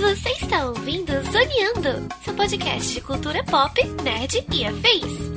Você está ouvindo Zoneando, seu podcast de cultura pop, nerd e afins.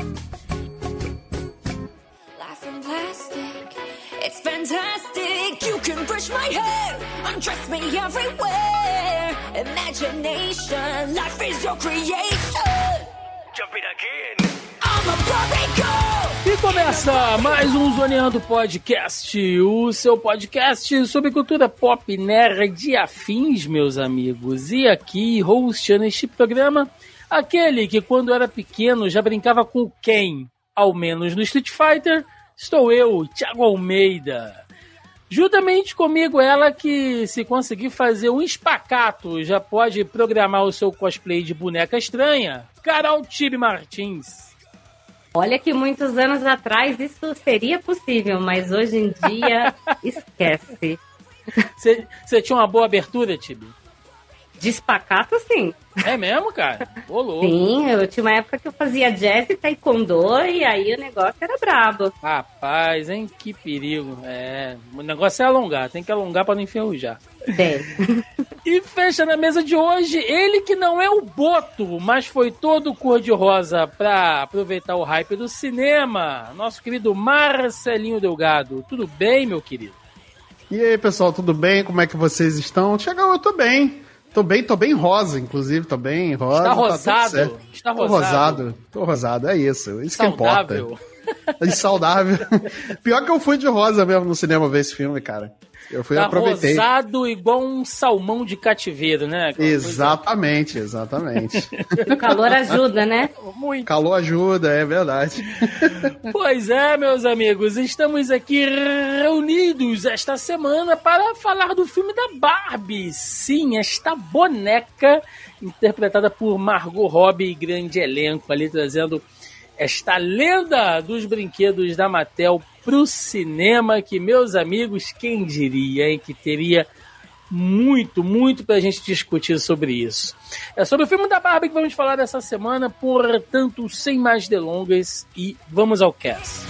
Life in plastic, it's fantastic. You can brush my hair, undress me everywhere. Imagination, life is your creation. Jump it again. I'm a Barbie girl. E começa mais um Zoneando Podcast, o seu podcast sobre cultura pop, nerd e afins, meus amigos. E aqui, hosteando este programa, aquele que quando era pequeno já brincava com quem? Ao menos no Street Fighter, estou eu, Thiago Almeida. Juntamente comigo, ela que, se conseguir fazer um espacato, já pode programar o seu cosplay de boneca estranha, Carol Tibe Martins. Olha que muitos anos atrás isso seria possível, mas hoje em dia esquece. Você tinha uma boa abertura, Tibi? De espacato, sim. É mesmo, cara? Ô, louco. Sim, eu tinha uma época que eu fazia jazz e taekwondo e aí o negócio era brabo. Rapaz, hein? Que perigo. É, o negócio é alongar, tem que alongar pra não enferrujar. E fecha na mesa de hoje ele que não é o Boto, mas foi todo cor-de-rosa pra aproveitar o hype do cinema. Nosso querido Marcelinho Delgado. Tudo bem, meu querido? E aí, pessoal, tudo bem? Como é que vocês estão? Chegou, eu tô bem. Tô bem, tô bem rosa, inclusive, tô bem rosa. Está tá rosado? certo. Está Tô rosado? rosado, tô rosado, é isso. Isso que Saudável. importa. E saudável. Pior que eu fui de rosa mesmo no cinema ver esse filme, cara. Eu fui Tá aproveitei. rosado igual um salmão de cativeiro, né? Aquela Exatamente, exatamente. o calor ajuda, né? coisa Muito. Calor ajuda, é verdade. Pois é, meus amigos, estamos aqui reunidos esta semana para falar do filme da Barbie. Sim, esta boneca interpretada por Margot Robbie, grande elenco ali trazendo esta lenda dos brinquedos da Mattel pro cinema, que meus amigos, quem diria, hein, que teria muito, muito pra gente discutir sobre isso. É sobre o filme da Barbie que vamos falar dessa semana, portanto, sem mais delongas e vamos ao cast.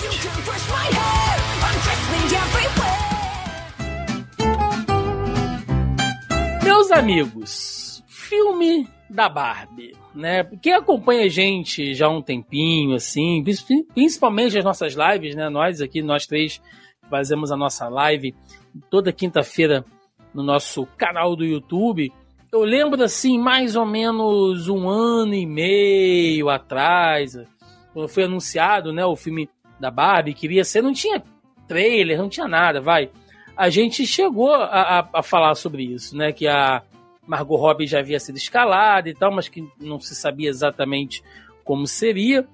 Meus amigos, filme da Barbie, né? Quem acompanha a gente já há um tempinho, assim, princi- principalmente as nossas lives, né? Nós aqui, nós três, fazemos a nossa live toda quinta-feira no nosso canal do YouTube. Eu lembro, assim, mais ou menos um ano e meio atrás, quando foi anunciado, né, o filme da Barbie, queria ser, não tinha trailer, não tinha nada, vai. A gente chegou a, a- a falar sobre isso, né, que a Margot Robbie já havia sido escalada e tal, mas que não se sabia exatamente como seria.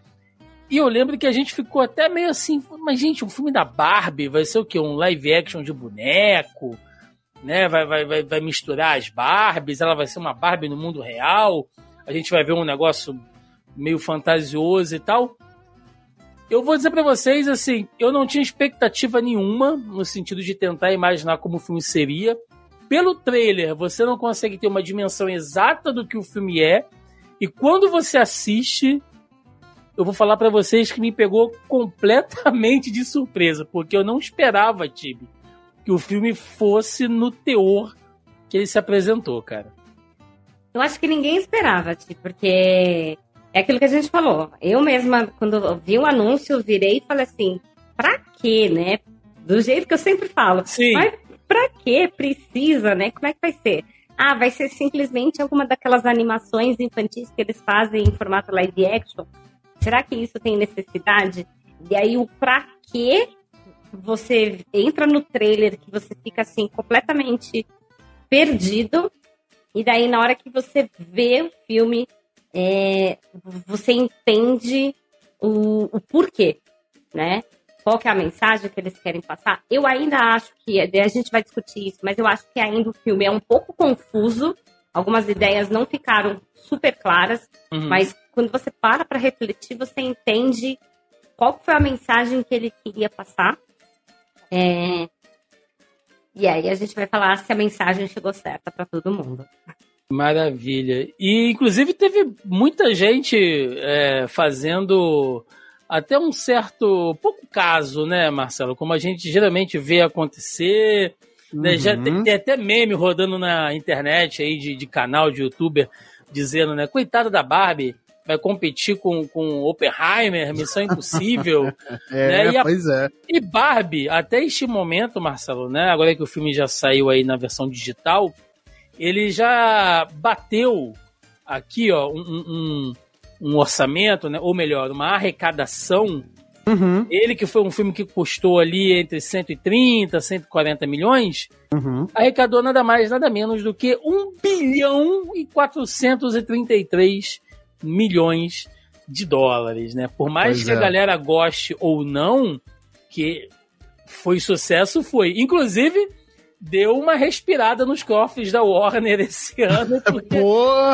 E eu lembro que a gente ficou até meio assim, mas gente, um filme da Barbie vai ser o quê? Um live action de boneco? Né? Vai, vai, vai, vai misturar as Barbies, ela vai ser uma Barbie no mundo real. A gente vai ver um negócio meio fantasioso e tal. Eu vou dizer pra vocês assim, eu não tinha expectativa nenhuma no sentido de tentar imaginar como o filme seria. Pelo trailer, você não consegue ter uma dimensão exata do que o filme é. E quando você assiste, eu vou falar pra vocês que me pegou completamente de surpresa, porque eu não esperava, Tibi, que o filme fosse no teor que ele se apresentou, cara. Eu acho que ninguém esperava, tipo, porque é aquilo que a gente falou. Eu mesma, quando vi o anúncio, virei e falei assim, pra quê, né? Do jeito que eu sempre falo. Sim. Pra que precisa, né? Como é que vai ser? Ah, vai ser simplesmente alguma daquelas animações infantis que eles fazem em formato live action? Será que isso tem necessidade? E aí o pra quê? Você entra no trailer que você fica assim completamente perdido. E daí na hora que você vê o filme, é, você entende o, o porquê, né? Qual que é a mensagem que eles querem passar? Eu ainda acho que, a gente vai discutir isso, mas eu acho que ainda o filme é um pouco confuso. Algumas ideias não ficaram super claras, Uhum. mas quando você para para refletir, você entende qual foi a mensagem que ele queria passar. É, E aí a gente vai falar se a mensagem chegou certa para todo mundo. Maravilha. E, inclusive, teve muita gente é, fazendo até um certo pouco caso, né, Marcelo? Como a gente geralmente vê acontecer. Né? Já Uhum. tem, tem até meme rodando na internet aí de, de canal de youtuber dizendo, né? Coitada da Barbie, vai competir com, com Oppenheimer, Missão Impossível. É, né? E a- pois é. E Barbie, até este momento, Marcelo, né? Agora que o filme já saiu aí na versão digital, ele já bateu aqui, ó, um, um- um orçamento, né? Ou melhor, uma arrecadação. Uhum, Ele que foi um filme que custou ali entre 130 140 milhões, uhum. arrecadou nada mais, nada menos do que 1 bilhão e 433 milhões de dólares, né? Por mais Pois que é. a galera goste ou não, que foi sucesso, foi. Inclusive, deu uma respirada nos cofres da Warner esse ano,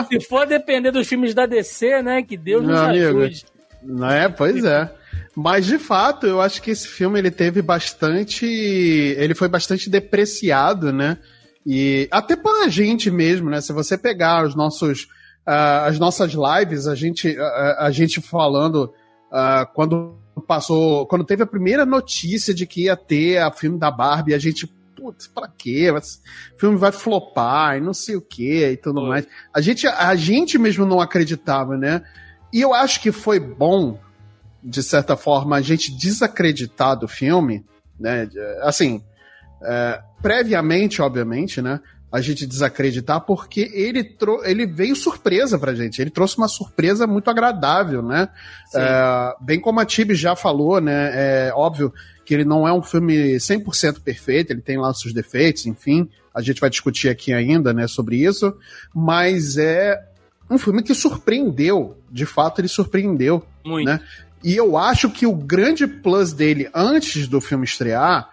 se for depender dos filmes da DC, né, que Deus nos Meu amigo. ajude. Não é? Pois é. Mas de fato, eu acho que esse filme ele teve bastante, ele foi bastante depreciado, né? E até pra gente mesmo, né? Se você pegar os nossos ah, as nossas lives, a gente a, a gente falando ah, quando passou, quando teve a primeira notícia de que ia ter a filme da Barbie, a gente Putz, pra quê? O filme vai flopar e não sei o quê e tudo Foi. mais. A gente, a gente mesmo não acreditava, né? E eu acho que foi bom, de certa forma, a gente desacreditar do filme, né? Assim, é, previamente, obviamente, né? A gente desacreditar porque ele, ele veio surpresa pra gente. Ele trouxe uma surpresa muito agradável, né? É, bem como a Tibi já falou, né? É óbvio que ele não é um filme 100% perfeito, ele tem lá seus defeitos, enfim. A gente vai discutir aqui ainda, né, sobre isso. Mas é um filme que surpreendeu. De fato, ele surpreendeu. Muito. né? E eu acho que o grande plus dele antes do filme estrear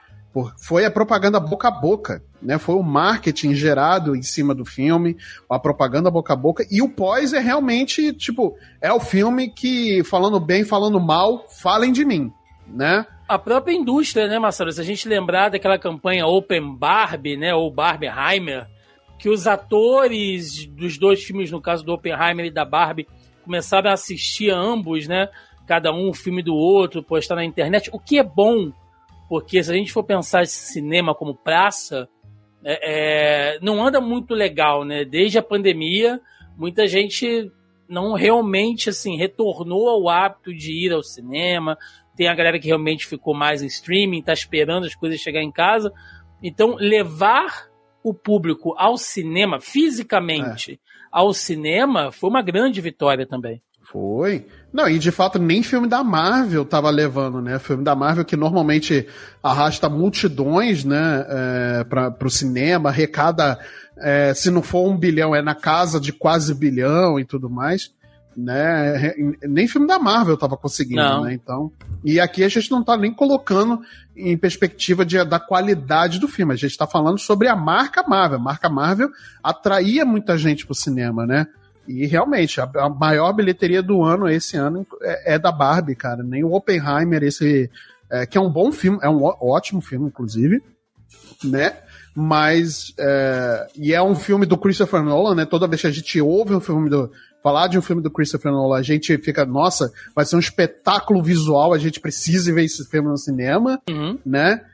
foi a propaganda boca a boca, né? Foi o marketing gerado em cima do filme, a propaganda boca a boca. E o pós é realmente, tipo, é o filme que, falando bem, falando mal, falem de mim, né? A própria indústria, né, Marcelo? Se a gente lembrar daquela campanha Open Barbie, né, ou Barbieheimer, que os atores dos dois filmes, no caso do Oppenheimer e da Barbie, começaram a assistir a ambos, né? Cada um o filme do outro, postar na internet, o que é bom, porque se a gente for pensar esse cinema como praça, é, é, não anda muito legal, né? Desde a pandemia, muita gente não realmente assim retornou ao hábito de ir ao cinema. Tem a galera que realmente ficou mais em streaming, tá esperando as coisas chegar em casa. Então, levar o público ao cinema, fisicamente, ao cinema, foi uma grande vitória também. Foi. Não, e de fato nem filme da Marvel tava levando, né? Filme da Marvel que normalmente arrasta multidões, né, é, para pro cinema, arrecada, é, se não for um bilhão, é na casa de quase bilhão e tudo mais, né? Nem filme da Marvel tava conseguindo, Não. né? Então, e aqui a gente não tá nem colocando em perspectiva de, da qualidade do filme, a gente tá falando sobre a marca Marvel. A marca Marvel atraía muita gente pro cinema, né? E realmente, a, a maior bilheteria do ano esse ano é, é da Barbie, cara. Nem o Oppenheimer, esse. é, que é um bom filme, é um ótimo filme, inclusive, né? Mas. é, e é um filme do Christopher Nolan, né? Toda vez que a gente ouve um filme do. Falar de um filme do Christopher Nolan, a gente fica, nossa, vai ser um espetáculo visual, a gente precisa ver esse filme no cinema Uhum. né?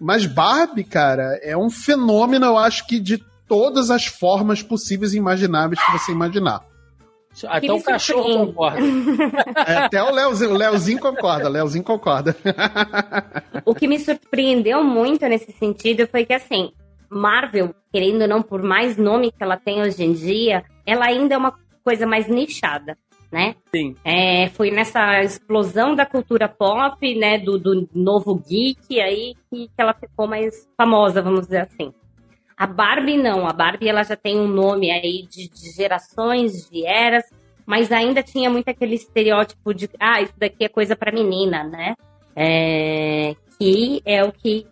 Mas Barbie, cara, é um fenômeno, eu acho que de todas as formas possíveis e imagináveis que você imaginar. Até me o cachorro concorda. É, até o Leozinho, o Leozinho concorda, o Leozinho concorda. O que me surpreendeu muito nesse sentido foi que, assim, Marvel, querendo ou não, por mais nome que ela tem hoje em dia, ela ainda é uma coisa mais nichada, né? Sim. É, foi nessa explosão da cultura pop, né, do, do novo geek, aí que, que ela ficou mais famosa, vamos dizer assim. A Barbie não, a Barbie ela já tem um nome aí de, de gerações, de eras, mas ainda tinha muito aquele estereótipo de, ah, isso daqui é coisa para menina, né? É, que é o que,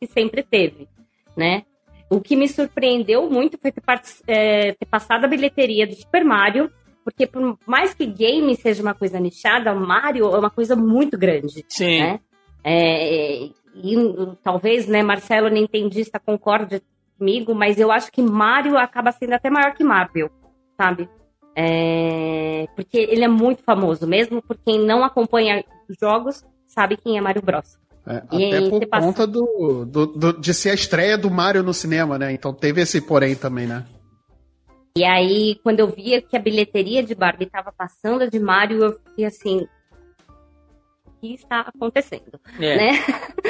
que sempre teve, né? O que me surpreendeu muito foi ter, é, ter passado a bilheteria do Super Mario, porque por mais que game seja uma coisa nichada, o Mario é uma coisa muito grande, Sim. né? É, e talvez, né, Marcelo, nintendista, concorde comigo, mas eu acho que Mario acaba sendo até maior que Marvel, sabe? É, porque ele é muito famoso, mesmo por quem não acompanha jogos, sabe quem é Mario Bros. É, até por passa... conta do, do, do, de ser a estreia do Mario no cinema, né? Então teve esse porém também, né? E aí, quando eu via que a bilheteria de Barbie estava passando a de Mario, eu fiquei assim, que está acontecendo. É. Né?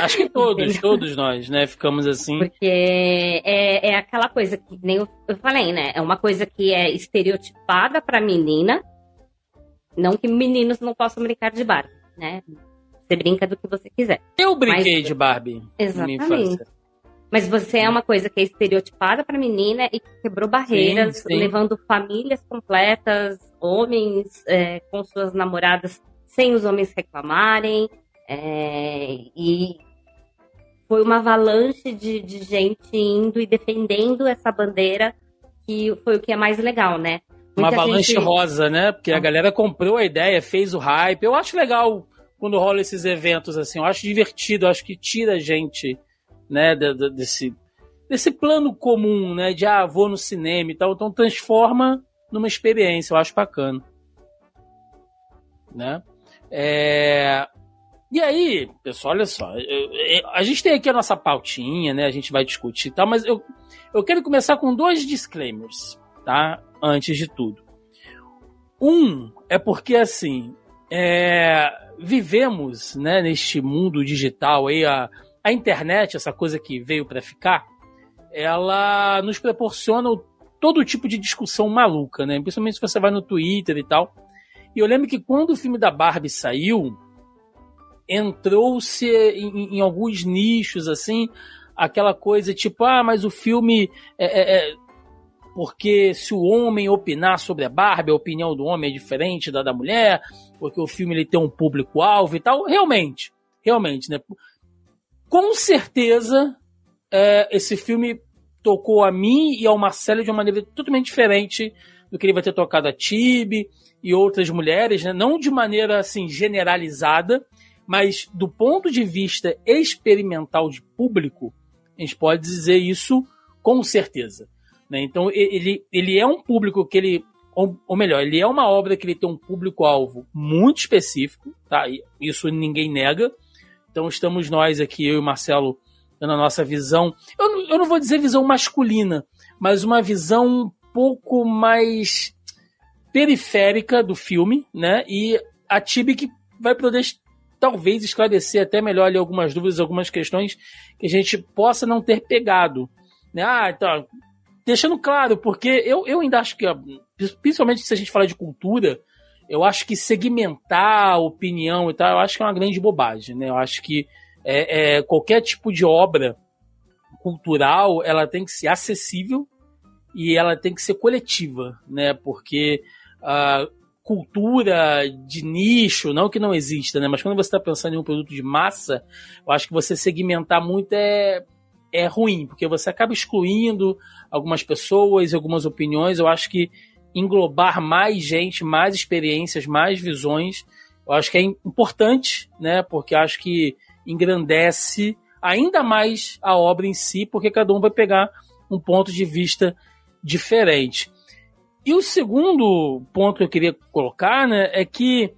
Acho que todos, todos nós, né, ficamos assim. Porque é, é aquela coisa que nem eu, eu falei, né? É uma coisa que é estereotipada para menina. Não que meninos não possam brincar de Barbie, né? Você brinca do que você quiser. Eu brinquei Mas, de Barbie. Exatamente. Mas você é uma coisa que é estereotipada para menina e que quebrou barreiras, sim, sim. levando famílias completas, homens é, com suas namoradas sem os homens reclamarem. É, e foi uma avalanche de, de gente indo e defendendo essa bandeira, que foi o que é mais legal, né? Muita uma avalanche gente... rosa, né? Porque a ah. galera comprou a ideia, fez o hype. Eu acho legal quando rola esses eventos assim. Eu acho divertido, eu acho que tira a gente, né, desse, desse plano comum, né? De ah, vou no cinema e tal. Então transforma numa experiência, eu acho bacana. Né? É... E aí, pessoal, olha só. A gente tem aqui a nossa pautinha, né? A gente vai discutir e tal, mas eu, eu quero começar com dois disclaimers, tá? Antes de tudo. Um é porque, assim, é... vivemos né, neste mundo digital aí, a, a internet, essa coisa que veio para ficar, ela nos proporciona todo tipo de discussão maluca, né? Principalmente se você vai no Twitter e tal. E eu lembro que quando o filme da Barbie saiu, entrou-se em, em, alguns nichos, assim, aquela coisa tipo, ah, mas o filme é, é, é, porque se o homem opinar sobre a Barbie, a opinião do homem é diferente da da mulher, porque o filme ele tem um público-alvo e tal. Realmente, realmente, né? Com certeza, é, esse filme tocou a mim e ao Marcelo de uma maneira totalmente diferente do que ele vai ter tocado a Tibi, e outras mulheres, né? não de maneira assim generalizada, mas do ponto de vista experimental de público, a gente pode dizer isso com certeza. Né? Então ele, ele é um público que ele, ou, ou melhor, ele é uma obra que ele tem um público-alvo muito específico, tá? isso ninguém nega. Então estamos nós aqui, eu e o Marcelo, na nossa visão, eu, eu não vou dizer visão masculina, mas uma visão um pouco mais periférica do filme, né? E a Tibi que vai poder talvez esclarecer até melhor ali algumas dúvidas, algumas questões que a gente possa não ter pegado. Né? Ah, então, deixando claro, porque eu, eu ainda acho que, principalmente se a gente falar de cultura, eu acho que segmentar a opinião e tal, eu acho que é uma grande bobagem, né? Eu acho que é, é, qualquer tipo de obra cultural, ela tem que ser acessível e ela tem que ser coletiva, né? Porque uh, cultura de nicho, não que não exista, né? Mas quando você está pensando em um produto de massa, eu acho que você segmentar muito é, é ruim, porque você acaba excluindo algumas pessoas, algumas opiniões. Eu acho que englobar mais gente, mais experiências, mais visões, eu acho que é importante, né? Porque acho que engrandece ainda mais a obra em si, porque cada um vai pegar um ponto de vista diferente. E o segundo ponto que eu queria colocar, né, é que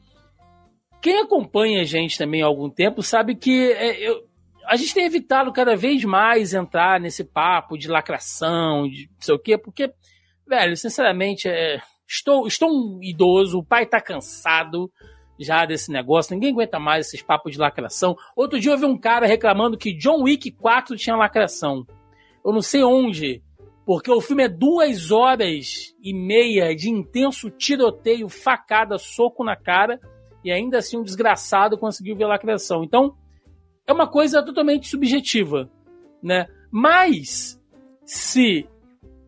quem acompanha a gente também há algum tempo sabe que é, eu, a gente tem evitado cada vez mais entrar nesse papo de lacração, de não sei o quê, porque, velho, sinceramente, é, estou, estou um idoso, o pai tá cansado já desse negócio, ninguém aguenta mais esses papos de lacração. Outro dia eu vi um cara reclamando que John Wick 4 tinha lacração. Eu não sei onde porque o filme é duas horas e meia de intenso tiroteio, facada, soco na cara, e ainda assim um desgraçado conseguiu ver lacração. Então, é uma coisa totalmente subjetiva, né? Mas, se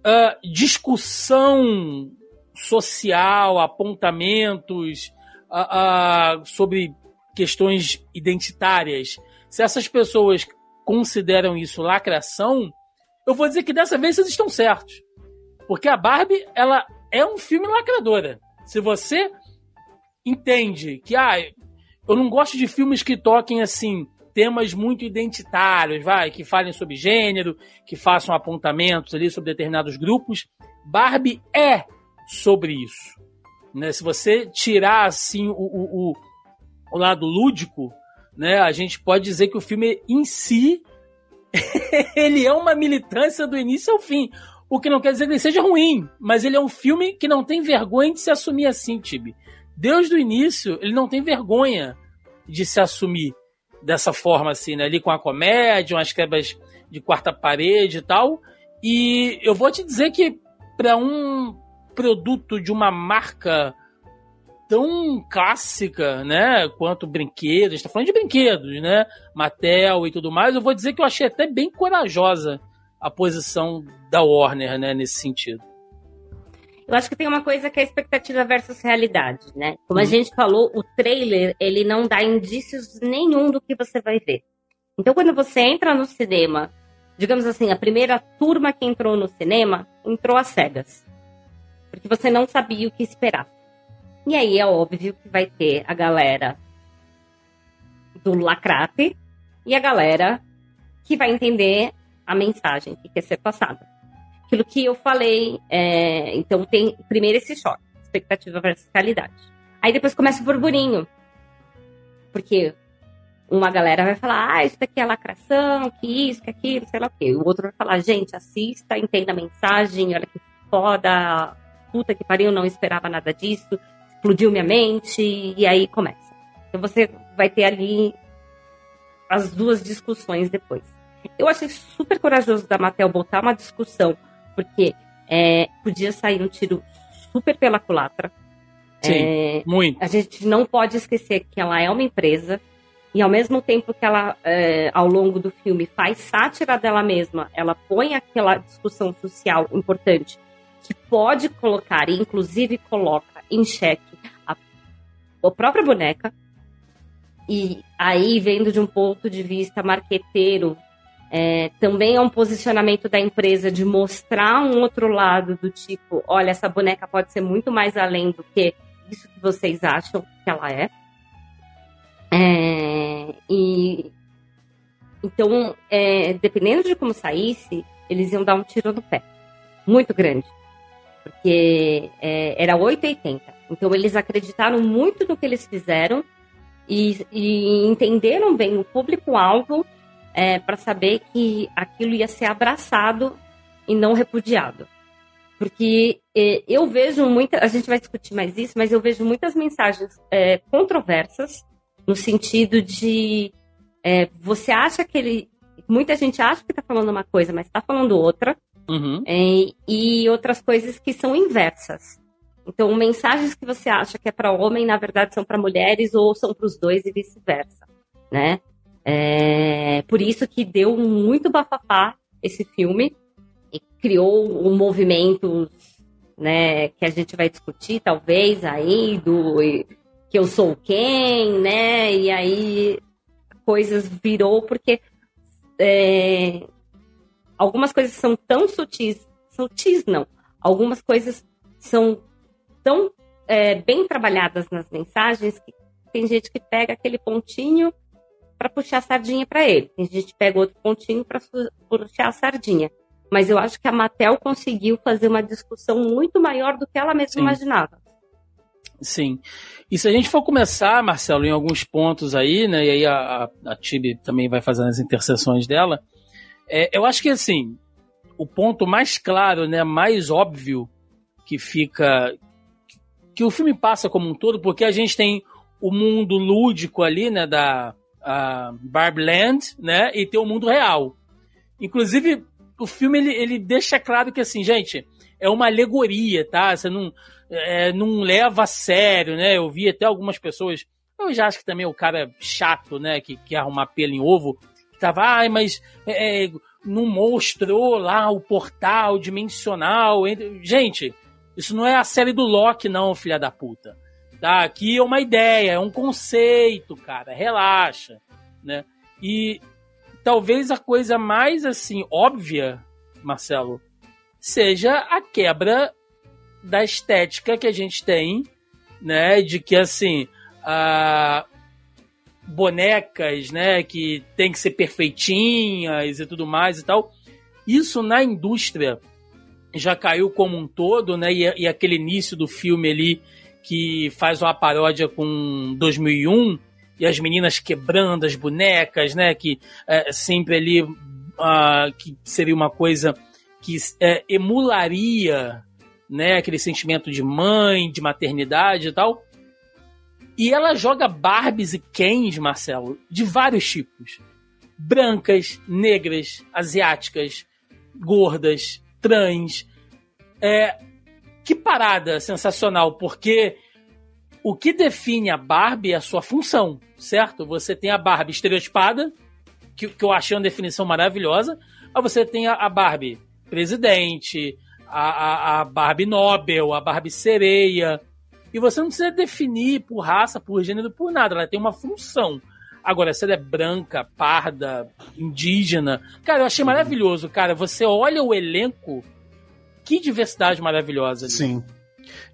uh, discussão social, apontamentos uh, uh, sobre questões identitárias, se essas pessoas consideram isso lacração, eu vou dizer que dessa vez vocês estão certos. Porque a Barbie, ela é um filme lacradora. Se você entende que, ah, eu não gosto de filmes que toquem assim temas muito identitários, vai, que falem sobre gênero, que façam apontamentos ali sobre determinados grupos. Barbie é sobre isso. Né? Se você tirar assim o, o, o, o lado lúdico, né, a gente pode dizer que o filme em si ele é uma militância do início ao fim. O que não quer dizer que ele seja ruim, mas ele é um filme que não tem vergonha de se assumir assim, Tibi. Desde o início, ele não tem vergonha de se assumir dessa forma, assim, né? Ali com a comédia, umas quebras de quarta parede e tal. E eu vou te dizer que para um produto de uma marca tão clássica, né, quanto brinquedos, está falando de brinquedos, né, Mattel e tudo mais, eu vou dizer que eu achei até bem corajosa a posição da Warner, né, nesse sentido. Eu acho que tem uma coisa que é expectativa versus realidade, né? Como a uhum. gente falou, o trailer, ele não dá indícios nenhum do que você vai ver. Então, quando você entra no cinema, digamos assim, a primeira turma que entrou no cinema, entrou às cegas. Porque você não sabia o que esperar. E aí é óbvio que vai ter a galera do lacrate e a galera que vai entender a mensagem que quer ser passada. Aquilo que eu falei, é, então tem primeiro esse choque, expectativa versus realidade. Aí depois começa o burburinho. Porque uma galera vai falar, ah, isso daqui é lacração, que isso, que aquilo, sei lá o quê. O outro vai falar, gente, assista, entenda a mensagem, olha que foda, puta que pariu, não esperava nada disso explodiu minha mente, e aí começa. Então você vai ter ali as duas discussões depois. Eu achei super corajoso da Mattel botar uma discussão, porque é, podia sair um tiro super pela culatra. Sim, é, muito. A gente não pode esquecer que ela é uma empresa, e ao mesmo tempo que ela, é, ao longo do filme, faz sátira dela mesma, ela põe aquela discussão social importante que pode colocar, e inclusive coloca em xeque a própria boneca. E aí, vendo de um ponto de vista marqueteiro, é, também é um posicionamento da empresa de mostrar um outro lado do tipo, olha, essa boneca pode ser muito mais além do que isso que vocês acham que ela é. é e então, é, dependendo de como saísse, eles iam dar um tiro no pé, muito grande, porque é, era 880. Então eles acreditaram muito no que eles fizeram e, e entenderam bem o público-alvo é, para saber que aquilo ia ser abraçado e não repudiado. Porque é, eu vejo muita, a gente vai discutir mais isso, mas eu vejo muitas mensagens é, controversas no sentido de é, você acha que ele, muita gente acha que está falando uma coisa, mas está falando outra, uhum. É, e outras coisas que são inversas. Então, mensagens que você acha que é para homem, na verdade, são para mulheres ou são para os dois e vice-versa, né? É, por isso que deu muito bafafá esse filme e criou um movimento, né, que a gente vai discutir talvez aí do que eu sou quem, né? E aí coisas virou porque é, algumas coisas são tão sutis, sutis não, algumas coisas são tão é, bem trabalhadas nas mensagens que tem gente que pega aquele pontinho para puxar a sardinha para ele. Tem gente pega outro pontinho para puxar a sardinha. Mas eu acho que a Mattel conseguiu fazer uma discussão muito maior do que ela mesma Sim. imaginava. Sim. E se a gente for começar, Marcelo, em alguns pontos aí, né? E aí a, a, a Tibi também vai fazendo as interseções dela. É, eu acho que assim, o ponto mais claro, né, mais óbvio que fica que o filme passa como um todo, porque a gente tem o mundo lúdico ali, né, da Barbie Land, né, e tem o mundo real. Inclusive, o filme ele, ele deixa claro que assim, gente, é uma alegoria, tá? Você não, é, não leva a sério, né? Eu vi até algumas pessoas, eu já acho que também o cara chato, né, que quer arrumar pelo em ovo, que tava, ai, mas é, é não mostrou lá o portal dimensional. Gente, isso não é a série do Loki, não, filha da puta. Tá? Aqui é uma ideia, é um conceito, cara. Relaxa, né? E talvez a coisa mais assim óbvia, Marcelo, seja a quebra da estética que a gente tem, né? De que assim, a bonecas, né, que tem que ser perfeitinhas e tudo mais e tal. Isso na indústria já caiu como um todo, né? E, e aquele início do filme ali que faz uma paródia com 2001 e as meninas quebrando as bonecas, né? Que é, sempre ali uh, que seria uma coisa que é, emularia, né? Aquele sentimento de mãe, de maternidade e tal. E ela joga Barbies e Kens, Marcelo, de vários tipos. Brancas, negras, asiáticas, gordas, trans. É, que parada sensacional, porque o que define a Barbie é a sua função, certo? Você tem a Barbie estereotipada, que, que eu achei uma definição maravilhosa, aí você tem a, a Barbie presidente, a, a, a Barbie Nobel, a Barbie sereia, e você não precisa definir por raça, por gênero, por nada, ela tem uma função. Agora, se ela é branca, parda, indígena. Cara, eu achei maravilhoso, cara. Você olha o elenco, que diversidade maravilhosa. Ali. Sim.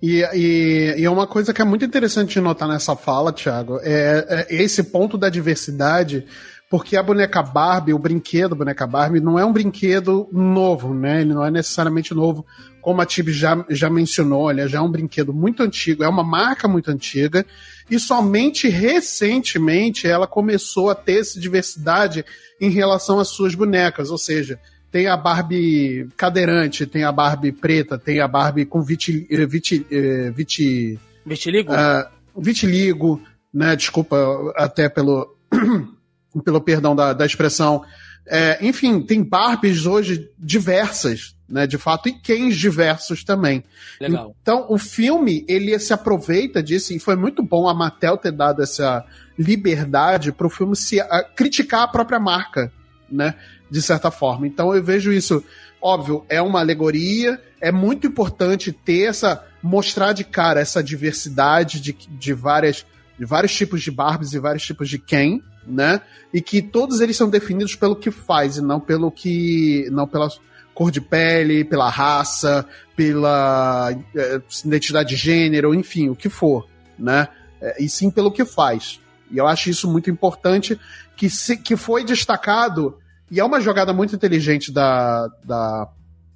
E, e, e, é uma coisa que é muito interessante de notar nessa fala, Thiago, é, é, esse ponto da diversidade, porque a boneca Barbie, o brinquedo boneca Barbie, não é um brinquedo novo, né? Ele não é necessariamente novo, como a Tibi já, já mencionou, ele já é um brinquedo muito antigo, é uma marca muito antiga, e somente recentemente ela começou a ter essa diversidade em relação às suas bonecas, ou seja, tem a Barbie cadeirante, tem a Barbie preta, tem a Barbie com viti, eh, viti, eh, viti, vitiligo? Uh, vitiligo, né? Desculpa até pelo, pelo perdão da, da expressão. É, enfim, tem Barbies hoje diversas, né, de fato, e Kens diversos também. Legal. Então, o filme, ele se aproveita disso, e foi muito bom a Mattel ter dado essa liberdade para o filme se a, criticar a própria marca, né, de certa forma. Então, eu vejo isso, óbvio, é uma alegoria, é muito importante ter essa, mostrar de cara essa diversidade de, de várias de vários tipos de Barbies e vários tipos de Ken, né? E que todos eles são definidos pelo que faz e não pelo que não pela cor de pele, pela raça, pela é, identidade de gênero, enfim, o que for, né? É, e sim pelo que faz. E eu acho isso muito importante, que, se, que foi destacado, e é uma jogada muito inteligente da, da,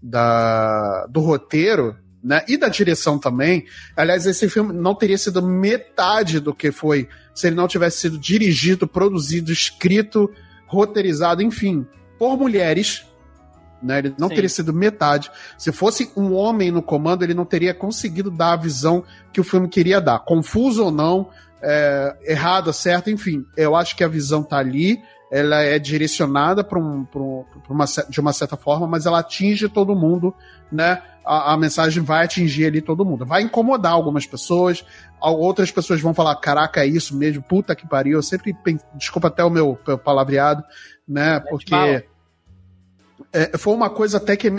da, do roteiro, né? E da direção também. Aliás, esse filme não teria sido metade do que foi se ele não tivesse sido dirigido, produzido, escrito, roteirizado, enfim, por mulheres né? Ele não Sim. teria sido metade. Se fosse um homem no comando, ele não teria conseguido dar a visão que o filme queria dar. Confuso ou não, é, errada, certa, enfim. Eu acho que a visão tá ali, ela é direcionada para um, um, uma, de uma certa forma, mas ela atinge todo mundo, né? A, a, mensagem vai atingir ali todo mundo. Vai incomodar algumas pessoas, outras pessoas vão falar: caraca, é isso mesmo, puta que pariu. Eu sempre, desculpa até o meu palavreado, né? Porque é, foi uma coisa até que.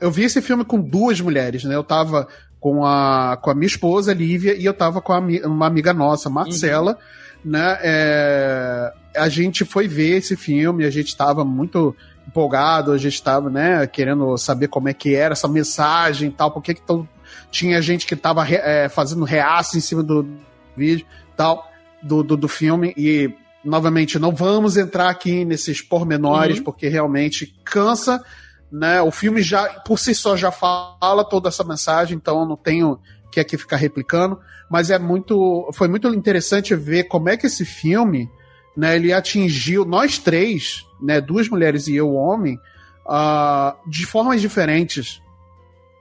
eu vi esse filme com duas mulheres, né? Eu tava com a, com a minha esposa, Lívia, e eu tava com a, uma amiga nossa, Marcela, uhum. né? É, a gente foi ver esse filme, a gente tava muito empolgado, a gente tava, né, querendo saber como é que era essa mensagem e tal, porque que tão, tinha gente que tava é, fazendo reaça em cima do vídeo tal, do, do, do filme, e novamente, não vamos entrar aqui nesses pormenores, uhum. porque realmente cansa, né? O filme já, por si só, já fala toda essa mensagem, então eu não tenho que aqui ficar replicando, mas é muito, foi muito interessante ver como é que esse filme, né, ele atingiu nós três, né, duas mulheres e eu, homem, uh, de formas diferentes,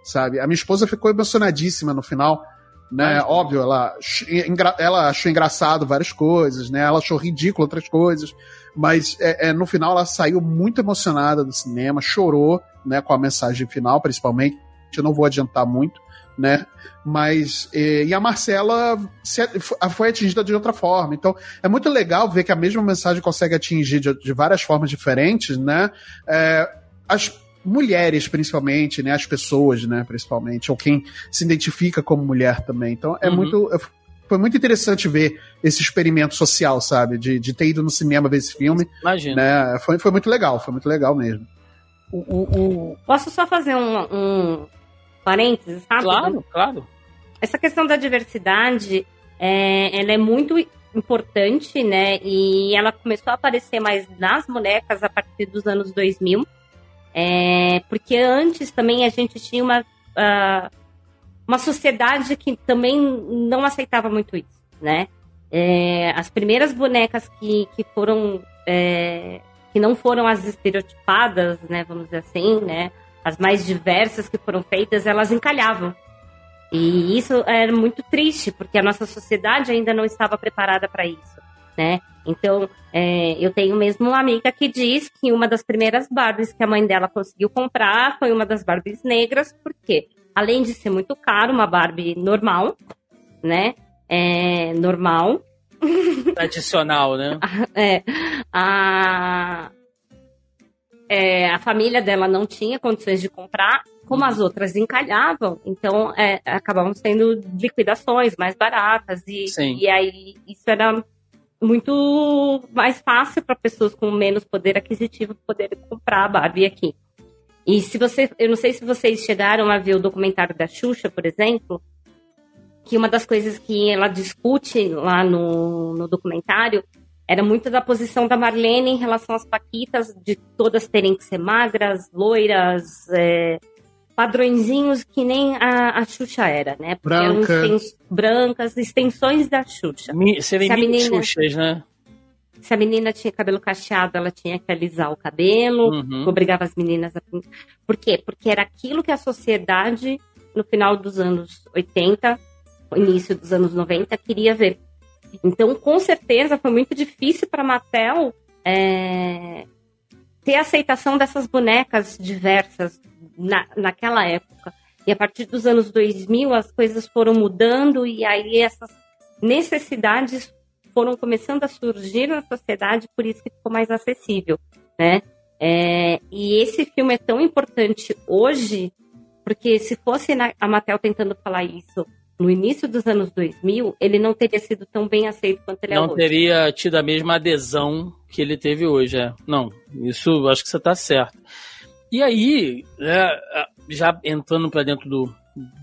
sabe? A minha esposa ficou emocionadíssima no final, né? Óbvio, ela, ela achou engraçado várias coisas, né? Ela achou ridículo outras coisas, mas é, é, no final ela saiu muito emocionada do cinema, chorou, né? Com a mensagem final, principalmente. Eu não vou adiantar muito, né? Mas e, e a Marcela se, foi atingida de outra forma. Então é muito legal ver que a mesma mensagem consegue atingir de, de várias formas diferentes, né? É, as mulheres, principalmente, né? As pessoas, né? Principalmente, ou quem se identifica como mulher também. Então é uhum. muito. Foi muito interessante ver esse experimento social, sabe? De, de ter ido no cinema ver esse filme. Imagina. Né? Foi, foi muito legal, foi muito legal mesmo. O, o, o... Posso só fazer um, um parênteses, sabe? Claro, claro. Essa questão da diversidade, é, ela é muito importante, né? E ela começou a aparecer mais nas bonecas a partir dos anos 2000. É, porque antes também a gente tinha uma, uh, uma sociedade que também não aceitava muito isso, né? É, as primeiras bonecas que, que foram é, que não foram as estereotipadas, né, vamos dizer assim, né, as mais diversas que foram feitas, elas encalhavam. E isso era muito triste, porque a nossa sociedade ainda não estava preparada para isso, né? Então, é, eu tenho mesmo uma amiga que diz que uma das primeiras Barbies que a mãe dela conseguiu comprar foi uma das Barbies negras, porque além de ser muito caro, uma Barbie normal, né? É, normal. Tradicional, né? é, a, é, a família dela não tinha condições de comprar, como as outras encalhavam, então é, acabavam sendo liquidações mais baratas, e, e aí isso era muito mais fácil para pessoas com menos poder aquisitivo poderem comprar a Barbie aqui. E se você, eu não sei se vocês chegaram a ver o documentário da Xuxa, por exemplo, que uma das coisas que ela discute lá no, no documentário era muito da posição da Marlene em relação às paquitas, de todas terem que ser magras, loiras, é, padrõezinhos que nem a, a Xuxa era, né? Porque Branca. eram brancas, extensões da Xuxa. Mi, serem menina, Xuxas, né? Se a menina tinha cabelo cacheado, ela tinha que alisar o cabelo, uhum. obrigava as meninas a. Por quê? Porque era aquilo que a sociedade, no final dos anos 80, início dos anos 90, queria ver. Então, com certeza, foi muito difícil para a Mattel é, ter aceitação dessas bonecas diversas na, naquela época. E a partir dos anos 2000, as coisas foram mudando e aí essas necessidades foram começando a surgir na sociedade, por isso que ficou mais acessível, né? É, e esse filme é tão importante hoje, porque se fosse a Mattel tentando falar isso no início dos anos 2000, ele não teria sido tão bem aceito quanto ele não é hoje. Não teria tido a mesma adesão que ele teve hoje, é. Não, isso acho que você está certo. E aí, né, já entrando para dentro do,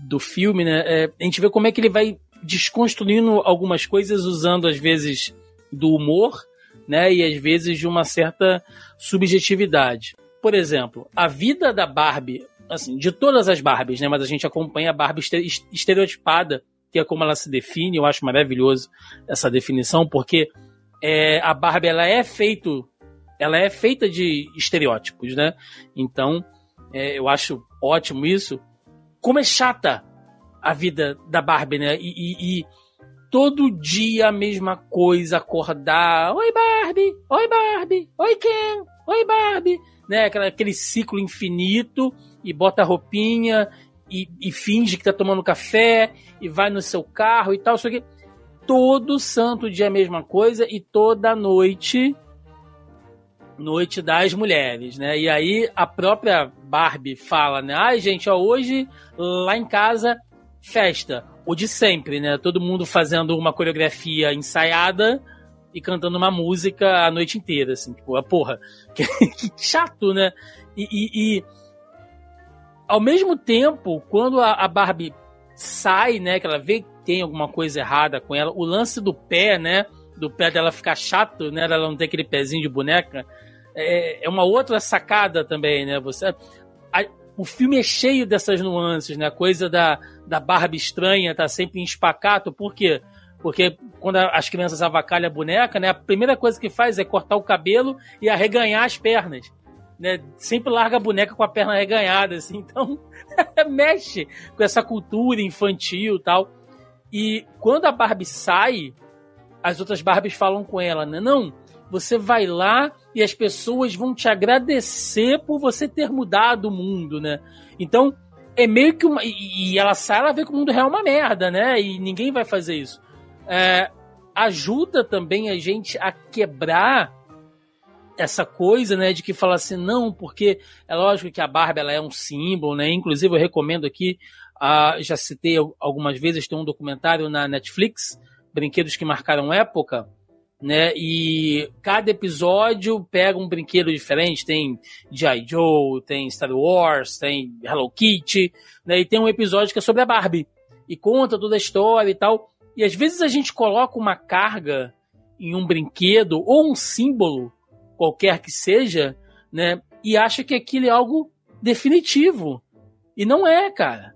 do filme, né, é, a gente vê como é que ele vai desconstruindo algumas coisas usando às vezes do humor, né, e às vezes de uma certa subjetividade. Por exemplo, a vida da Barbie assim, de todas as Barbies, né? Mas a gente acompanha a Barbie estereotipada, que é como ela se define. Eu acho maravilhoso essa definição, porque é, a Barbie ela é feito, ela é feita de estereótipos, né? Então, é, eu acho ótimo isso. Como é chata a vida da Barbie, né? E, e, e todo dia a mesma coisa, acordar, oi Barbie, oi Barbie, oi Ken, oi Barbie, né? Aquele ciclo infinito e bota a roupinha e, e, finge que tá tomando café e vai no seu carro e tal, isso aqui. Todo santo dia a mesma coisa e toda noite noite das mulheres, né? E aí a própria Barbie fala, né? Ai, gente, ó, hoje lá em casa festa, o de sempre, né? Todo mundo fazendo uma coreografia ensaiada e cantando uma música a noite inteira, assim, tipo, a porra, que, que chato, né? E, e, e ao mesmo tempo, quando a, a, Barbie sai, né, que ela vê que tem alguma coisa errada com ela, o lance do pé, né, do pé dela ficar chato, né, ela não ter aquele pezinho de boneca, é, é uma outra sacada também, né, você... A, o filme é cheio dessas nuances, né, a coisa da, da Barbie estranha tá sempre em espacato, por quê? Porque quando as crianças avacalham a boneca, né, a primeira coisa que faz é cortar o cabelo e arreganhar as pernas né, sempre larga a boneca com a perna reganhada, assim, então mexe com essa cultura infantil tal. E quando a Barbie sai, as outras Barbies falam com ela, né? Não, você vai lá e as pessoas vão te agradecer por você ter mudado o mundo, né? Então, é meio que uma. E ela sai, ela vê que o mundo real é uma merda, né? E ninguém vai fazer isso. É, ajuda também a gente a quebrar essa coisa, né, de que fala assim, não, porque é lógico que a Barbie ela é um símbolo, né? Inclusive eu recomendo aqui, uh, já citei algumas vezes, tem um documentário na Netflix, Brinquedos que Marcaram Época, né? E cada episódio pega um brinquedo diferente, tem G.I. Joe, tem Star Wars, tem Hello Kitty, né? E tem um episódio que é sobre a Barbie e conta toda a história e tal. E às vezes a gente coloca uma carga em um brinquedo ou um símbolo qualquer que seja, né? E acha que aquilo é algo definitivo. E não é, cara.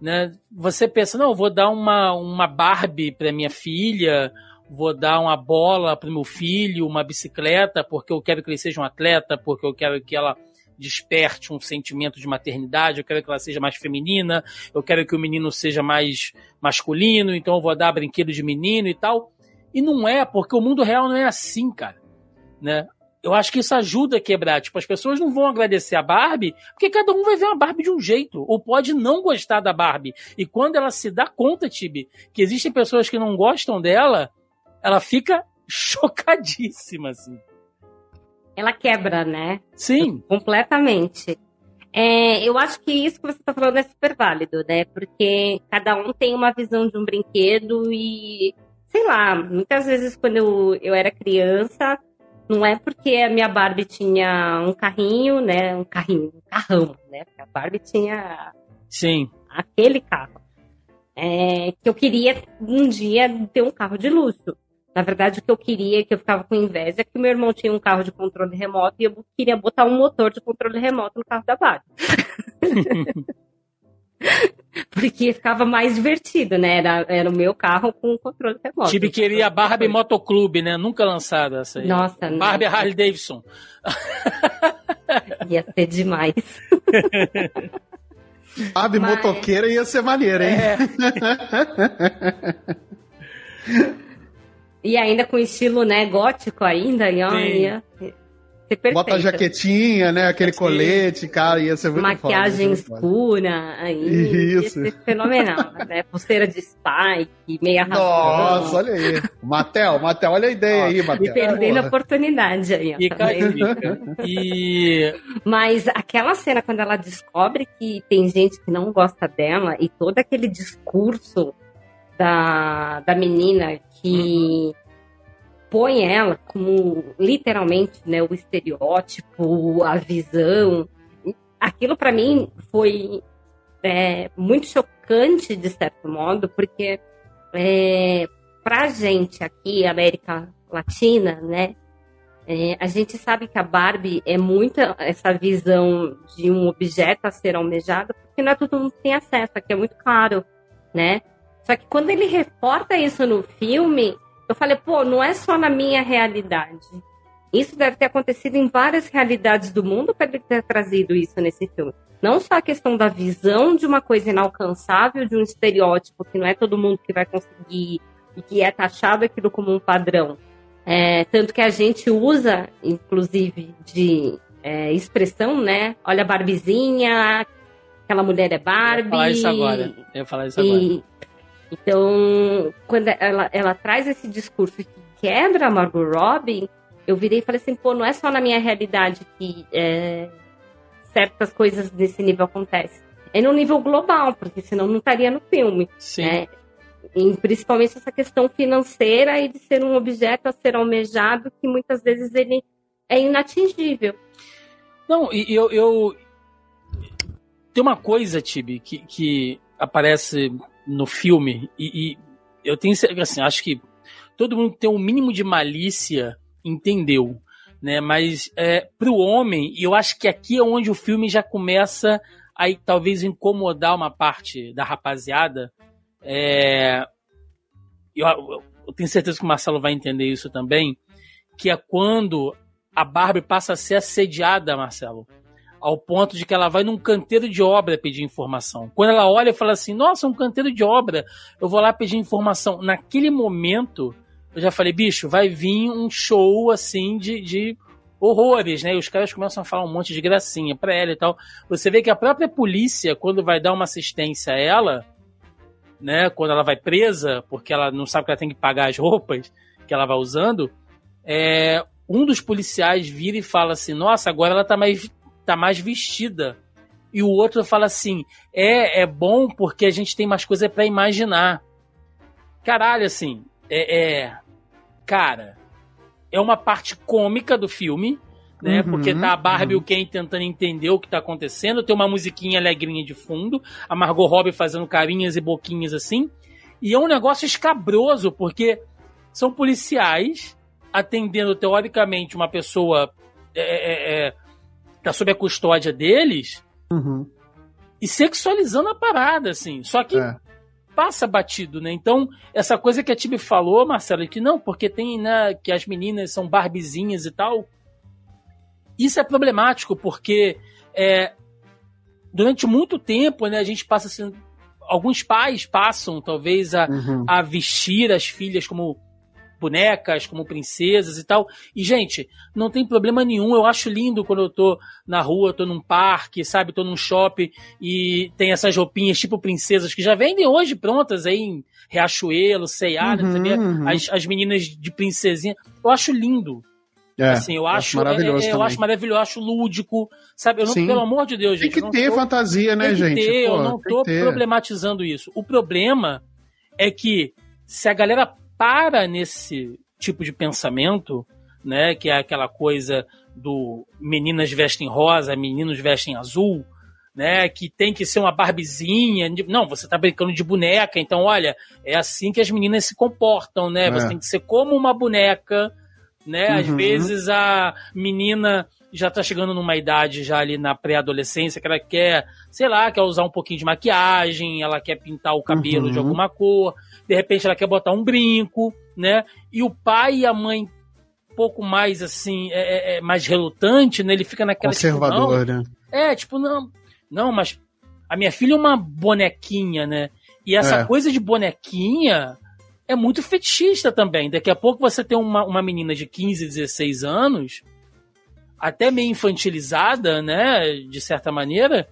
Né? Você pensa, não, vou dar uma, uma Barbie para minha filha, vou dar uma bola para meu filho, uma bicicleta, porque eu quero que ele seja um atleta, porque eu quero que ela desperte um sentimento de maternidade, eu quero que ela seja mais feminina, eu quero que o menino seja mais masculino, então eu vou dar brinquedo de menino e tal. E não é, porque o mundo real não é assim, cara. Né? Eu acho que isso ajuda a quebrar. Tipo, as pessoas não vão agradecer a Barbie, porque cada um vai ver a Barbie de um jeito, ou pode não gostar da Barbie. E quando ela se dá conta, Tibi, que existem pessoas que não gostam dela, ela fica chocadíssima, assim. Ela quebra, né? Sim. Completamente. É, eu acho que isso que você está falando é super válido, né? Porque cada um tem uma visão de um brinquedo e, sei lá, muitas vezes quando eu, eu era criança, não é porque a minha Barbie tinha um carrinho, né? Um carrinho, um carrão, né? Porque a Barbie tinha Sim. aquele carro. É, que eu queria um dia ter um carro de luxo. Na verdade, o que eu queria, que eu ficava com inveja, é que meu irmão tinha um carro de controle remoto e eu queria botar um motor de controle remoto no carro da Barbie. Porque ficava mais divertido, né? Era, era o meu carro com controle remoto. Tibi queria a Barbie Motoclube, né? Nunca lançada essa aí. Nossa, não. Barbie Harley Davidson. Ia ser demais. Barbie Mas- motoqueira ia ser maneira, hein? E ainda com estilo, né, gótico ainda, e ia perfeito. Bota a jaquetinha, né? Aquele Sim. colete, cara, ia ser muito Maquiagem foda, ia escura, aí ia Isso. ser fenomenal, né? Pulseira de spike, meia Nossa, razão. olha aí. Matel, Matel, olha a ideia aí, E Matel. perdendo a oportunidade aí, ó, Fica também. aí, fica. E Mas aquela cena quando ela descobre que tem gente que não gosta dela e todo aquele discurso da, da menina que põe ela como literalmente né, o estereótipo, a visão. Aquilo para mim foi é, muito chocante de certo modo, porque é, pra gente aqui, América Latina, né? É, a gente sabe que a Barbie é muito essa visão de um objeto a ser almejado, porque não é todo mundo que tem acesso, aqui é muito caro, né? Só que quando ele reporta isso no filme, eu falei, pô, não é só na minha realidade. Isso deve ter acontecido em várias realidades do mundo para ele ter trazido isso nesse filme. Não só a questão da visão de uma coisa inalcançável, de um estereótipo que não é todo mundo que vai conseguir e que é taxado aquilo como um padrão. É, tanto que a gente usa, inclusive, de é, expressão, né? Olha a Barbizinha, aquela mulher é eu ia Barbie. falar isso agora. Eu ia falar isso agora. Então, quando ela, ela traz esse discurso que quebra a Margot Robbie, eu virei e falei assim, pô, não é só na minha realidade que é, certas coisas desse nível acontecem. É no nível global, porque senão não estaria no filme. Sim. né? E principalmente essa questão financeira e de ser um objeto a ser almejado que muitas vezes ele é inatingível. Não, e eu, eu. Tem uma coisa, Tibi, que, que aparece no filme, e, e eu tenho assim, acho que todo mundo tem um mínimo de malícia entendeu. Né? Mas é, pro homem, e eu acho que aqui é onde o filme já começa a talvez incomodar uma parte da rapaziada. É, eu- eu tenho certeza que o Marcelo vai entender isso também, que é quando a Barbie passa a ser assediada, Marcelo, ao ponto de que ela vai num canteiro de obra pedir informação. Quando ela olha e fala assim, nossa, um canteiro de obra, eu vou lá pedir informação. Naquele momento, eu já falei, bicho, vai vir um show assim de, de horrores, né? E os caras começam a falar um monte de gracinha pra ela e tal. Você vê que a própria polícia, quando vai dar uma assistência a ela, né? Quando ela vai presa, porque ela não sabe que ela tem que pagar as roupas que ela vai usando, é, um dos policiais vira e fala assim: Nossa, agora ela tá mais, tá mais vestida. E o outro fala assim: É, é bom porque a gente tem mais coisa pra imaginar. Caralho, assim, é, é. Cara, é uma parte cômica do filme, né? Uhum, porque tá a Barbie e uhum. o Ken tentando entender o que tá acontecendo. Tem uma musiquinha alegrinha de fundo, a Margot Robbie fazendo carinhas e boquinhas assim. E é um negócio escabroso, porque são policiais atendendo teoricamente uma pessoa é, é, é, tá sob a custódia deles Uhum. e sexualizando a parada, assim. Só que É. passa batido, né? Então, essa coisa que a Tibi falou, Marcelo, que não, porque tem, né, que as meninas são barbizinhas e tal. Isso é problemático, porque é, durante muito tempo, né, a gente passa assim, alguns pais passam, talvez, a, Uhum. a vestir as filhas como bonecas, como princesas e tal. E, gente, não tem problema nenhum. Eu acho lindo quando eu tô na rua, tô num parque, sabe? Tô num shopping e tem essas roupinhas tipo princesas que já vendem hoje prontas aí em Riachuelo, C&A, né, Uhum, uhum. as, as meninas de princesinha. Eu acho lindo. É, assim, eu acho, maravilhoso é, é, eu acho maravilhoso, eu acho lúdico, sabe? Eu não, Sim. pelo amor de Deus, Tem gente. que eu não ter tô- fantasia, né, tem que gente? ter, Pô, eu não tem tô que problematizando isso. O problema é que se a galera para nesse tipo de pensamento, né, que é aquela coisa do meninas vestem rosa, meninos vestem azul, né, que tem que ser uma barbizinha. Não, você tá brincando de boneca, então olha, é assim que as meninas se comportam, né? Você É. tem que ser como uma boneca, né? Às Uhum. vezes a menina já tá chegando numa idade já ali na pré-adolescência que ela quer, sei lá, quer usar um pouquinho de maquiagem, ela quer pintar o cabelo Uhum. de alguma cor, de repente ela quer botar um brinco, né? E o pai e a mãe um pouco mais assim, é, é- é mais relutante, né? Ele fica naquela tipo, Conservador, né? é, tipo, não, não, mas a minha filha é uma bonequinha, né? E essa É. coisa de bonequinha é muito fetichista também. Daqui a pouco você tem uma, uma menina de 15, 16 anos, até meio infantilizada, né? De certa maneira.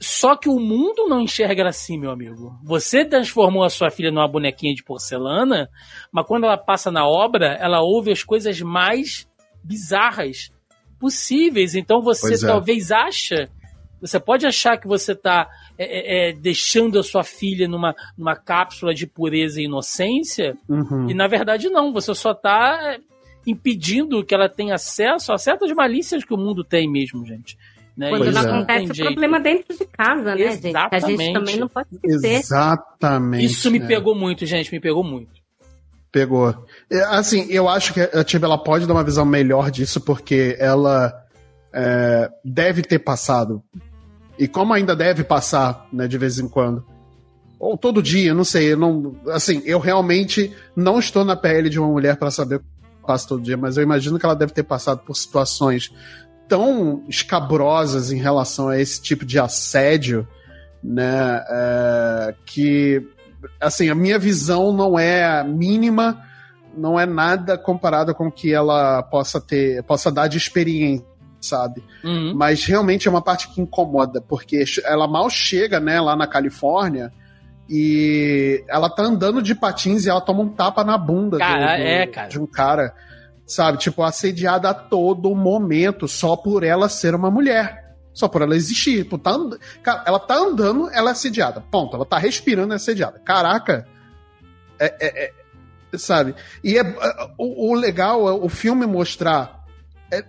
Só que o mundo não enxerga assim, meu amigo. Você transformou a sua filha numa bonequinha de porcelana, mas quando ela passa na obra, ela ouve as coisas mais bizarras possíveis. Então você é. talvez acha, você pode achar que você está deixando a sua filha numa, numa cápsula de pureza e inocência, Uhum. e na verdade não, você só está impedindo que ela tenha acesso a certas malícias que o mundo tem mesmo, gente. Né? Quando Pois não é. acontece tem o problema dentro de casa, né, gente? Que A gente Exatamente. também não pode esquecer. Exatamente. Isso me né? pegou muito, gente, me pegou muito. Pegou. É, Assim, eu acho que a Tiba ela pode dar uma visão melhor disso, porque ela é, deve ter passado. E como ainda deve passar, né, de vez em quando. Ou todo dia, não sei. Eu não, assim, eu realmente não estou na pele de uma mulher para saber o que passa todo dia, mas eu imagino que ela deve ter passado por situações tão escabrosas em relação a esse tipo de assédio, né, é, que assim, a minha visão não é mínima, não é nada comparado com o que ela possa ter, possa dar de experiência, sabe? Uhum. Mas realmente é uma parte que incomoda, porque ela mal chega, né, lá na Califórnia, e ela tá andando de patins e ela toma um tapa na bunda do- Cara, do- é, cara. de um cara, sabe? Tipo, assediada a todo momento, só por ela ser uma mulher. Só por ela existir. Tipo, tá and... Cara, ela tá andando, ela é assediada. Ponto. Ela tá respirando, é assediada. Caraca. É, é- é- sabe? E é, o, o legal é o filme mostrar. é,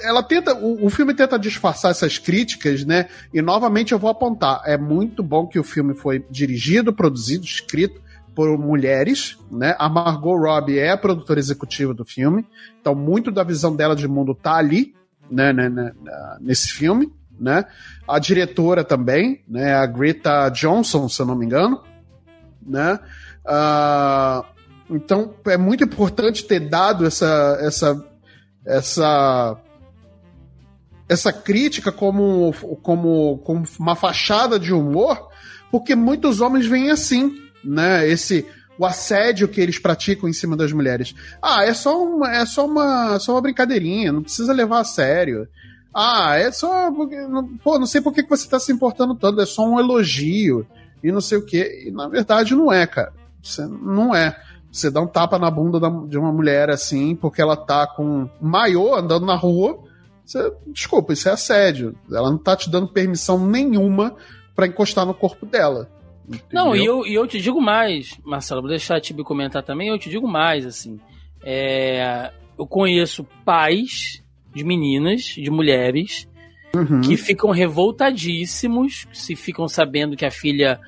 ela tenta. O, o filme tenta disfarçar essas críticas, né? E novamente eu vou apontar. É muito bom que o filme foi dirigido, produzido, escrito por mulheres, né? A Margot Robbie é a produtora executiva do filme. Então, muito da visão dela de mundo tá ali, né, né, né, nesse filme, né? A diretora também, né? A Greta Johnson, se eu não me engano, né? Ah, então, é muito importante ter dado essa essa essa essa crítica como, como, como uma fachada de humor, porque muitos homens veem assim, né? Esse o assédio que eles praticam em cima das mulheres. Ah, é só uma, é só uma, só uma brincadeirinha, não precisa levar a sério. Ah, é só. Pô, não sei por que você tá se importando tanto, é só um elogio e não sei o quê. E na verdade não é, cara. Você, não é. Você dá um tapa na bunda da- de uma mulher assim, porque ela tá com maiô andando na rua. Você, desculpa, isso é assédio. Ela não tá te dando permissão nenhuma pra encostar no corpo dela. Não, e eu, e eu te digo mais, Marcelo, vou deixar a Tibi comentar também, eu te digo mais, assim. É, eu conheço pais de meninas, de mulheres, Uhum. que ficam revoltadíssimos se ficam sabendo que a filha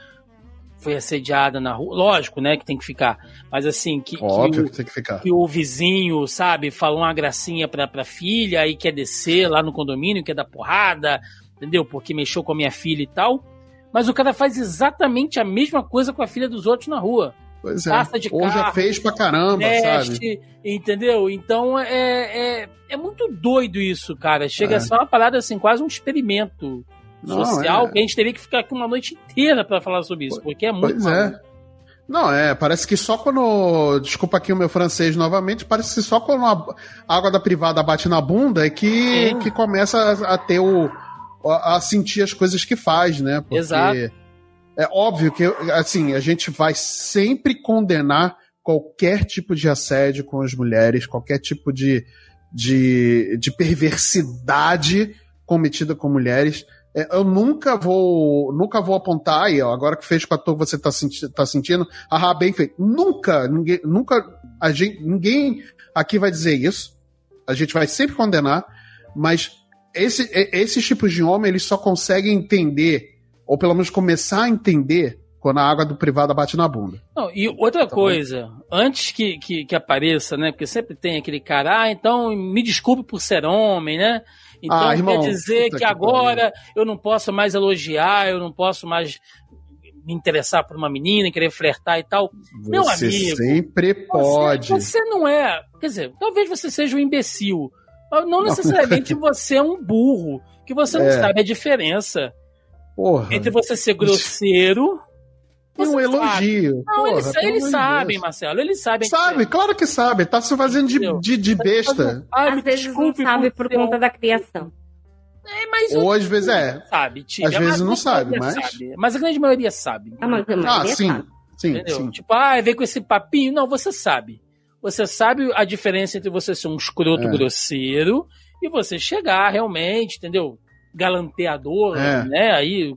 foi assediada na rua. Lógico, né, que tem que ficar. Mas assim, que, que Óbvio o, que tem que ficar. que o vizinho, sabe, falou uma gracinha pra, pra filha e quer descer lá no condomínio, quer dar porrada, entendeu? Porque mexeu com a minha filha e tal. Mas o cara faz exatamente a mesma coisa com a filha dos outros na rua. Pois é. Passa de Ou já carro, fez pra caramba, sabe? Teste, entendeu? Então é, é, é muito doido isso, cara. Chega É. a ser uma parada assim, quase um experimento Não, social é. que a gente teria que ficar aqui uma noite inteira pra falar sobre isso, porque é muito Pois maluco. é. Não, é, parece que só quando. Desculpa aqui o meu francês novamente, parece que só quando a água da privada bate na bunda é que, Sim. que começa a, a ter o. a sentir as coisas que faz, né? Porque Exato. É óbvio que, assim, a gente vai sempre condenar qualquer tipo de assédio com as mulheres, qualquer tipo de, de, de perversidade cometida com mulheres. É, Eu nunca vou nunca vou apontar, e ó, agora que fez com a toa você tá, senti tá sentindo, ah, bem feito. Nunca, ninguém, nunca, a gente, ninguém aqui vai dizer isso. A gente vai sempre condenar, mas esse, esses tipos de homem, eles só conseguem entender, ou pelo menos começar a entender, quando a água do privado bate na bunda. Não, e outra Tá coisa, antes que, que, que apareça, né? Porque sempre tem aquele cara, ah, então me desculpe por ser homem, né? Então Ah, irmão, quer dizer que, que agora eu não posso mais elogiar, eu não posso mais me interessar por uma menina, querer flertar e tal. Meu você amigo, sempre pode. Você, você não é. Quer dizer, talvez você seja um imbecil. Não necessariamente você é um burro. Que você não É. sabe a diferença Porra. entre você ser grosseiro. E um você sabe. elogio. Não, Porra, eles, eles sabem. Marcelo. Eles sabem. Sabe, claro que sabe. Tá se fazendo de, de, de besta. Ai, me Às vezes não desculpe sabe por um- conta da criação. É, mas Ou às vezes é. sabe, tia. Às vezes Mas a não grande sabe, maioria mas- sabe. Mas a grande maioria sabe. A Ah, maioria sim. sabe. Sim, Entendeu? sim. Tipo, ah, vem com esse papinho. Não, você sabe. Você sabe a diferença entre você ser um escroto É. grosseiro e você chegar realmente, entendeu? Galanteador, É. né? Aí,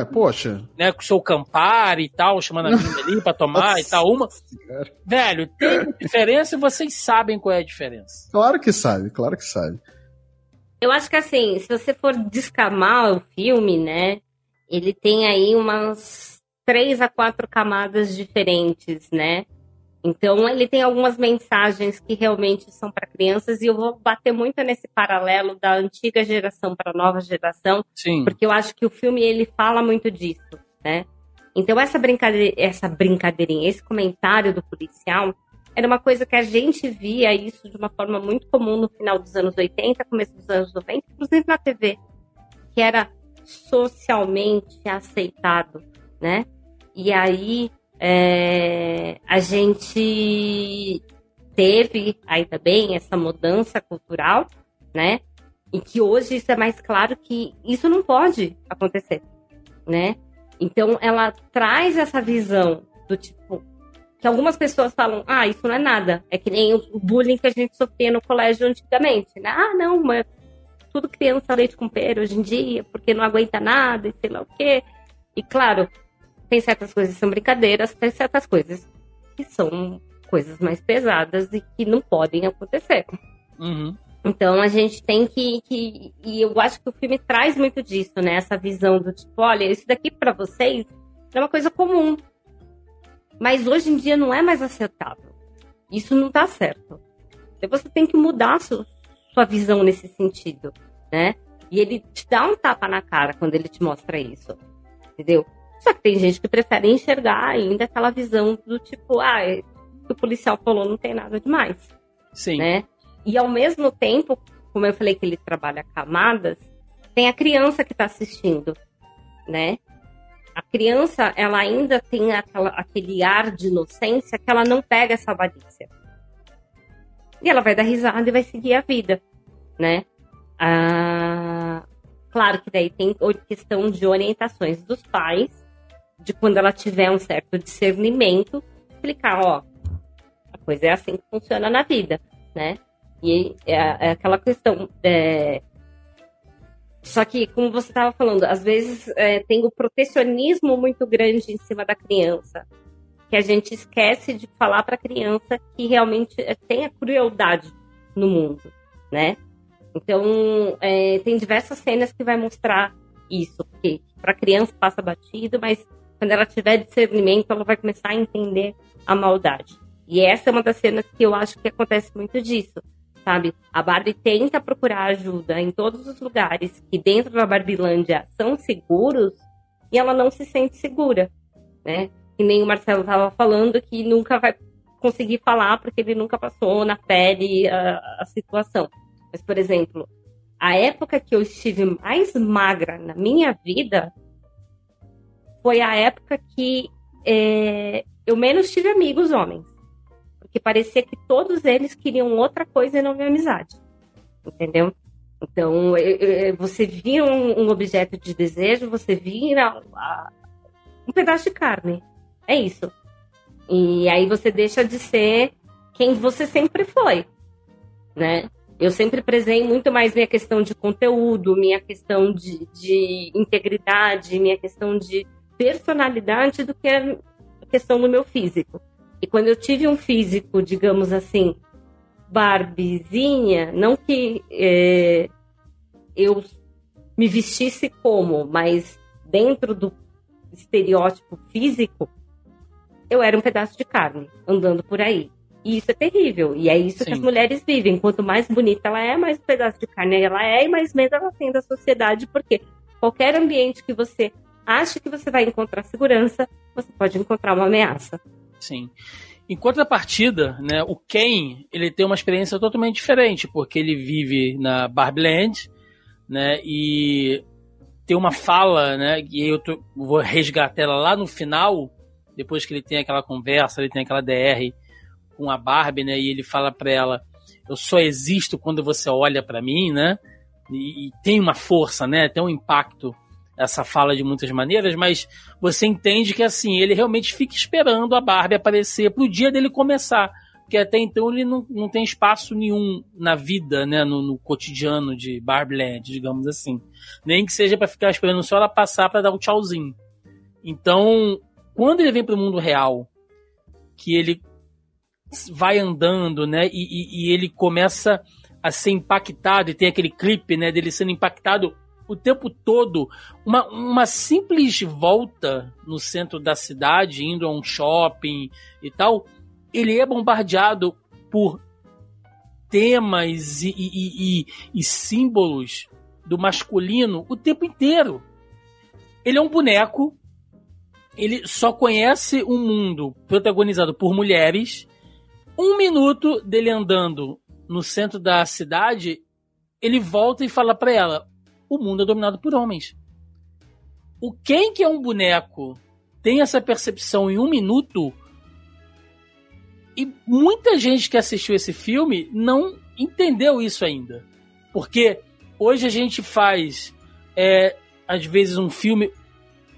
É, poxa. né, com o seu Campari e tal, chamando a menina ali pra tomar e tal. Uma. Senhora. Velho, tem diferença e vocês sabem qual é a diferença. Claro que sabe, claro que sabe. Eu acho que assim, se você for descamar o filme, né? Ele tem aí umas três a quatro camadas diferentes, né? Então ele tem algumas mensagens que realmente são para crianças e eu vou bater muito nesse paralelo da antiga geração para a nova geração, Sim. porque eu acho que o filme ele fala muito disso, né? Então essa brincadeira, essa brincadeirinha, esse comentário do policial era uma coisa que a gente via isso de uma forma muito comum no final dos anos 80, começo dos anos 90, inclusive na TV, que era socialmente aceitado, né? E aí é, a gente teve ainda bem essa mudança cultural, né? E que hoje isso é mais claro que isso não pode acontecer, né? Então ela traz essa visão do tipo que algumas pessoas falam, ah, isso não é nada, é que nem o bullying que a gente sofria no colégio antigamente, né? Ah, não, mas tudo criança leite com pera hoje em dia, porque não aguenta nada e sei lá o quê. E claro, tem certas coisas que são brincadeiras, tem certas coisas que são coisas mais pesadas e que não podem acontecer. Uhum. Então a gente tem que, que. E eu acho que o filme traz muito disso, né? Essa visão do tipo, olha, isso daqui pra vocês é uma coisa comum. Mas hoje em dia não é mais aceitável. Isso não tá certo. Então você tem que mudar sua, sua visão nesse sentido, né? E ele te dá um tapa na cara quando ele te mostra isso. Entendeu? Só que tem gente que prefere enxergar ainda aquela visão do tipo, ah, é- o policial falou não tem nada demais Sim. né? E ao mesmo tempo, como eu falei que ele trabalha camadas, tem a criança que está assistindo, né? A criança, ela ainda tem aquela, aquele ar de inocência que ela não pega essa malícia. E ela vai dar risada e vai seguir a vida, né? Ah, claro que daí tem questão de orientações dos pais, de quando ela tiver um certo discernimento, explicar, ó, a coisa é assim que funciona na vida, né? E é, é aquela questão. é, Só que, como você estava falando, às vezes é, tem o protecionismo muito grande em cima da criança, que a gente esquece de falar para a criança que realmente é, tem a crueldade no mundo, né? Então, é, tem diversas cenas que vai mostrar isso, porque para criança passa batido, mas quando ela tiver discernimento, ela vai começar a entender a maldade. E essa é uma das cenas que eu acho que acontece muito disso. sabe? A Barbie tenta procurar ajuda em todos os lugares que dentro da Barbilândia são seguros e ela não se sente segura, né? Que nem o Marcelo estava falando que nunca vai conseguir falar porque ele nunca passou na pele a, a situação. Mas, por exemplo, a época que eu estive mais magra na minha vida foi a época que é, eu menos tive amigos homens. Porque parecia que todos eles queriam outra coisa e não minha amizade. Entendeu? Então, você vira um, um, objeto de desejo, você vira um pedaço de carne. É isso. E aí você deixa de ser quem você sempre foi, né? Eu sempre prezei muito mais minha questão de conteúdo, minha questão de, de integridade, minha questão de personalidade do que a questão do meu físico. E quando eu tive um físico, digamos assim, barbizinha, não que é, eu me vestisse como, mas dentro do estereótipo físico, eu era um pedaço de carne andando por aí. E isso é terrível. E é isso Sim. que as mulheres vivem. Quanto mais bonita ela é, mais um pedaço de carne ela é, e mais medo ela tem da sociedade, porque qualquer ambiente que você acha que você vai encontrar segurança, você pode encontrar uma ameaça. Sim. Em contrapartida, né, o Ken, ele tem uma experiência totalmente diferente, porque ele vive na Barbland, né, e tem uma fala, né, e eu tô, vou resgatar ela lá no final, depois que ele tem aquela conversa, ele tem aquela DR com a Barbie, né, e ele fala para ela, eu só existo quando você olha para mim, né, e, e, tem uma força, né, tem um impacto essa fala de muitas maneiras, mas você entende que assim, ele realmente fica esperando a Barbie aparecer pro dia dele começar. Porque até então ele não, não tem espaço nenhum na vida, né? No, no cotidiano de Barbie digamos assim. Nem que seja para ficar esperando só ela passar para dar o um tchauzinho. Então, quando ele vem pro mundo real, que ele vai andando, né? E, e, e ele começa a ser impactado, e tem aquele clipe, né? Dele sendo impactado o tempo todo. Uma, uma simples volta no centro da cidade, indo a um shopping e tal, ele é bombardeado por temas e, e, e, e símbolos do masculino o tempo inteiro. Ele é um boneco, ele só conhece um mundo protagonizado por mulheres. Um minuto dele andando no centro da cidade, ele volta e fala para ela: o mundo é dominado por homens. O quem que é um boneco tem essa percepção em um minuto e muita gente que assistiu esse filme não entendeu isso ainda. Porque hoje a gente faz, é, às vezes, um filme.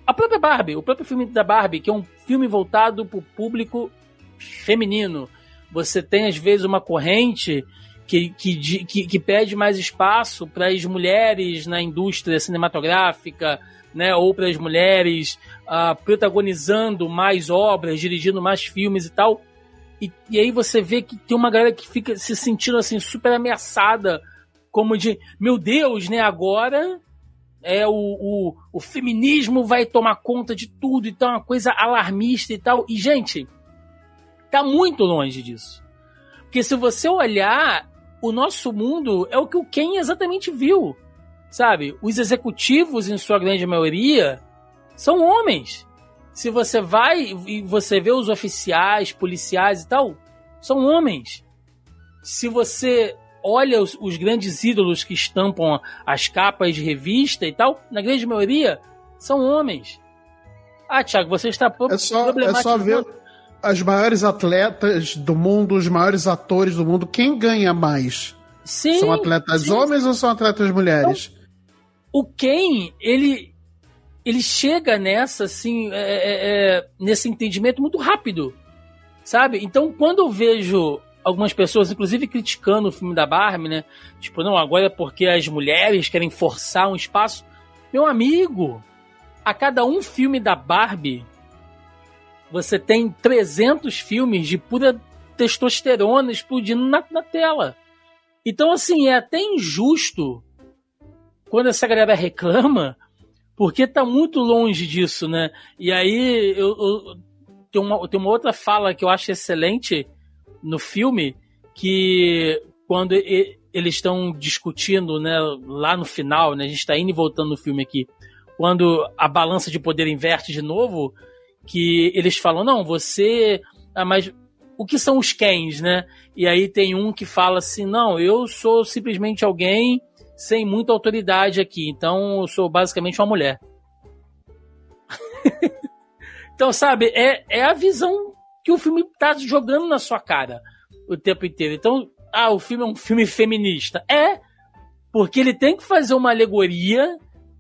A própria Barbie, o próprio filme da Barbie, que é um filme voltado para o público feminino. Você tem, às vezes, uma corrente que, que, que, que pede mais espaço para as mulheres na indústria cinematográfica, né, ou para as mulheres uh, protagonizando mais obras, dirigindo mais filmes e tal. E, e aí você vê que tem uma galera que fica se sentindo assim super ameaçada, como de, meu Deus, né, agora é o, o, o feminismo vai tomar conta de tudo, então é uma coisa alarmista e tal. E, gente, tá muito longe disso. Porque se você olhar o nosso mundo é o que o Ken exatamente viu. Sabe? Os executivos, em sua grande maioria, são homens. Se você vai e você vê os oficiais, policiais e tal, são homens. Se você olha os, os grandes ídolos que estampam as capas de revista e tal, na grande maioria, são homens. Ah, Thiago, você está é só, é só ver as maiores atletas do mundo, os maiores atores do mundo, quem ganha mais? Sim, são atletas sim. homens ou são atletas mulheres? Então, o Ken, ele ele chega nessa assim, é, é, é, nesse entendimento muito rápido, sabe? Então, quando eu vejo algumas pessoas, inclusive criticando o filme da Barbie, né? Tipo, não, agora é porque as mulheres querem forçar um espaço. Meu amigo, a cada um filme da Barbie você tem 300 filmes de pura testosterona explodindo na, na tela. Então, assim, é até injusto quando essa galera reclama, porque tá muito longe disso, né? E aí eu, eu tem, uma, tem uma outra fala que eu acho excelente no filme, que quando e, eles estão discutindo, né, lá no final, né, a gente está indo e voltando no filme aqui, quando a balança de poder inverte de novo, que eles falam, não, você. Ah, mas o que são os Kens, né? E aí tem um que fala assim: não, eu sou simplesmente alguém sem muita autoridade aqui, então eu sou basicamente uma mulher. então, sabe, é, é a visão que o filme tá jogando na sua cara o tempo inteiro. Então, ah, o filme é um filme feminista. É, porque ele tem que fazer uma alegoria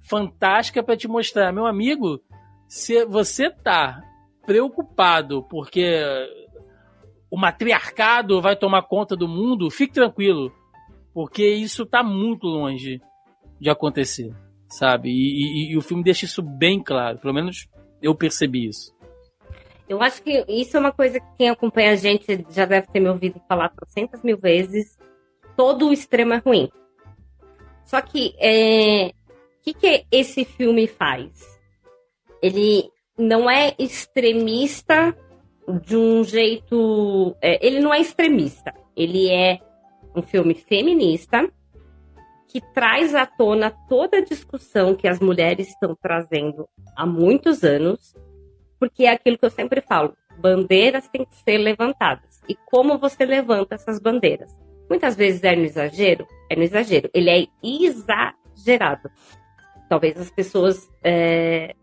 fantástica para te mostrar, meu amigo, se você tá preocupado porque o matriarcado vai tomar conta do mundo, fique tranquilo, porque isso tá muito longe de acontecer, sabe? E, e, e o filme deixa isso bem claro, pelo menos eu percebi isso. Eu acho que isso é uma coisa que quem acompanha a gente já deve ter me ouvido falar 300 mil vezes. Todo o extremo é ruim. Só que é, o que, que esse filme faz? Ele não é extremista de um jeito. É, ele não é extremista. Ele é um filme feminista que traz à tona toda a discussão que as mulheres estão trazendo há muitos anos porque é aquilo que eu sempre falo: bandeiras têm que ser levantadas. E como você levanta essas bandeiras? Muitas vezes é no exagero, é no exagero. Ele é exagerado. Talvez as pessoas é,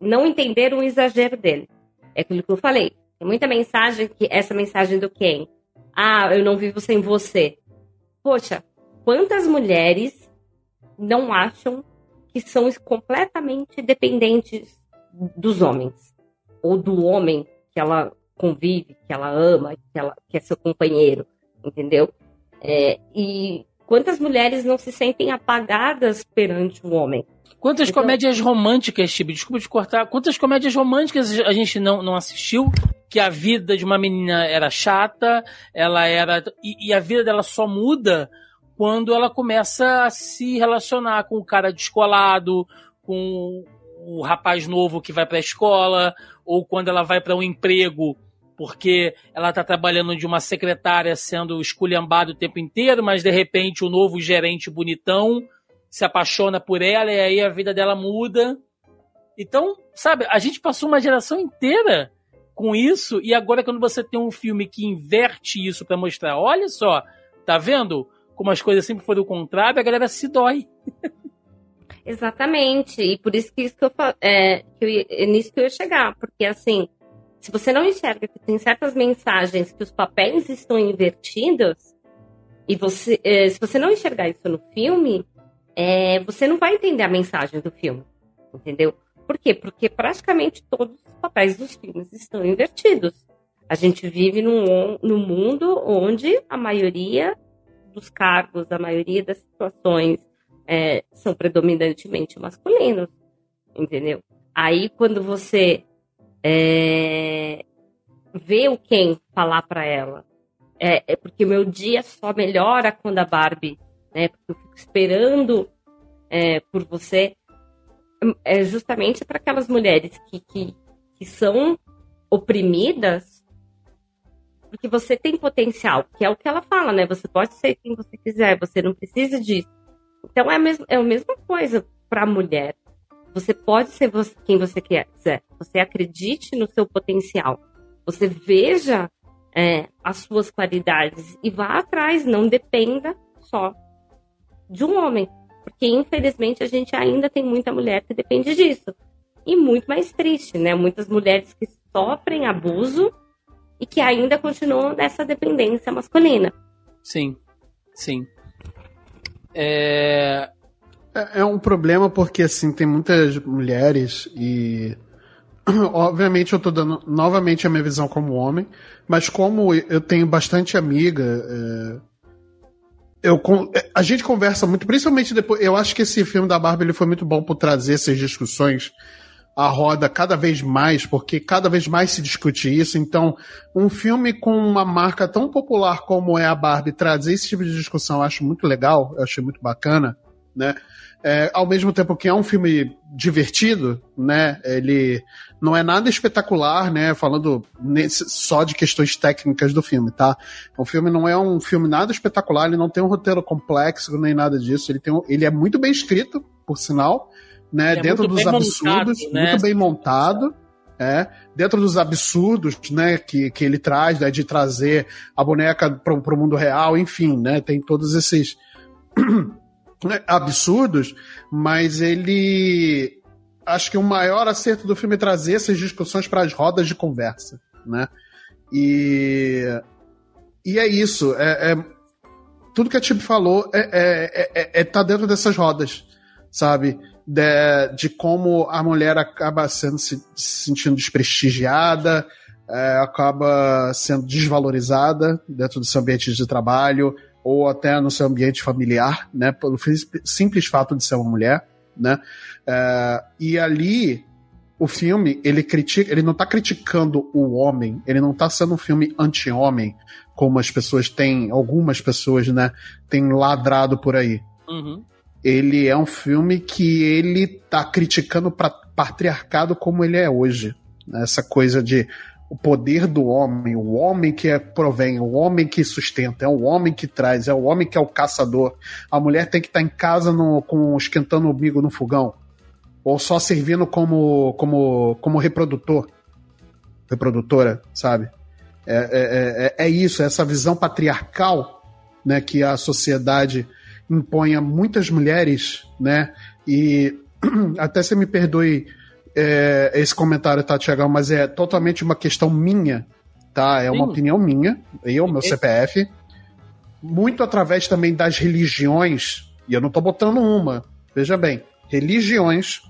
não entenderam o exagero dele. É aquilo que eu falei. Tem muita mensagem que essa mensagem do quem? Ah, eu não vivo sem você. Poxa, quantas mulheres não acham que são completamente dependentes dos homens, ou do homem que ela convive, que ela ama, que, ela, que é seu companheiro, entendeu? É, e quantas mulheres não se sentem apagadas perante o homem? Quantas então, comédias românticas, Chibi, desculpa te cortar, quantas comédias românticas a gente não, não assistiu? Que a vida de uma menina era chata, ela era. E, e a vida dela só muda quando ela começa a se relacionar com o cara descolado, com o rapaz novo que vai para a escola, ou quando ela vai para um emprego porque ela está trabalhando de uma secretária sendo esculhambada o tempo inteiro, mas de repente o novo gerente bonitão se apaixona por ela e aí a vida dela muda. Então, sabe, a gente passou uma geração inteira com isso e agora quando você tem um filme que inverte isso para mostrar, olha só, tá vendo como as coisas sempre foram o contrário, a galera se dói. Exatamente. E por isso que isso que eu é, que eu, é nisso que eu ia chegar. Porque assim, se você não enxerga que tem certas mensagens que os papéis estão invertidos, e você, é, se você não enxergar isso no filme, é, você não vai entender a mensagem do filme. Entendeu? Por quê? Porque praticamente todos os papéis dos filmes estão invertidos. A gente vive num, num mundo onde a maioria dos cargos, a maioria das situações, é, são predominantemente masculinos, entendeu? Aí quando você é, vê o quem falar para ela, é, é, porque meu dia só melhora quando a Barbie, né? Porque eu fico esperando é, por você, é justamente para aquelas mulheres que, que, que são oprimidas porque você tem potencial, que é o que ela fala, né? Você pode ser quem você quiser, você não precisa disso. Então é a mesma, é a mesma coisa para a mulher. Você pode ser você, quem você quiser. Você acredite no seu potencial. Você veja é, as suas qualidades e vá atrás. Não dependa só de um homem. Porque, infelizmente, a gente ainda tem muita mulher que depende disso. E muito mais triste, né? Muitas mulheres que sofrem abuso e que ainda continuam nessa dependência masculina. Sim, sim. É... é... é um problema porque, assim, tem muitas mulheres e. Obviamente, eu tô dando novamente a minha visão como homem, mas como eu tenho bastante amiga. É... Eu, a gente conversa muito, principalmente depois. Eu acho que esse filme da Barbie ele foi muito bom por trazer essas discussões à roda cada vez mais, porque cada vez mais se discute isso. Então, um filme com uma marca tão popular como é a Barbie trazer esse tipo de discussão eu acho muito legal, eu achei muito bacana. né? É, ao mesmo tempo que é um filme divertido, né? Ele não é nada espetacular, né? Falando nesse, só de questões técnicas do filme, tá? O filme não é um filme nada espetacular, ele não tem um roteiro complexo nem nada disso. Ele, tem um, ele é muito bem escrito, por sinal, né? É Dentro dos absurdos, montado, né? muito bem montado. É, dentro dos absurdos né, que, que ele traz, né, de trazer a boneca para o mundo real, enfim, né, tem todos esses né, absurdos, mas ele. Acho que o maior acerto do filme é trazer essas discussões para as rodas de conversa, né? E, e é isso. É, é tudo que a Tib falou é, é, é, é, tá dentro dessas rodas, sabe? De, de como a mulher acaba sendo se, se sentindo desprestigiada, é, acaba sendo desvalorizada dentro do seu ambiente de trabalho, ou até no seu ambiente familiar, né, pelo simples fato de ser uma mulher, né, é, e ali o filme ele critica, ele não está criticando o homem, ele não está sendo um filme anti-homem, como as pessoas têm, algumas pessoas, né, têm ladrado por aí. Uhum. Ele é um filme que ele tá criticando o patriarcado como ele é hoje. Né? Essa coisa de o poder do homem, o homem que é, provém, o homem que sustenta, é o homem que traz, é o homem que é o caçador. A mulher tem que estar tá em casa no, com, esquentando o umbigo no fogão. Ou só servindo como, como, como reprodutor. Reprodutora, sabe? É, é, é, é isso, é essa visão patriarcal né, que a sociedade impõe a muitas mulheres, né? E até você me perdoe é, esse comentário, tá, Tiagão, mas é totalmente uma questão minha, tá? É Sim. uma opinião minha, eu, meu CPF. Muito através também das religiões, e eu não tô botando uma, veja bem, religiões,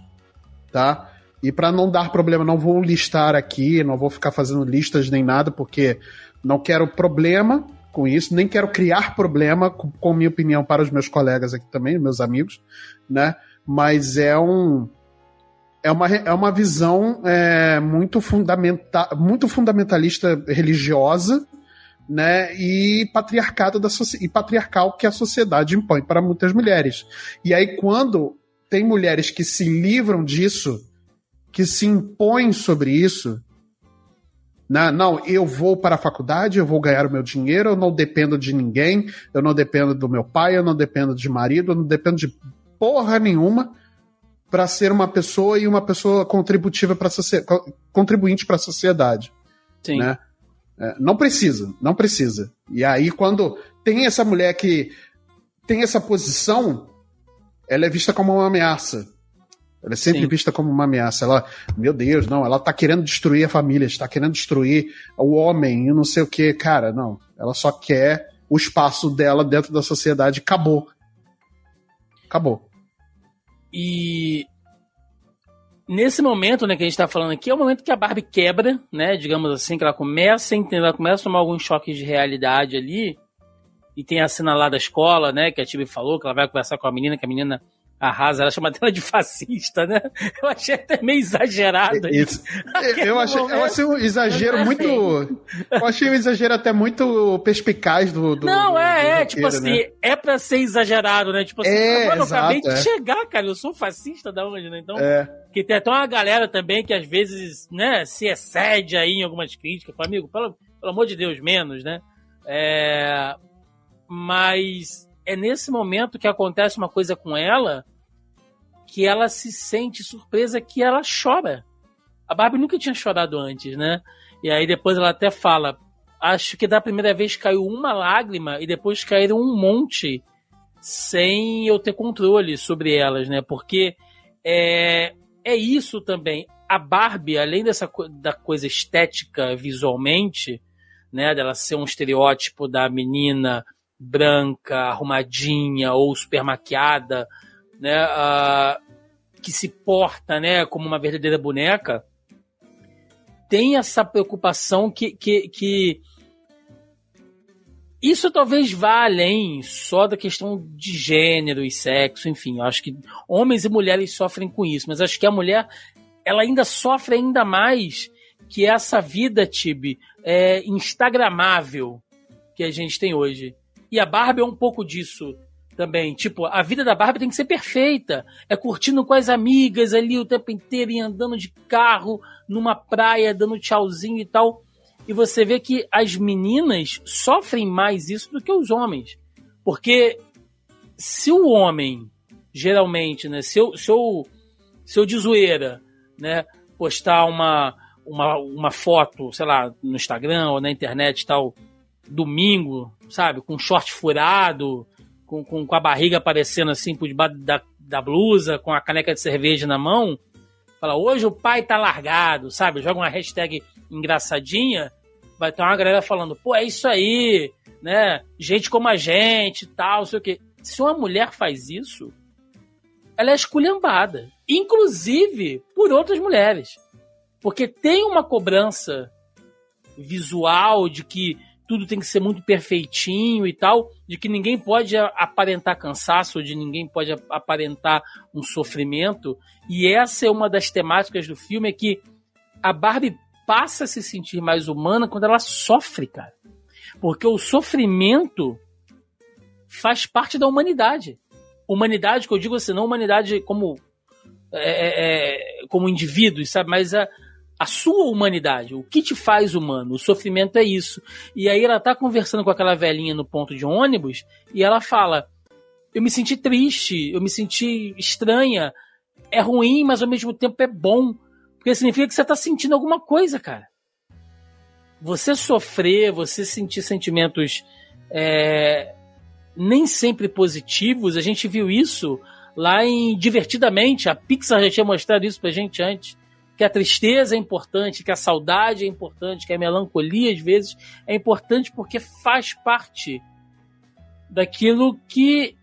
tá? E para não dar problema, não vou listar aqui, não vou ficar fazendo listas nem nada, porque não quero problema com isso, nem quero criar problema com, com minha opinião para os meus colegas aqui também, meus amigos, né? Mas é um é uma, é uma visão é, muito, fundamenta, muito fundamentalista religiosa né, e, patriarcado da e patriarcal que a sociedade impõe para muitas mulheres. E aí, quando tem mulheres que se livram disso, que se impõem sobre isso, né, não, eu vou para a faculdade, eu vou ganhar o meu dinheiro, eu não dependo de ninguém, eu não dependo do meu pai, eu não dependo de marido, eu não dependo de porra nenhuma para ser uma pessoa e uma pessoa contributiva para contribuinte para a sociedade. Sim. Né? É, não precisa, não precisa. E aí, quando tem essa mulher que tem essa posição, ela é vista como uma ameaça. Ela é sempre Sim. vista como uma ameaça. Ela, meu Deus, não, ela tá querendo destruir a família, está querendo destruir o homem e não sei o que. Cara, não. Ela só quer o espaço dela dentro da sociedade. Acabou. Acabou. E nesse momento, né, que a gente tá falando aqui, é o momento que a Barbie quebra, né, digamos assim, que ela começa a entender, ela começa a tomar alguns choques de realidade ali, e tem a cena lá da escola, né, que a Tibi falou, que ela vai conversar com a menina, que a menina arrasa, ela chama ela de fascista, né? Eu achei até meio exagerado. Isso. Eu achei, eu achei um exagero muito. Eu achei um exagero até muito perspicaz do. do Não, é, do é, tipo assim, né? é pra ser exagerado, né? Tipo assim, é, mano, eu acabei de é. chegar, cara, eu sou fascista da onde, né? Então, é. que tem até uma galera também que às vezes, né, se excede aí em algumas críticas. Fala, amigo, pelo, pelo amor de Deus, menos, né? É. Mas é nesse momento que acontece uma coisa com ela que ela se sente surpresa que ela chora. A Barbie nunca tinha chorado antes, né? E aí depois ela até fala: Acho que da primeira vez caiu uma lágrima e depois caíram um monte sem eu ter controle sobre elas, né? Porque é, é isso também. A Barbie, além dessa da coisa estética visualmente, né, dela ser um estereótipo da menina branca, arrumadinha ou super maquiada, né, uh, que se porta, né, como uma verdadeira boneca, tem essa preocupação que, que, que isso talvez vá além só da questão de gênero e sexo, enfim, eu acho que homens e mulheres sofrem com isso, mas acho que a mulher ela ainda sofre ainda mais que essa vida, Tibi, é instagramável que a gente tem hoje. E a Barbie é um pouco disso também. Tipo, a vida da Barbie tem que ser perfeita. É curtindo com as amigas ali o tempo inteiro e andando de carro numa praia, dando tchauzinho e tal. E você vê que as meninas sofrem mais isso do que os homens. Porque se o homem, geralmente, né, se eu, se eu, se eu de zoeira, né, postar uma, uma, uma foto, sei lá, no Instagram ou na internet e tal, domingo, sabe, com short furado, com, com, com a barriga aparecendo assim por debaixo da, da blusa, com a caneca de cerveja na mão, fala, hoje o pai tá largado, sabe? Joga uma hashtag engraçadinha, vai ter uma galera falando, pô, é isso aí, né? Gente como a gente tal, sei o quê. Se uma mulher faz isso, ela é esculhambada. Inclusive por outras mulheres. Porque tem uma cobrança visual de que tudo tem que ser muito perfeitinho e tal, de que ninguém pode aparentar cansaço, de ninguém pode aparentar um sofrimento. E essa é uma das temáticas do filme, é que a Barbie passa a se sentir mais humana quando ela sofre, cara. Porque o sofrimento faz parte da humanidade. Humanidade, que eu digo assim, não humanidade como, é, é, é como indivíduos, sabe? Mas a, a sua humanidade, o que te faz humano. O sofrimento é isso. E aí ela tá conversando com aquela velhinha no ponto de ônibus e ela fala: Eu me senti triste, eu me senti estranha. É ruim, mas ao mesmo tempo é bom. Porque significa que você tá sentindo alguma coisa, cara. Você sofrer, você sentir sentimentos é, nem sempre positivos, a gente viu isso lá em Divertidamente. A Pixar já tinha mostrado isso pra gente antes que a tristeza é importante, que a saudade é importante, que a melancolia às vezes é importante porque faz parte daquilo que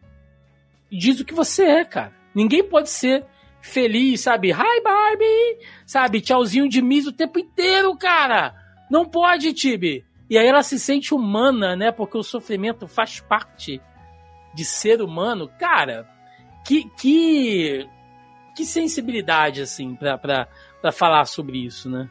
diz o que você é, cara. Ninguém pode ser feliz, sabe? Hi, Barbie! Sabe? Tchauzinho de Miss o tempo inteiro, cara! Não pode, Tibi! E aí ela se sente humana, né? Porque o sofrimento faz parte de ser humano. Cara, que, que, que sensibilidade, assim, pra, pra, para falar sobre isso, né?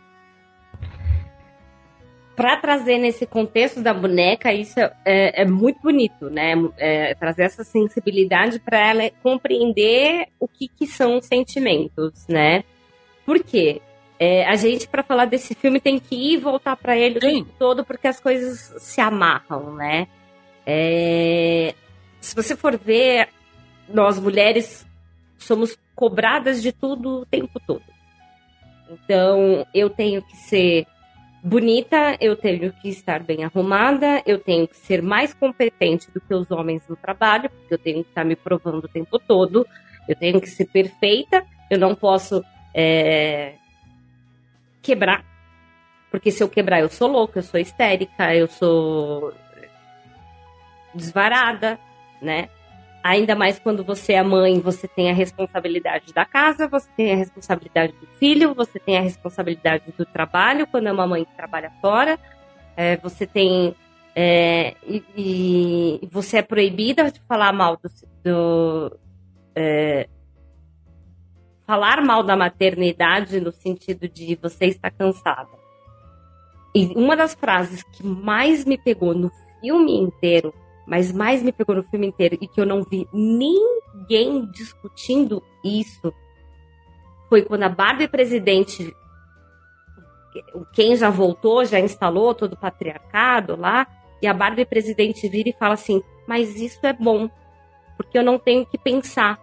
Para trazer nesse contexto da boneca, isso é, é muito bonito, né? É, trazer essa sensibilidade para ela compreender o que, que são os sentimentos, né? Por quê? É, a gente, para falar desse filme, tem que ir e voltar para ele o tempo todo, porque as coisas se amarram, né? É, se você for ver, nós mulheres somos cobradas de tudo o tempo todo. Então, eu tenho que ser bonita, eu tenho que estar bem arrumada, eu tenho que ser mais competente do que os homens no trabalho, porque eu tenho que estar me provando o tempo todo, eu tenho que ser perfeita, eu não posso é, quebrar, porque se eu quebrar eu sou louca, eu sou histérica, eu sou desvarada, né? Ainda mais quando você é mãe, você tem a responsabilidade da casa, você tem a responsabilidade do filho, você tem a responsabilidade do trabalho, quando é uma mãe que trabalha fora, é, você tem. É, e, e, você é proibida de falar mal do. do é, falar mal da maternidade no sentido de você está cansada. E uma das frases que mais me pegou no filme inteiro mas mais me pegou no filme inteiro e que eu não vi ninguém discutindo isso foi quando a Barbie presidente, quem já voltou, já instalou todo o patriarcado lá, e a Barbie presidente vira e fala assim: Mas isso é bom, porque eu não tenho que pensar.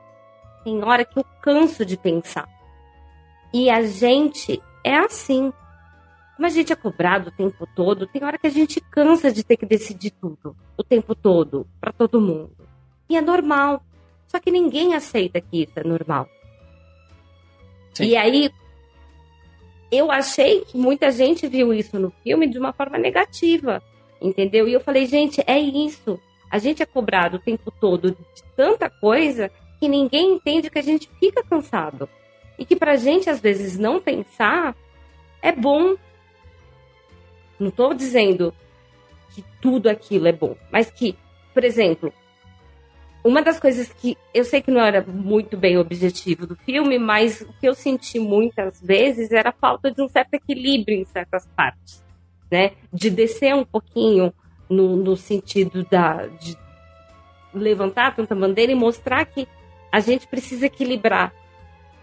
Tem hora que eu canso de pensar. E a gente é assim. Como a gente é cobrado o tempo todo, tem hora que a gente cansa de ter que decidir tudo, o tempo todo, para todo mundo. E é normal. Só que ninguém aceita que isso é normal. Sim. E aí, eu achei que muita gente viu isso no filme de uma forma negativa, entendeu? E eu falei, gente, é isso. A gente é cobrado o tempo todo de tanta coisa que ninguém entende que a gente fica cansado. E que pra gente, às vezes, não pensar é bom, não estou dizendo que tudo aquilo é bom, mas que, por exemplo, uma das coisas que eu sei que não era muito bem o objetivo do filme, mas o que eu senti muitas vezes era a falta de um certo equilíbrio em certas partes, né? De descer um pouquinho no, no sentido da, de, levantar tanta bandeira e mostrar que a gente precisa equilibrar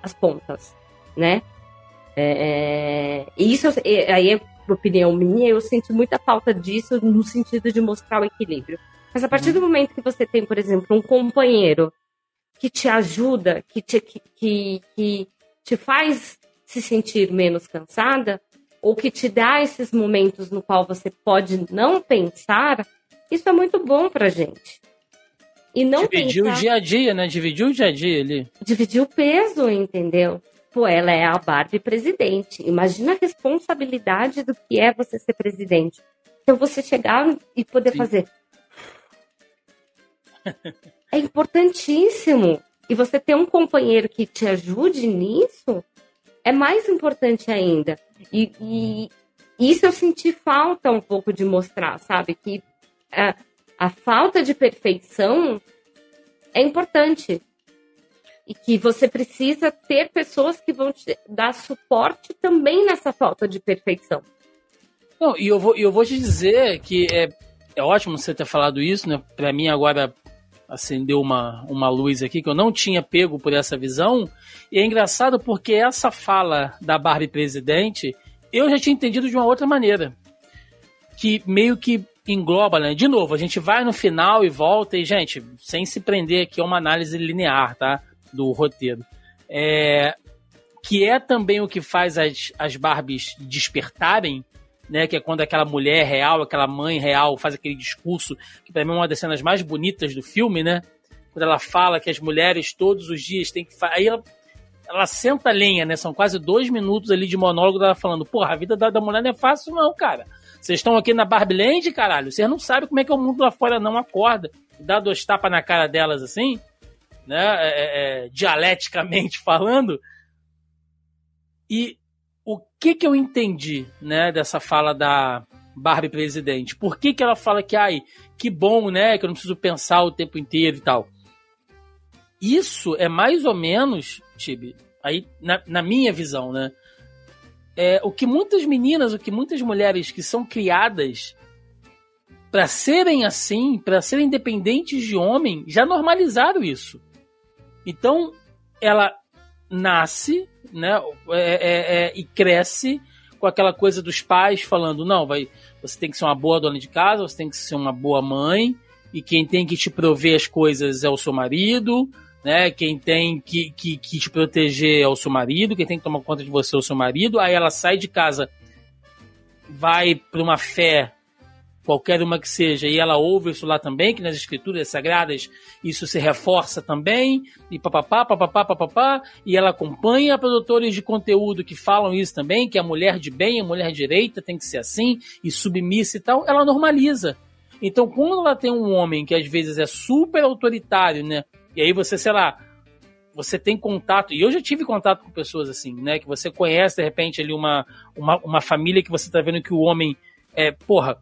as pontas, né? É, é, e isso aí é opinião minha, eu sinto muita falta disso no sentido de mostrar o equilíbrio. Mas a partir do momento que você tem, por exemplo, um companheiro que te ajuda, que te, que, que, que te faz se sentir menos cansada, ou que te dá esses momentos no qual você pode não pensar, isso é muito bom pra gente. E não Dividir pensar... o dia a dia, né? Dividir o dia a dia ali. Dividir o peso, entendeu? Pô, ela é a Barbie presidente. Imagina a responsabilidade do que é você ser presidente. Então você chegar e poder Sim. fazer. é importantíssimo. E você ter um companheiro que te ajude nisso é mais importante ainda. E, e isso eu senti falta um pouco de mostrar, sabe? Que a, a falta de perfeição é importante. E que você precisa ter pessoas que vão te dar suporte também nessa falta de perfeição. Não, e eu vou, eu vou te dizer que é, é ótimo você ter falado isso, né? Para mim agora acendeu uma, uma luz aqui que eu não tinha pego por essa visão. E é engraçado porque essa fala da Barbie presidente eu já tinha entendido de uma outra maneira. Que meio que engloba, né? De novo, a gente vai no final e volta, e, gente, sem se prender aqui a uma análise linear, tá? Do roteiro. É, que é também o que faz as, as Barbies despertarem, né? Que é quando aquela mulher real, aquela mãe real faz aquele discurso, que para mim é uma das cenas mais bonitas do filme, né? Quando ela fala que as mulheres todos os dias têm que. Aí ela ela senta a lenha, né? São quase dois minutos ali de monólogo dela falando, porra, a vida da, da mulher não é fácil não, cara. Vocês estão aqui na Barbie Land, caralho, vocês não sabem como é que é o mundo lá fora não acorda. Dá dois tapas na cara delas assim, né? É, é, é dialeticamente falando. E o que que eu entendi, né, dessa fala da Barbie presidente? Por que que ela fala que, ai, que bom, né, que eu não preciso pensar o tempo inteiro e tal? Isso é mais ou menos Tibi, aí na, na minha visão, né? É, o que muitas meninas, o que muitas mulheres que são criadas para serem assim, para serem dependentes de homem, já normalizaram isso. Então, ela nasce, né, é, é, é, e cresce com aquela coisa dos pais falando, não, vai, você tem que ser uma boa dona de casa, você tem que ser uma boa mãe, e quem tem que te prover as coisas é o seu marido, né? Quem tem que, que, que te proteger é o seu marido, quem tem que tomar conta de você é o seu marido. Aí ela sai de casa, vai para uma fé, qualquer uma que seja, e ela ouve isso lá também, que nas escrituras sagradas isso se reforça também, e papapá, papapá, papapá, e ela acompanha produtores de conteúdo que falam isso também, que a mulher de bem, a mulher direita tem que ser assim, e submissa e tal, ela normaliza. Então, quando ela tem um homem que às vezes é super autoritário, né? E aí você, sei lá, você tem contato, e eu já tive contato com pessoas assim, né? Que você conhece, de repente, ali uma, uma, uma família que você tá vendo que o homem é, porra,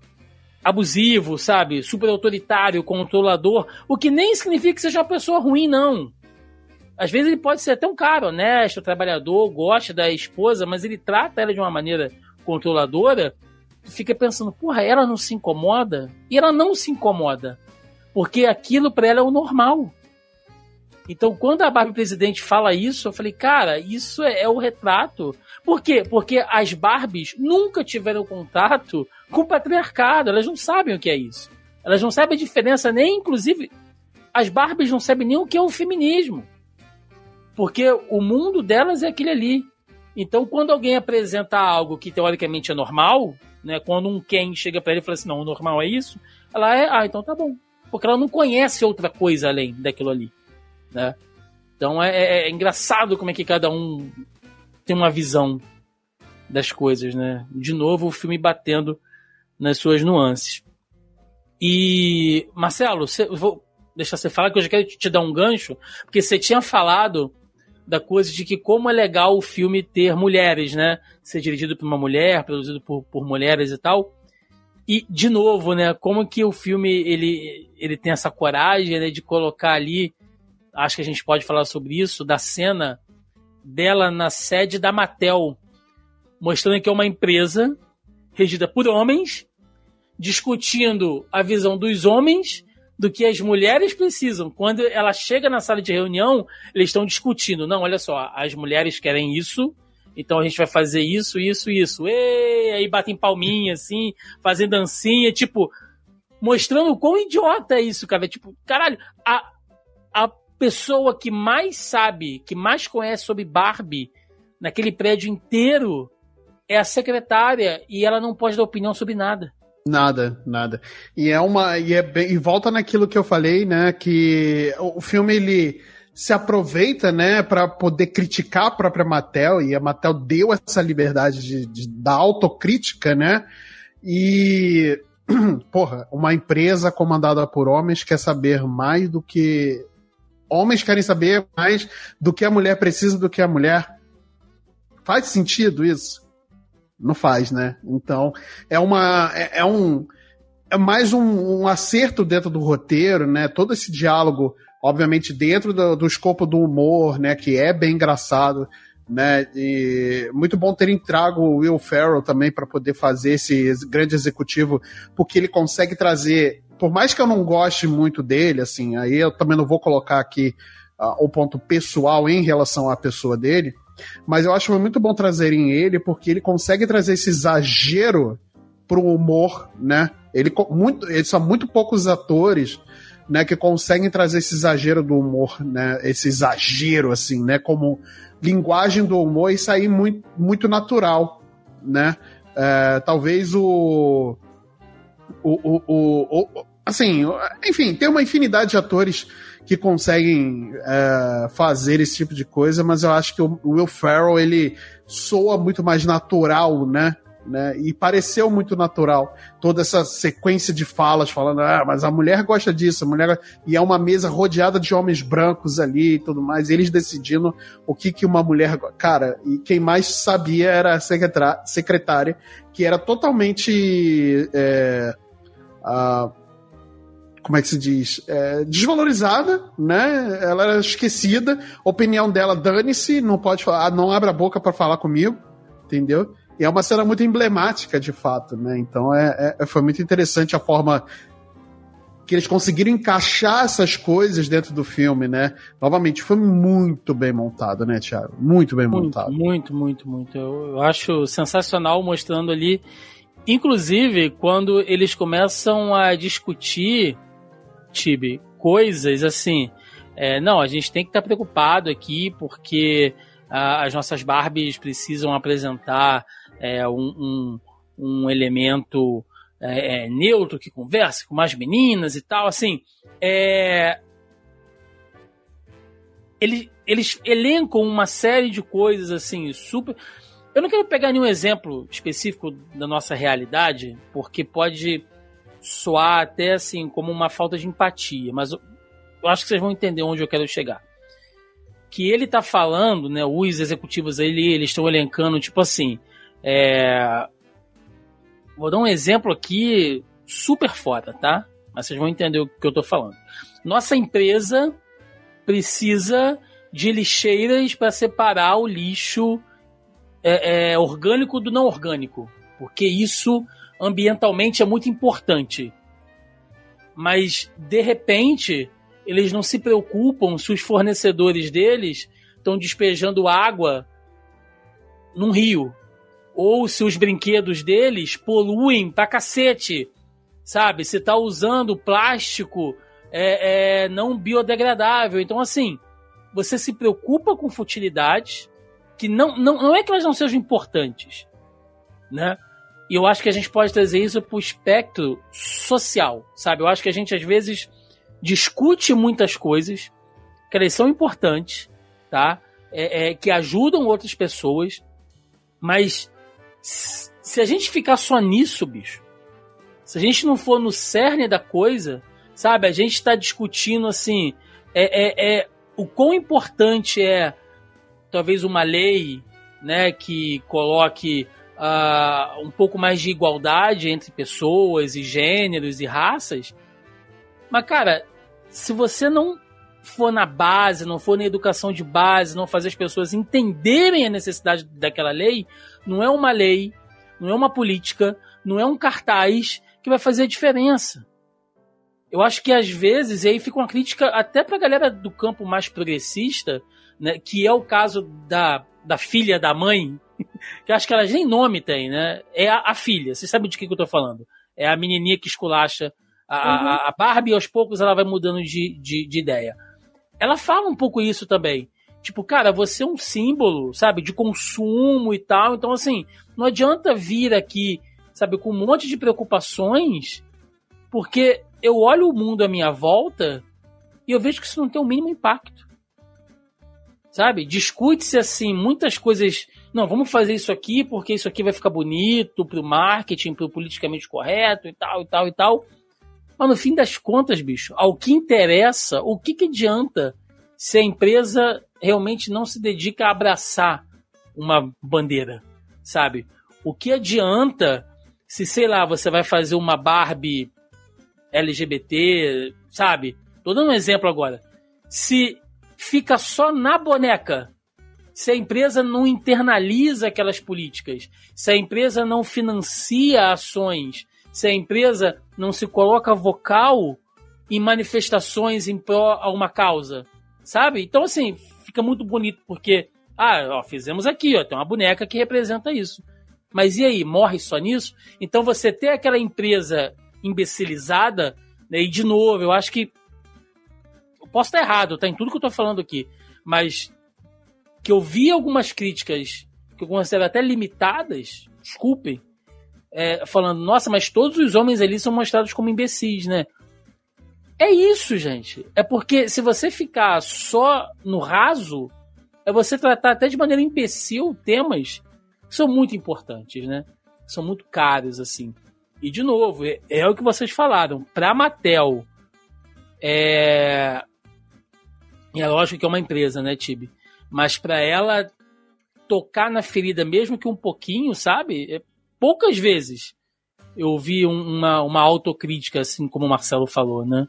abusivo, sabe? Super autoritário, controlador, o que nem significa que seja uma pessoa ruim, não. Às vezes ele pode ser até um cara honesto, trabalhador, gosta da esposa, mas ele trata ela de uma maneira controladora. Tu fica pensando, porra, ela não se incomoda? E ela não se incomoda. Porque aquilo para ela é o normal. Então, quando a Barbie Presidente fala isso, eu falei, cara, isso é, é, o retrato. Por quê? Porque as Barbies nunca tiveram contato com o patriarcado, elas não sabem o que é isso. Elas não sabem a diferença, nem inclusive. As Barbies não sabem nem o que é o feminismo. Porque o mundo delas é aquele ali. Então, quando alguém apresenta algo que teoricamente é normal, né, quando um Ken chega para ele e fala assim: não, o normal é isso, ela é, ah, então tá bom. Porque ela não conhece outra coisa além daquilo ali né? Então é, é, é, engraçado como é que cada um tem uma visão das coisas, né? De novo, o filme batendo nas suas nuances. E, Marcelo, você, vou deixar você falar que eu já quero te dar um gancho, porque você tinha falado da coisa de que como é legal o filme ter mulheres, né? Ser dirigido por uma mulher, produzido por, por mulheres e tal. E, de novo, né? Como que o filme ele, ele tem essa coragem né, de colocar ali acho que a gente pode falar sobre isso, da cena dela na sede da Mattel, mostrando que é uma empresa regida por homens, discutindo a visão dos homens do que as mulheres precisam. Quando ela chega na sala de reunião, eles estão discutindo. Não, olha só, as mulheres querem isso, então a gente vai fazer isso, isso, isso. E aí batem palminha, assim, fazem dancinha, tipo, mostrando o quão idiota é isso, cara. Tipo, caralho, a, a pessoa que mais sabe, que mais conhece sobre Barbie naquele prédio inteiro é a secretária e ela não pode dar opinião sobre nada. Nada, nada. E é uma e é bem, e volta naquilo que eu falei, né, que o filme ele se aproveita, né, para poder criticar a própria Mattel e a Mattel deu essa liberdade de, de da autocrítica, né? E porra, uma empresa comandada por homens quer saber mais do que homens querem saber mais do que a mulher precisa do que a mulher. Faz sentido isso? Não faz, né? Então, é uma. É, é um. É mais um, um, acerto dentro do roteiro, né? Todo esse diálogo, obviamente, dentro do, do escopo do humor, né? Que é bem engraçado, né? E muito bom terem trago o Will Ferrell também para poder fazer esse grande executivo, porque ele consegue trazer. Por mais que eu não goste muito dele, assim, aí eu também não vou colocar aqui uh, o ponto pessoal em relação à pessoa dele, mas eu acho muito bom trazerem ele, porque ele consegue trazer esse exagero pro humor, né? Ele, muito, são muito poucos atores né, que conseguem trazer esse exagero do humor, né? Esse exagero, assim, né? Como linguagem do humor e sair muito, muito natural, né? É, talvez o o, o, o, o, assim, enfim, tem uma infinidade de atores que conseguem é, fazer esse tipo de coisa, mas eu acho que o Will Ferrell ele soa muito mais natural, né? Né? E pareceu muito natural toda essa sequência de falas falando, ah, mas a mulher gosta disso, a mulher e é uma mesa rodeada de homens brancos ali e tudo mais, eles decidindo o que que uma mulher, cara, e quem mais sabia era a secretária, que era totalmente é, a como é que se diz? É, desvalorizada, né? Ela era esquecida. Opinião dela, dane-se, não pode falar, não abre a boca para falar comigo, entendeu? E é uma cena muito emblemática, de fato, né? Então é, é, foi muito interessante a forma que eles conseguiram encaixar essas coisas dentro do filme, né? Novamente, foi muito bem montado, né, Thiago? Muito bem muito, montado. Muito, muito, muito. Eu, eu acho sensacional mostrando ali. Inclusive, quando eles começam a discutir Tibi, coisas assim. É, não, a gente tem que estar tá preocupado aqui porque ah, as nossas Barbies precisam apresentar é, um, um, um, elemento é, é neutro que converse com mais meninas e tal. Assim, é, eles, eles elencam uma série de coisas assim super. Eu não quero pegar nenhum exemplo específico da nossa realidade, porque pode soar até assim como uma falta de empatia, mas eu, acho que vocês vão entender onde eu quero chegar. Que ele tá falando, né? Os executivos ali, eles estão elencando, tipo assim. É... Vou dar um exemplo aqui super foda, tá? Mas vocês vão entender o que eu tô falando. Nossa empresa precisa de lixeiras para separar o lixo é, é, orgânico do não orgânico, porque isso ambientalmente é muito importante. Mas, de repente, eles não se preocupam se os fornecedores deles estão despejando água num rio. Ou se os brinquedos deles poluem pra cacete. Sabe? Se tá usando plástico é, é, não biodegradável. Então, assim, você se preocupa com futilidades que não, não, não é que elas não sejam importantes, né? E eu acho que a gente pode trazer isso para o espectro social, sabe? Eu acho que a gente às vezes discute muitas coisas que elas são importantes, tá? É, é, que ajudam outras pessoas, mas se a gente ficar só nisso, bicho, se a gente não for no cerne da coisa, sabe? A gente está discutindo assim, é, é, é o quão importante é talvez uma lei, né, que coloque uh, um pouco mais de igualdade entre pessoas e gêneros e raças. Mas, cara, se você não for na base, não for na educação de base, não fazer as pessoas entenderem a necessidade daquela lei, não é uma lei, não é uma política, não é um cartaz que vai fazer a diferença. eu acho que às vezes, e aí fica uma crítica até pra galera do campo mais progressista, né, que é o caso da, da filha da mãe, que eu acho que elas nem nome tem, né? É a, a filha, você sabe de que, que eu tô falando? É a menininha que esculacha a, uhum. a Barbie, aos poucos ela vai mudando de, de, de ideia. Ela fala um pouco isso também. Tipo, cara, você é um símbolo, sabe, de consumo e tal. Então, assim, não adianta vir aqui, sabe, com um monte de preocupações, porque eu olho o mundo à minha volta e eu vejo que isso não tem o mínimo impacto. Sabe? Discute-se, assim, muitas coisas. Não, vamos fazer isso aqui porque isso aqui vai ficar bonito pro marketing, pro politicamente correto e tal, e tal, e tal. Mas no fim das contas, bicho, ao que interessa, o que, que adianta se a empresa realmente não se dedica a abraçar uma bandeira, sabe? O que adianta se, sei lá, você vai fazer uma Barbie LGBT, sabe? Tô dando um exemplo agora. Se fica só na boneca, se a empresa não internaliza aquelas políticas, se a empresa não financia ações, se a empresa não se coloca vocal em manifestações em pró a uma causa, sabe? Então, assim, fica muito bonito, porque, ah, ó, fizemos aqui, ó, tem uma boneca que representa isso. Mas e aí, morre só nisso? Então você ter aquela empresa imbecilizada, né, e de novo, eu acho que. Posso estar errado, tá em tudo que eu tô falando aqui, mas que eu vi algumas críticas que eu considero até limitadas, desculpem, é, falando, nossa, mas todos os homens ali são mostrados como imbecis, né? É isso, gente. É porque se você ficar só no raso, é você tratar até de maneira imbecil temas que são muito importantes, né? São muito caros, assim. E, de novo, é, é o que vocês falaram. Pra Mattel, é... é lógico que é uma empresa, né, Tibi? Mas para ela tocar na ferida, mesmo que um pouquinho, sabe? É... Poucas vezes eu vi uma, uma autocrítica, assim como o Marcelo falou, né?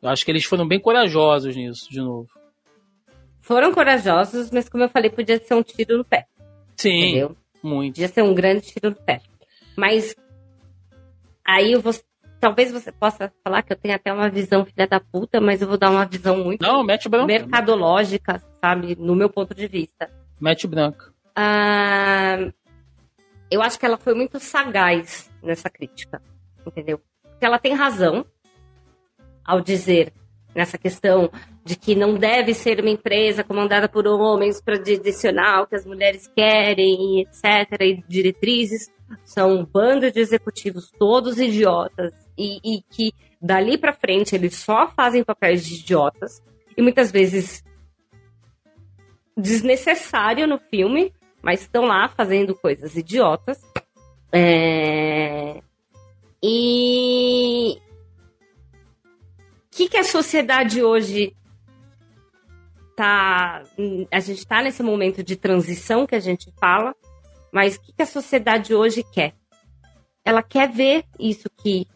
Eu acho que eles foram bem corajosos nisso, de novo. Foram corajosos, mas como eu falei, podia ser um tiro no pé. Sim, entendeu? muito. Podia ser um grande tiro no pé. Mas aí eu vou. Talvez você possa falar que eu tenho até uma visão filha da puta, mas eu vou dar uma visão muito Não, mete branco. mercadológica, sabe? No meu ponto de vista. Mete branco. Ah, eu acho que ela foi muito sagaz nessa crítica, entendeu? Porque ela tem razão ao dizer nessa questão de que não deve ser uma empresa comandada por homens para direcionar o que as mulheres querem, etc., e diretrizes. São um bando de executivos todos idiotas e, e que dali para frente eles só fazem papéis de idiotas e muitas vezes desnecessário no filme, mas estão lá fazendo coisas idiotas. É... E, que, que a sociedade hoje tá. A gente está nesse momento de transição que a gente fala, mas o que, que a sociedade hoje quer? Ela quer ver isso que.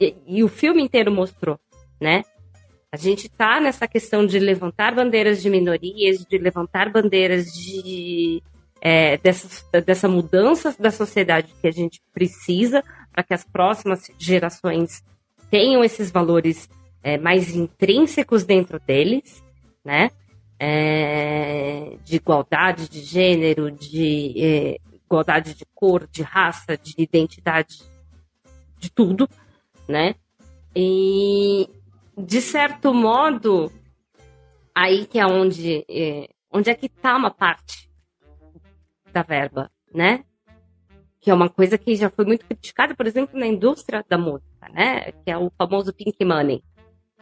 E, e o filme inteiro mostrou, né? A gente está nessa questão de levantar bandeiras de minorias, de levantar bandeiras de é, dessa, dessa mudança da sociedade que a gente precisa para que as próximas gerações tenham esses valores é, mais intrínsecos dentro deles, né? É, de igualdade de gênero, de é, igualdade de cor, de raça, de identidade, de tudo, né? E de certo modo, aí que é onde, é, onde é que está uma parte da verba, né? Que é uma coisa que já foi muito criticada, por exemplo, na indústria da música, né? Que é o famoso pink money,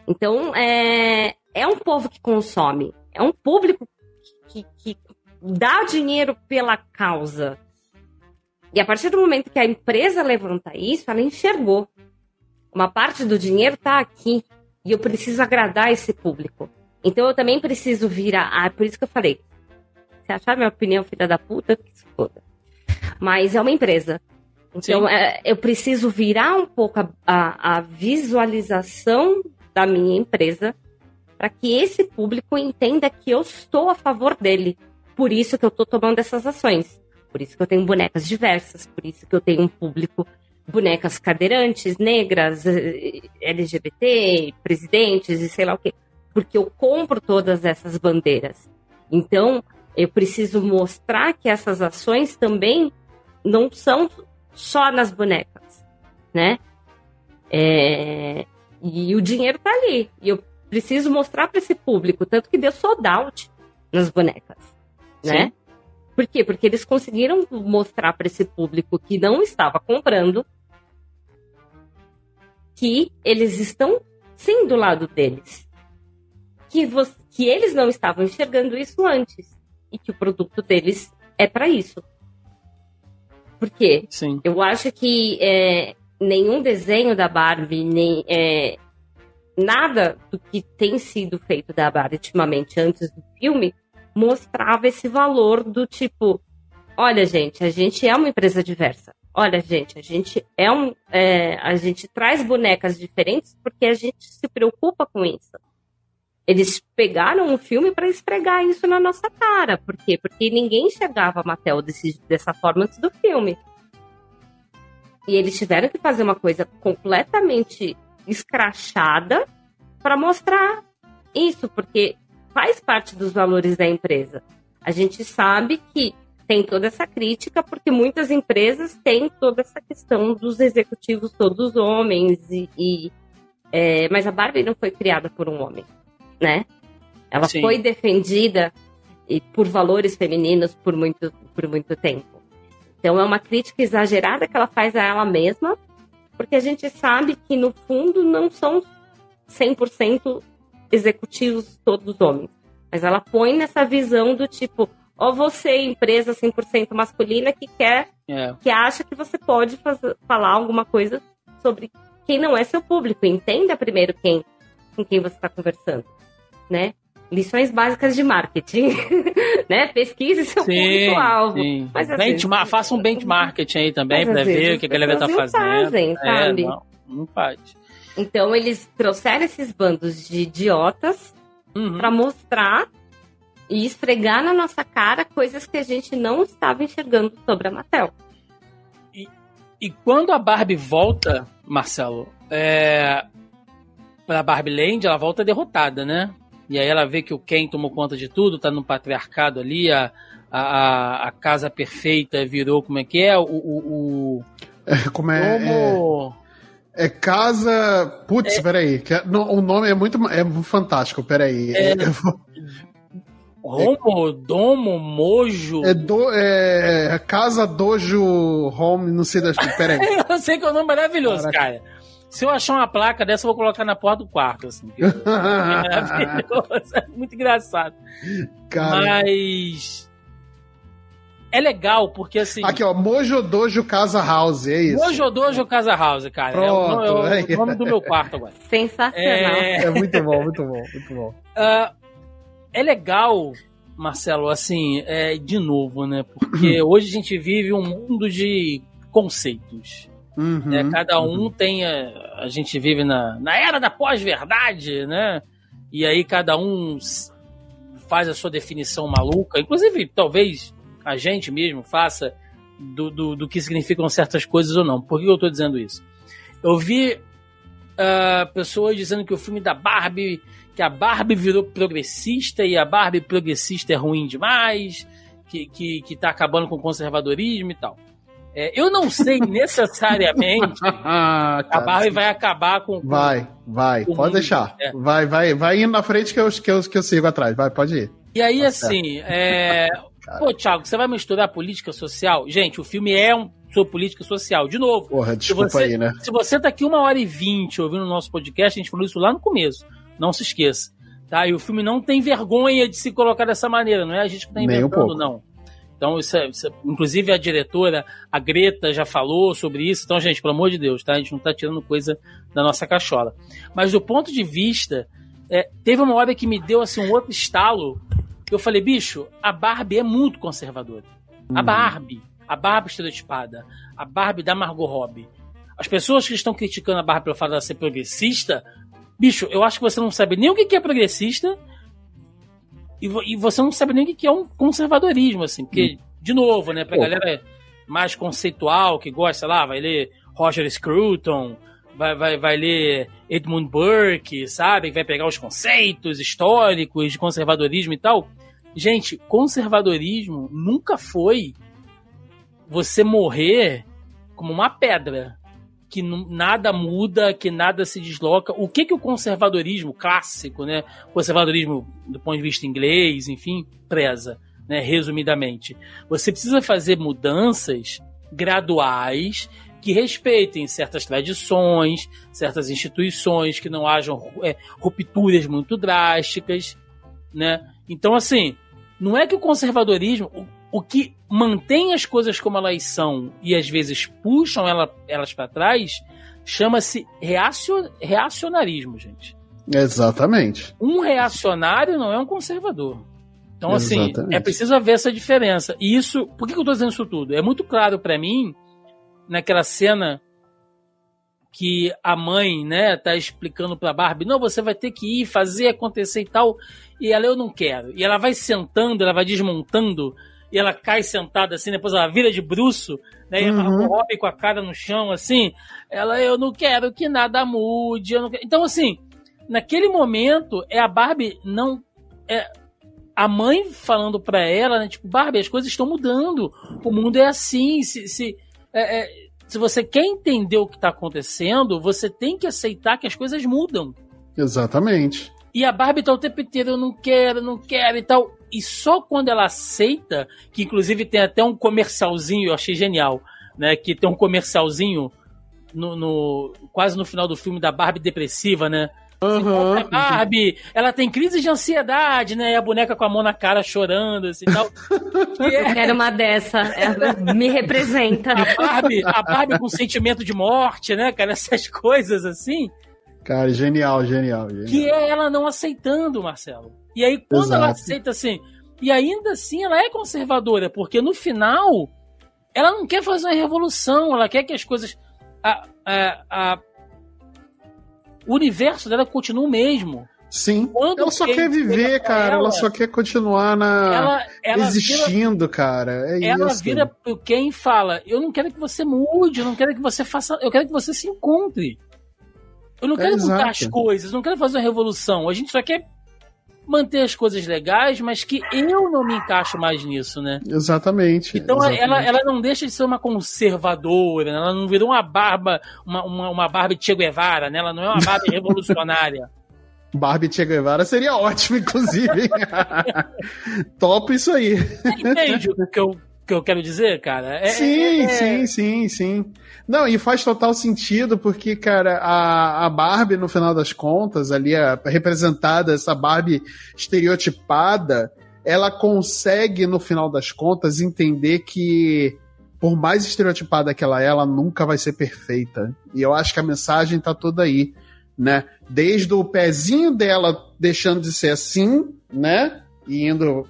então, é, é um povo que consome, é um público que, que, dá dinheiro pela causa. E a partir do momento que a empresa levanta isso, ela enxergou. Uma parte do dinheiro está aqui e eu preciso agradar esse público. Então eu também preciso virar. Ah, por isso que eu falei. Se achar minha opinião filha da puta, que se foda. Mas é uma empresa. Então é, eu preciso virar um pouco a, a, a visualização da minha empresa para que esse público entenda que eu estou a favor dele. Por isso que eu estou tomando essas ações. Por isso que eu tenho bonecas diversas, por isso que eu tenho um público bonecas cadeirantes, negras, eh, LGBT, presidentes e sei lá o quê. Porque eu compro todas essas bandeiras. Então, eu preciso mostrar que essas ações também não são só nas bonecas, né? É... E o dinheiro tá ali. E eu preciso mostrar para esse público, tanto que deu sold out nas bonecas, né? Sim. Por quê? Porque eles conseguiram mostrar para esse público que não estava comprando que eles estão sim do lado deles. Que, você, que eles não estavam enxergando isso antes. E que o produto deles é para isso. Por quê? Sim. Eu acho que é, nenhum desenho da Barbie, nem é, nada do que tem sido feito da Barbie ultimamente antes do filme mostrava esse valor do tipo, olha gente, a gente é uma empresa diversa. Olha gente, a gente é um, é, a gente traz bonecas diferentes porque a gente se preocupa com isso. Eles pegaram o filme para esfregar isso na nossa cara. Por quê? Porque ninguém enxergava a Mattel desse, dessa forma antes do filme. E eles tiveram que fazer uma coisa completamente escrachada para mostrar isso, porque faz parte dos valores da empresa. A gente sabe que tem toda essa crítica, porque muitas empresas têm toda essa questão dos executivos todos homens, e, e é, mas a Barbie não foi criada por um homem, né? Ela Sim. foi defendida por valores femininos por muito, por muito tempo. Então é uma crítica exagerada que ela faz a ela mesma, porque a gente sabe que no fundo não são 100% executivos todos homens. Mas ela põe nessa visão do tipo, ó você, empresa 100% masculina que quer, é. que acha que você pode fazer, falar alguma coisa sobre quem não é seu público. Entenda primeiro quem com quem você está conversando, né? Lições básicas de marketing, né? Pesquise seu público-alvo. Mas Benchmark, faça um benchmarking aí também para ver o que a galera tá fazendo. Fazem, é, sabe? Não, não faz. Então eles trouxeram esses bandos de idiotas uhum. para mostrar e esfregar na nossa cara coisas que a gente não estava enxergando sobre a Mattel. E, e quando a Barbie volta, Marcelo, é, para Barbie Land, ela volta derrotada, né? E aí ela vê que o Ken tomou conta de tudo, tá no patriarcado ali, a, a, a casa perfeita virou, como é que é? O. o, o... É, como é, como... é, é. casa. Putz, é... peraí. Que, é, o nome é muito é fantástico, peraí. É... Vou... Homo, Domo, Mojo. É, do, é, Casa Dojo Home, não sei das. Pera aí. eu sei que é um nome maravilhoso, Caraca. cara. Se eu achar uma placa dessa, eu vou colocar na porta do quarto, assim. é é muito engraçado. Cara. Mas. É legal, porque assim. Aqui, ó, Mojo Dojo Casa House, é isso. Mojo Dojo Casa House, cara. Pronto, é, o, é o nome do meu quarto agora. Sensacional. É, é muito bom, muito bom, muito bom. Uh, é legal, Marcelo, assim, é, de novo, né? Porque hoje a gente vive um mundo de conceitos. Uhum, né? Cada um uhum. tem. A, a, gente vive na, na era da pós-verdade, né? E aí cada um faz a sua definição maluca. Inclusive, talvez a gente mesmo faça do, do, do que significam certas coisas ou não. Por que eu estou dizendo isso? Eu vi uh, pessoas dizendo que o filme da Barbie que a Barbie virou progressista e a Barbie progressista é ruim demais, que, que, que tá acabando com o conservadorismo e tal. É, eu não sei necessariamente ah, a Barbie vai acabar com. com vai, vai, pode mundo, deixar. É. Vai, vai, vai indo na frente que eu, que, eu, que eu sigo atrás. Vai, pode ir. E aí, tá assim, é... pô, Thiago, você vai misturar política social? Gente, o filme é um sobre política social. De novo. Porra, desculpa você, aí, né? Se você tá aqui uma hora e vinte ouvindo o nosso podcast, a gente falou isso lá no começo. Não se esqueça. Tá? E o filme não tem vergonha de se colocar dessa maneira, não é a gente que está inventando, um não. Então, isso é, isso é, inclusive a diretora, a Greta, já falou sobre isso. Então, gente, pelo amor de Deus, tá? A gente não está tirando coisa da nossa cachola. Mas do ponto de vista, é, teve uma hora que me deu assim um outro estalo. Eu falei, bicho, a Barbie é muito conservadora. A uhum. Barbie, a Barbie estereotipada, a Barbie da Margot Robbie. As pessoas que estão criticando a Barbie pelo fato de ela ser progressista Bicho, eu acho que você não sabe nem o que é progressista e, você não sabe nem o que é um conservadorismo, assim. Porque, hum. de novo, né, pra Pô. galera mais conceitual, que gosta, sei lá, vai ler Roger Scruton, vai, vai, vai ler Edmund Burke, sabe? Vai pegar os conceitos históricos de conservadorismo e tal. Gente, conservadorismo nunca foi você morrer como uma pedra, que nada muda, que nada se desloca. O que que o conservadorismo clássico, né? Conservadorismo do ponto de vista inglês, enfim, preza, né? Resumidamente, você precisa fazer mudanças graduais que respeitem certas tradições, certas instituições, que não hajam é, rupturas muito drásticas, né? Então, assim, não é que o conservadorismo, o, o que mantém as coisas como elas são e às vezes puxam ela, elas para trás, chama-se reacion, reacionarismo, gente. Exatamente. Um reacionário não é um conservador. Então, assim, Exatamente. é preciso haver essa diferença. E isso, por que eu estou dizendo isso tudo? É muito claro para mim naquela cena que a mãe, né, tá explicando pra Barbie, não, você vai ter que ir, fazer, acontecer e tal, e ela, eu não quero. E ela vai sentando, ela vai desmontando, e ela cai sentada assim, depois ela vira de bruço, né, e uhum. a Robbie com a cara no chão, assim, ela, eu não quero que nada mude, Então, assim, naquele momento, é a Barbie não... É, a mãe falando pra ela, né, tipo, Barbie, as coisas estão mudando, o mundo é assim, se... se é, é, se você quer entender o que está acontecendo, você tem que aceitar que as coisas mudam. Exatamente. E a Barbie tá o tempo inteiro, eu não quero, não quero e tal. E só quando ela aceita, que inclusive tem até um comercialzinho, eu achei genial, né? Que tem um comercialzinho no, no quase no final do filme da Barbie depressiva, né? Uhum. A Barbie, ela tem crise de ansiedade, né? E a boneca com a mão na cara chorando, assim tal. É... Eu quero uma dessa. É, me representa. A Barbie, a Barbie com sentimento de morte, né, cara? Essas coisas assim. Cara, genial, genial, genial. Que é ela não aceitando, Marcelo. E aí, quando Exato. ela aceita assim. E ainda assim, ela é conservadora, porque no final, ela não quer fazer uma revolução, ela quer que as coisas. A, a, a o universo dela continua o mesmo. Sim. Quando ela só quer viver, cara. Ela, ela, só quer continuar na ela, ela existindo, vira, cara. É ela isso. vira quem fala: Eu não quero que você mude, eu não quero que você faça. Eu quero que você se encontre. Eu não quero é mudar as coisas, eu não quero fazer uma revolução. A gente só quer manter as coisas legais, mas que eu não me encaixo mais nisso, né? Exatamente. Então exatamente. Ela, ela não deixa de ser uma conservadora, né? ela não virou uma barba, uma, uma, uma barba de Che Guevara, né? Ela não é uma barba revolucionária. Barbie Che Guevara seria ótimo, inclusive. Top isso aí. Você entende o que eu, que eu quero dizer, cara? É, sim, é, é... sim, sim, sim. Não, e faz total sentido, porque, cara, a, a Barbie, no final das contas, ali, a, representada, essa Barbie estereotipada, ela consegue, no final das contas, entender que, por mais estereotipada que ela é, ela nunca vai ser perfeita. E eu acho que a mensagem tá toda aí, né? Desde o pezinho dela deixando de ser assim, né? E indo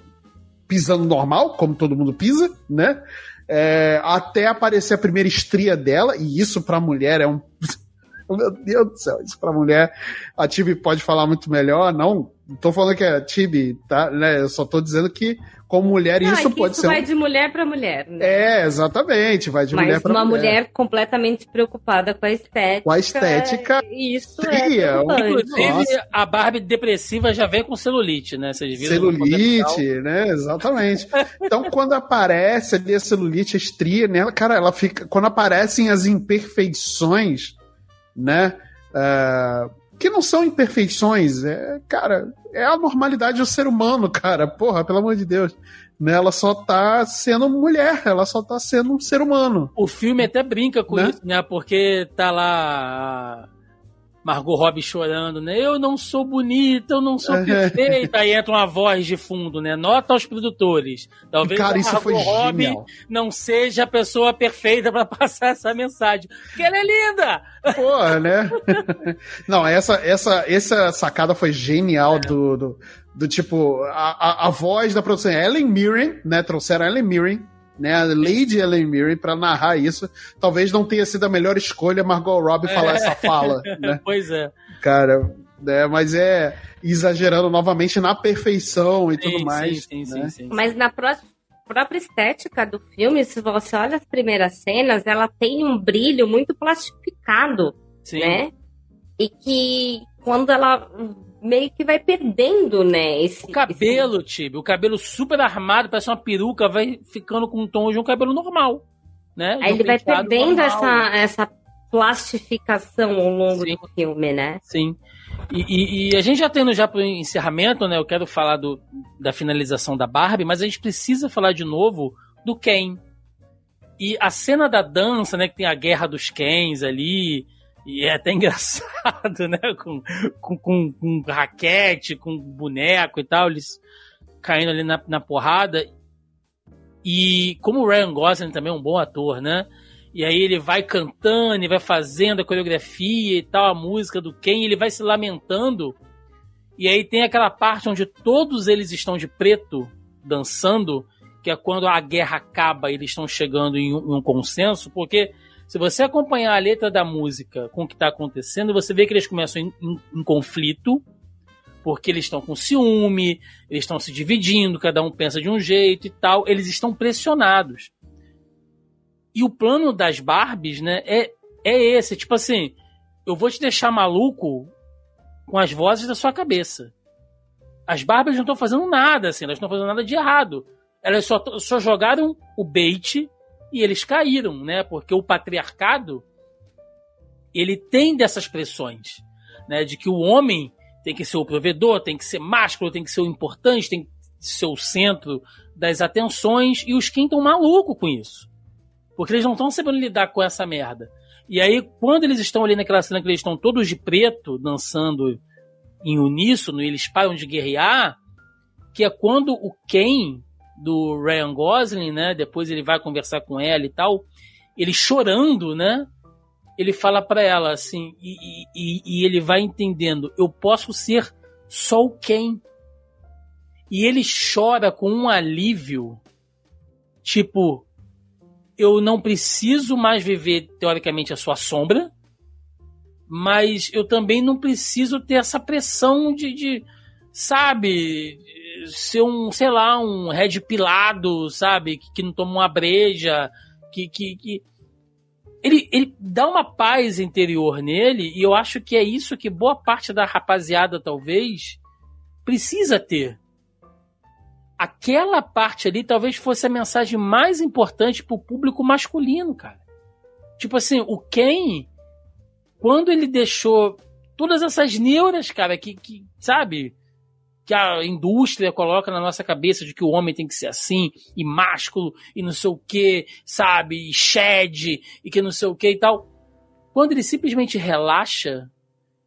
pisando normal, como todo mundo pisa, né? é, até aparecer a primeira estria dela, e isso pra mulher é um. Meu Deus do céu, isso pra mulher. A Tibi pode falar muito melhor, não. Não tô falando que é Tibi, tá? Né? Eu só tô dizendo que, como mulher, não, isso é pode isso ser. vai um... de mulher para mulher. Né? É, exatamente, vai de Mas mulher para mulher. Mas uma mulher completamente preocupada com a estética. Com a estética. Isso tria, é. Inclusive, Nossa. a Barbie depressiva já vem com celulite, né? Vocês viram celulite, né? Exatamente. então, quando aparece ali a celulite, a estria nela, cara, ela fica. Quando aparecem as imperfeições, né? Uh, que não são imperfeições, é, cara, é a normalidade do ser humano, cara. Porra, pelo amor de Deus. Né, ela só tá sendo mulher, ela só tá sendo um ser humano. O filme até brinca com né? isso, né? Porque tá lá Margot Robbie chorando, né? Eu não sou bonita, eu não sou perfeita. Aí entra uma voz de fundo, né? Nota aos produtores. Talvez Cara, a Margot Robbie genial. não seja a pessoa perfeita para passar essa mensagem. Porque ela é linda! Porra, né? não, essa, essa, essa sacada foi genial é. do, do, do, tipo, a, a, a voz da produção. Ellen Mirren, né? Trouxeram Ellen Mirren né, a Lady Ellen Mirren para narrar isso. Talvez não tenha sido a melhor escolha Margot Robbie é. falar essa fala, né? Pois é. Cara, né, mas é exagerando novamente na perfeição e sim, tudo mais. Sim, sim, né? sim, Mas na próxima própria estética do filme, se você olha as primeiras cenas, ela tem um brilho muito plastificado, Sim. né? E que quando ela meio que vai perdendo, né? Esse, O cabelo, Tibi, o cabelo super armado, parece uma peruca, vai ficando com um tom de um cabelo normal, né? Aí um ele vai perdendo normal. essa, essa plastificação ao longo Sim. do filme, né? Sim. E, e- e a gente já tendo já pro encerramento, né? Eu quero falar do, da finalização da Barbie, mas a gente precisa falar de novo do Ken. E a cena da dança, né? Que tem a guerra dos Kens ali. E é até engraçado, né? Com, com, com, com raquete, com boneco e tal, eles caindo ali na, na porrada. E como o Ryan Gosling também é um bom ator, né? E aí ele vai cantando e vai fazendo a coreografia e tal, a música do Ken, e ele vai se lamentando. E aí tem aquela parte onde todos eles estão de preto dançando, que é quando a guerra acaba e eles estão chegando em um, em um consenso, porque se você acompanhar a letra da música com o que está acontecendo, você vê que eles começam em, em- em conflito, porque eles estão com ciúme, eles estão se dividindo, cada um pensa de um jeito e tal, eles estão pressionados. E o plano das Barbies, né, é, é esse, tipo assim, eu vou te deixar maluco com as vozes da sua cabeça. As Barbies não estão fazendo nada, assim, elas não estão fazendo nada de errado. Elas só, só jogaram o bait e eles caíram, né? Porque o patriarcado ele tem dessas pressões, né? De que o homem tem que ser o provedor, tem que ser másculo, tem que ser o importante, tem que ser o centro das atenções e os Kim estão malucos com isso. Porque eles não estão sabendo lidar com essa merda. E aí, quando eles estão ali naquela cena que eles estão todos de preto, dançando em uníssono, e eles param de guerrear, que é quando o Ken, do Ryan Gosling, né, depois ele vai conversar com ela e tal, ele chorando, né, ele fala pra ela assim, e, e- e- ele vai entendendo, eu posso ser só o Ken. E ele chora com um alívio, tipo, eu não preciso mais viver, teoricamente, a sua sombra, mas eu também não preciso ter essa pressão de, de, sabe, ser um, sei lá, um red pilado, sabe, que, que não toma uma breja, que, que, que... Ele, ele dá uma paz interior nele, e eu acho que é isso que boa parte da rapaziada, talvez, precisa ter. Aquela parte ali talvez fosse a mensagem mais importante pro público masculino, cara. Tipo assim, o Ken, quando ele deixou todas essas neuras, cara, que, que sabe, que a indústria coloca na nossa cabeça de que o homem tem que ser assim, e másculo, e não sei o que, sabe, e shed, e que não sei o que e tal. Quando ele simplesmente relaxa,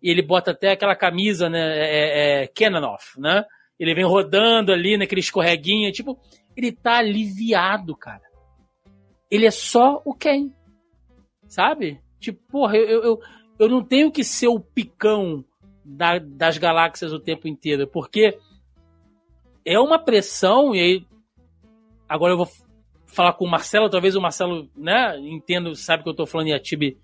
e ele bota até aquela camisa, né, é, é, Canonoff, né? Ele vem rodando ali naquele escorreguinha, tipo, ele tá aliviado, cara. Ele é só o Ken. Sabe? Tipo, porra, eu, eu, eu não tenho que ser o picão da- das galáxias o tempo inteiro, porque é uma pressão, e aí. Agora eu vou falar com o Marcelo, talvez o Marcelo, né, entenda, sabe que eu tô falando e a Tibi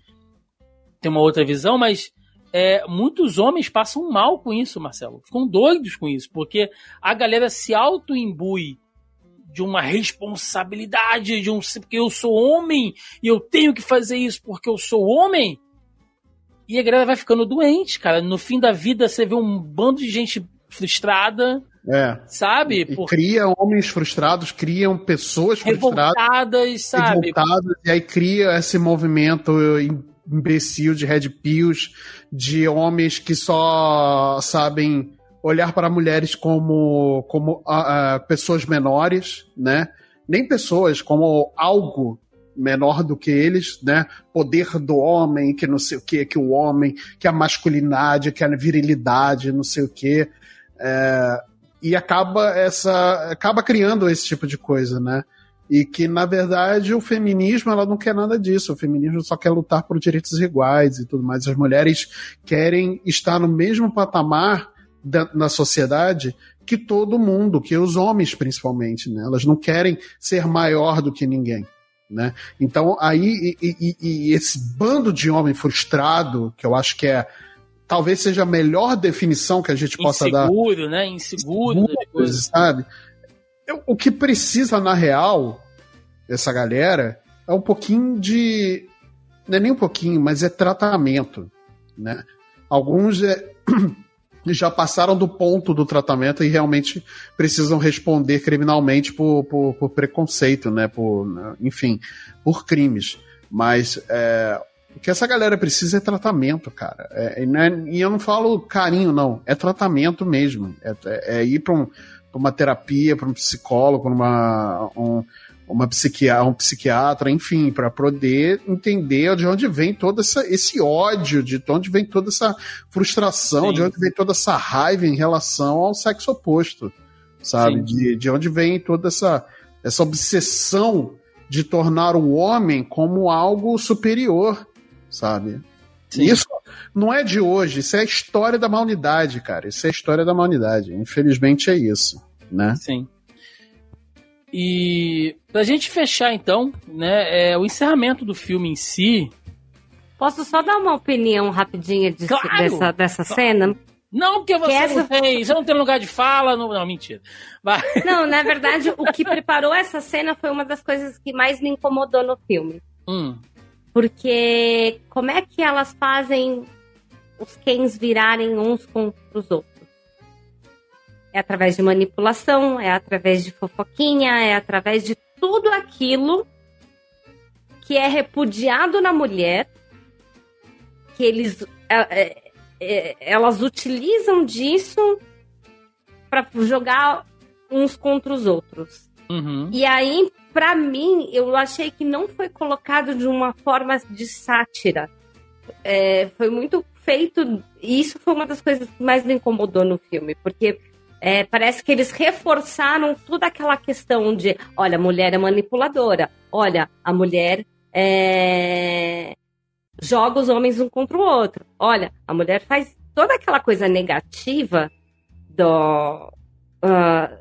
tem uma outra visão, mas é, muitos homens passam mal com isso, Marcelo. Ficam doidos com isso, porque a galera se auto-imbui de uma responsabilidade, de um porque eu sou homem e eu tenho que fazer isso porque eu sou homem. E a galera vai ficando doente, cara. No fim da vida você vê um bando de gente frustrada, É. sabe? E Por cria homens frustrados, criam pessoas frustradas, revoltadas, sabe? revoltadas, e aí cria esse movimento imbecil de red pills, de homens que só sabem olhar para mulheres como, como ah, pessoas menores, né? Nem pessoas, como algo menor do que eles, né? Poder do homem, que não sei o que, que o homem, que a masculinidade, que a virilidade, não sei o que. e acaba essa acaba criando esse tipo de coisa, né? E que, na verdade, o feminismo ela não quer nada disso. O feminismo só quer lutar por direitos iguais e tudo mais. As mulheres querem estar no mesmo patamar da, na sociedade que todo mundo, que os homens principalmente, né? Elas não querem ser maior do que ninguém. Né? Então, aí, e, e- e esse bando de homem frustrado, que eu acho que é talvez seja a melhor definição que a gente possa dar Inseguro, né? Inseguro coisas. sabe? eu- o que precisa, na real, essa galera, é um pouquinho de. Não é nem um pouquinho, mas é tratamento. Né? Alguns é, já passaram do ponto do tratamento e realmente precisam responder criminalmente por, por, por preconceito, né? Por, enfim, por crimes. Mas é, o que essa galera precisa é tratamento, cara. É, e, é- e eu não falo carinho, não. É tratamento mesmo. É, é- é ir para um, uma terapia, para um psicólogo, uma, um, uma psiquiatra, um psiquiatra, enfim, para poder entender de onde vem todo essa, esse ódio, de onde vem toda essa frustração, Sim. de onde vem toda essa raiva em relação ao sexo oposto, sabe? Sim. De, de onde vem toda essa, essa obsessão de tornar o homem como algo superior, sabe? Sim. Isso não é de hoje, isso é a história da humanidade, cara. Isso é a história da humanidade. Infelizmente é isso, né? Sim. E pra gente fechar então, né, é, o encerramento do filme em si. Posso só dar uma opinião rapidinha de- Claro! dessa, dessa cena? Não, porque você essa- não tem, você não tem lugar de fala, não, não mentira. Vai. Não, na verdade, o que preparou essa cena foi uma das coisas que mais me incomodou no filme. Hum, Porque como é que elas fazem os Kens virarem uns contra os outros? É através de manipulação, é através de fofoquinha, é através de tudo aquilo que é repudiado na mulher, que eles é, é, é, elas utilizam disso para jogar uns contra os outros. uhum. E aí, pra mim, eu achei que não foi colocado de uma forma de sátira. É, foi muito feito. E isso foi uma das coisas que mais me incomodou no filme, porque é, parece que eles reforçaram toda aquela questão de: olha, a mulher é manipuladora, olha, a mulher é, joga os homens um contra o outro, olha, a mulher faz toda aquela coisa negativa do. ah,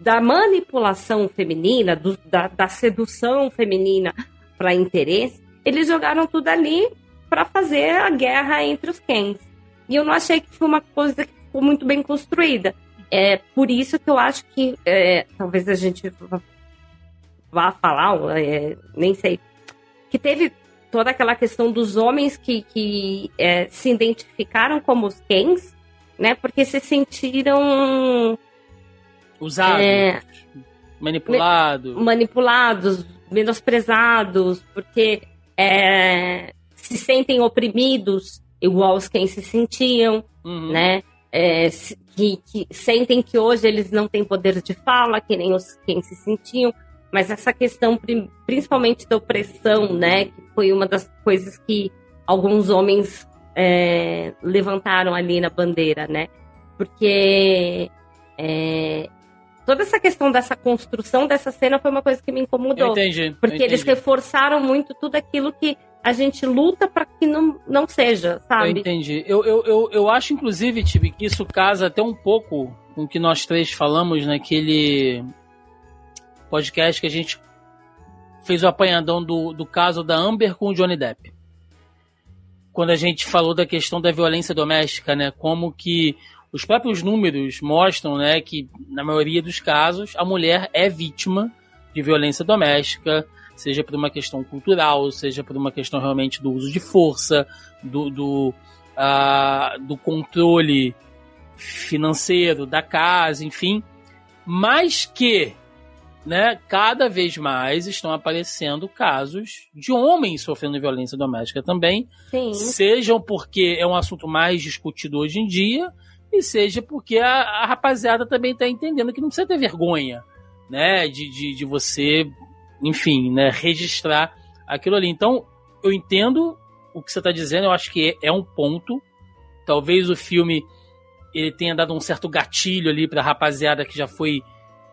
da manipulação feminina, do- da, da sedução feminina para interesse, eles jogaram tudo ali para fazer a guerra entre os Kens. E eu não achei que foi uma coisa que ficou muito bem construída. É por isso que eu acho que é, talvez a gente vá- falar, é, nem sei, que teve toda aquela questão dos homens que, que é, se identificaram como os Kens, né? Porque se sentiram Usado, É. manipulado. manipulados, menosprezados, porque é, se sentem oprimidos igual os quem se sentiam, Uhum. né? É, que, que sentem que hoje eles não têm poder de fala, que nem os quem se sentiam. Mas essa questão, pri- principalmente da opressão, né? Que foi uma das coisas que alguns homens é, levantaram ali na bandeira, né? Porque é, toda essa questão dessa construção dessa cena foi uma coisa que me Eu incomodou. entendi. Porque eu eles entendi. reforçaram muito tudo aquilo que a gente luta para que não, não seja, Eu sabe? entendi. Eu, eu, eu, eu acho, inclusive, Tibi, que isso casa até um pouco com o que nós três falamos naquele podcast que a gente fez o apanhadão do, do caso da Amber com o Johnny Depp. Quando a gente falou da questão da violência doméstica, né? Como que os próprios números mostram, né, que na maioria dos casos a mulher é vítima de violência doméstica, seja por uma questão cultural, seja por uma questão realmente do uso de força, do, do, ah, do controle financeiro da casa, enfim, mas que, né, cada vez mais estão aparecendo casos de homens sofrendo violência doméstica também, Sim. sejam porque é um assunto mais discutido hoje em dia, e seja porque a, a rapaziada também está entendendo que não precisa ter vergonha, né, de, de, de você, enfim, né, registrar aquilo ali. Então, eu entendo o que você está dizendo, eu acho que é, é um ponto. Talvez o filme ele tenha dado um certo gatilho ali para a rapaziada que já foi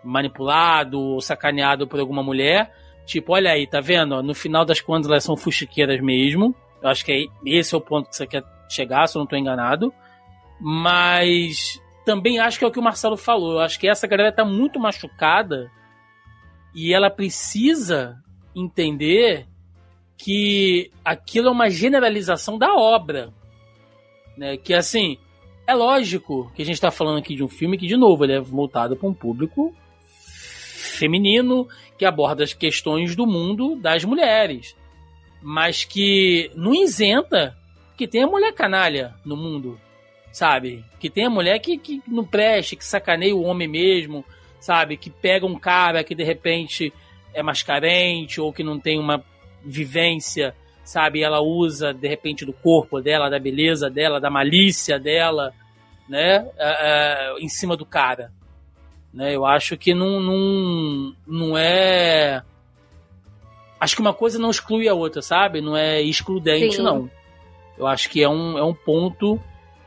manipulado ou sacaneado por alguma mulher. Tipo, olha aí, tá vendo? No final das contas, elas são fuxiqueiras mesmo. Eu acho que é, esse é o ponto que você quer chegar, se eu não estou enganado. Mas também acho que é o que o Marcelo falou. Eu acho que essa galera tá muito machucada e ela precisa entender que aquilo é uma generalização da obra. Né? Que assim, é lógico que a gente está falando aqui de um filme que, de novo, ele é voltado para um público feminino que aborda as questões do mundo das mulheres, mas que não isenta que tem a mulher canalha no mundo, sabe? Que tem a mulher que, que não preste, que sacaneia o homem mesmo, sabe? Que pega um cara que de repente é mais carente ou que não tem uma vivência, sabe? Ela usa de repente do corpo dela, da beleza dela, da malícia dela, né? É, é, em cima do cara. Né? Eu acho que não, não, não é. Acho que uma coisa não exclui a outra, sabe? Não é excludente, Sim. não. Eu acho que é um, é um ponto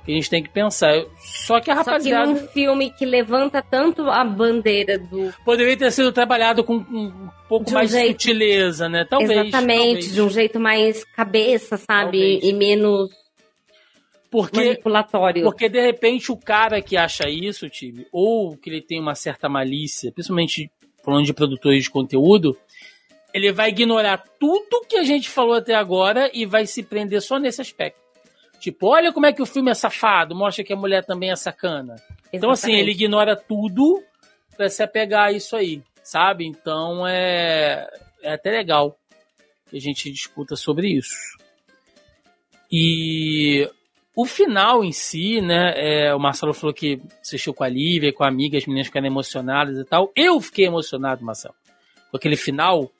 que a gente tem que pensar. Só que a rapaziada. Só que num filme que levanta tanto a bandeira do. Poderia ter sido trabalhado com um pouco um mais jeito... sutileza, né? Talvez. Exatamente, talvez. de um jeito mais cabeça, sabe? Talvez. E menos porque, manipulatório. Porque de repente o cara que acha isso, Tibi, ou que ele tem uma certa malícia, principalmente falando de produtores de conteúdo, ele vai ignorar tudo que a gente falou até agora e vai se prender só nesse aspecto. Tipo, olha como é que o filme é safado, mostra que a mulher também é sacana. Exatamente. Então, assim, ele ignora tudo pra se apegar a isso aí, sabe? Então é, é até legal que a gente discuta sobre isso. E o final em si, né? É, o Marcelo falou que assistiu com a Lívia, com a amiga, as meninas ficaram emocionadas e tal. Eu fiquei emocionado, Marcelo, com aquele final,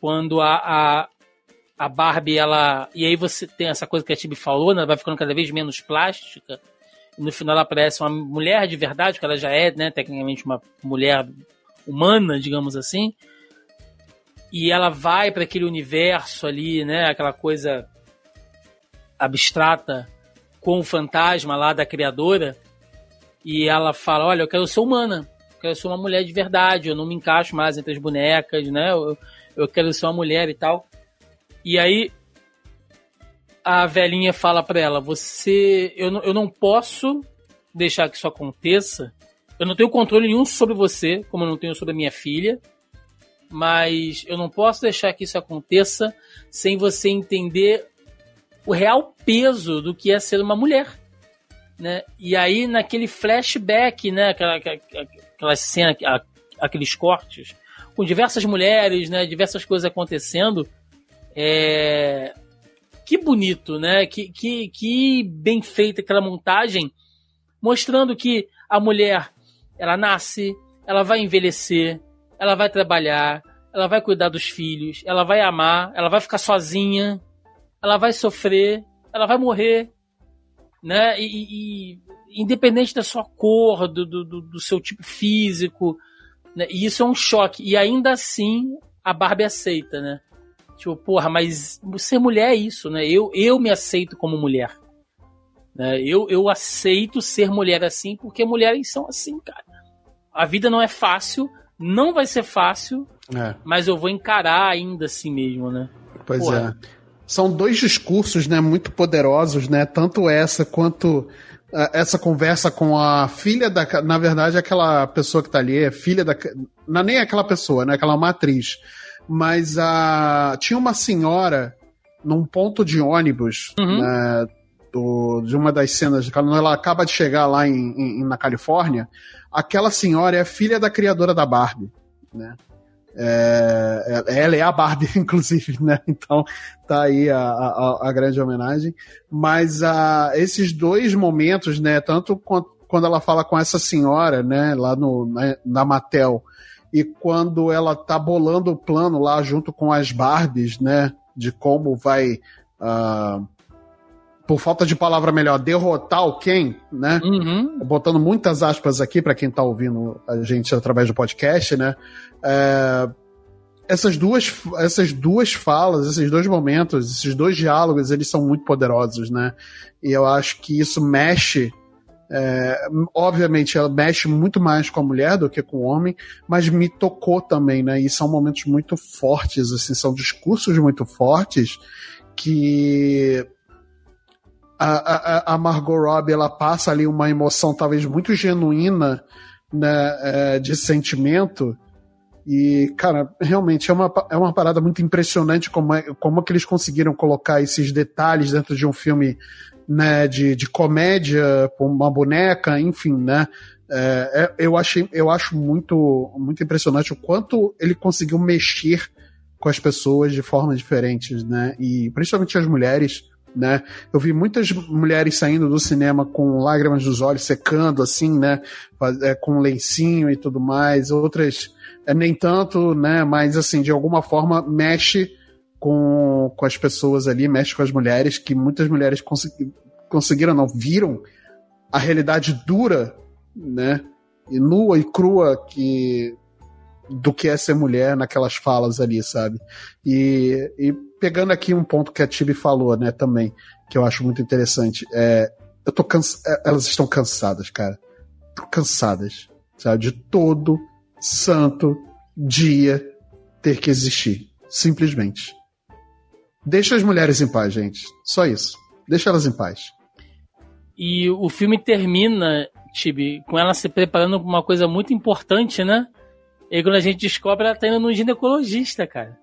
quando a, a, a Barbie, ela. E aí você tem essa coisa que a Tibi falou, né? Ela vai ficando cada vez menos plástica. E no final ela parece uma mulher de verdade, porque ela já é, né, tecnicamente uma mulher humana, digamos assim. E ela vai para aquele universo ali, né? Aquela coisa abstrata com o fantasma lá da criadora e ela fala: Olha, eu quero ser humana, eu quero ser uma mulher de verdade, eu não me encaixo mais entre as bonecas, né? Eu, eu quero ser uma mulher e tal. E aí a velhinha fala pra ela: Você, eu não, eu não posso deixar que isso aconteça. Eu não tenho controle nenhum sobre você, como eu não tenho sobre a minha filha. Mas eu não posso deixar que isso aconteça sem você entender o real peso do que é ser uma mulher. Né? E aí, naquele flashback, né? aquela, aquela cena, aqueles cortes, com diversas mulheres, né? diversas coisas acontecendo, é... que bonito, né? Que, que, que bem feita aquela montagem, mostrando que a mulher ela nasce, ela vai envelhecer, ela vai trabalhar, ela vai cuidar dos filhos, ela vai amar, ela vai ficar sozinha, ela vai sofrer, ela vai morrer, né? E, e independente da sua cor, do, do, do seu tipo físico, né? E isso é um choque. E ainda assim a Barbie aceita, né? Tipo, porra, mas ser mulher é isso, né? Eu, eu me aceito como mulher. Né? Eu, eu aceito ser mulher assim porque mulheres são assim, cara. A vida não é fácil, não vai ser fácil, é. mas eu vou encarar ainda assim mesmo, né? Pois porra. é são dois discursos, né, muito poderosos, né, tanto essa quanto uh, essa conversa com a filha da, na verdade, aquela pessoa que tá ali é filha da, não é nem aquela pessoa, né, aquela matriz, mas a tinha uma senhora num ponto de ônibus, uhum. né, do, de uma das cenas, quando ela acaba de chegar lá em, em, na Califórnia, aquela senhora é filha da criadora da Barbie, né? É, é, ela é a Barbie, inclusive, né? Então tá aí a, a, a grande homenagem. Mas a, esses dois momentos, né? Tanto quando ela fala com essa senhora, né? Lá no, na, na Mattel, e quando ela tá bolando o plano lá junto com as Barbies, né? De como vai. Uh, por falta de palavra melhor, derrotar o Ken, né? Uhum. Botando muitas aspas aqui para quem tá ouvindo a gente através do podcast, né? É, essas duas essas duas falas, esses dois momentos, esses dois diálogos, eles são muito poderosos, né? E eu acho que isso mexe é, obviamente ela mexe muito mais com a mulher do que com o homem, mas me tocou também, né? E são momentos muito fortes, assim, são discursos muito fortes que a, a, a Margot Robbie ela passa ali uma emoção talvez muito genuína né, é, de sentimento. E, cara, realmente é uma, é uma parada muito impressionante como, é, como é que eles conseguiram colocar esses detalhes dentro de um filme né, de, de comédia, com uma boneca, enfim, né? É, é, eu, achei, eu acho muito, muito impressionante o quanto ele conseguiu mexer com as pessoas de formas diferentes, né? E principalmente as mulheres, né? Eu vi muitas mulheres saindo do cinema com lágrimas nos olhos, secando, assim, né? É, com lencinho e tudo mais. Outras é, nem tanto, né? Mas, assim, de alguma forma mexe com, com as pessoas ali, mexe com as mulheres, que muitas mulheres consegui, conseguiram, não, viram a realidade dura né? E nua e crua que do que é ser mulher naquelas falas ali, sabe? E, e pegando aqui um ponto que a Tibi falou, né, também, que eu acho muito interessante, é, eu tô cansa é, elas estão cansadas, cara. Tô cansadas, sabe? De todo santo dia ter que existir. Simplesmente. Deixa as mulheres em paz, gente. Só isso. Deixa elas em paz. E o filme termina Tibi, com ela se preparando para uma coisa muito importante, né? E quando a gente descobre, ela tá indo no ginecologista, cara.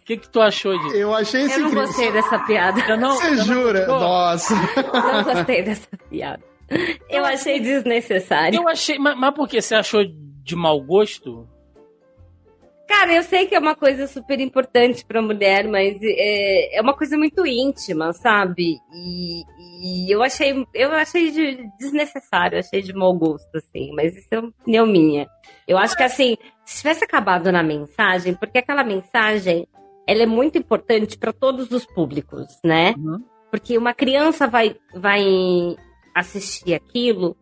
O que, que tu achou disso? Eu achei isso Eu não incrível. gostei dessa piada. Eu não, Você eu não jura? gostou. Nossa. Não gostei dessa piada. Eu achei desnecessário. Eu achei. Mas, mas por que? Você achou de mau gosto? Cara, eu sei que é uma coisa super importante pra mulher, mas é, é uma coisa muito íntima, sabe? E, e eu achei, eu achei de- desnecessário, achei de mau gosto, assim, mas isso é opinião minha. Eu acho que assim, se tivesse acabado na mensagem, porque aquela mensagem ela é muito importante para todos os públicos, né? Uhum. Porque uma criança vai, vai assistir aquilo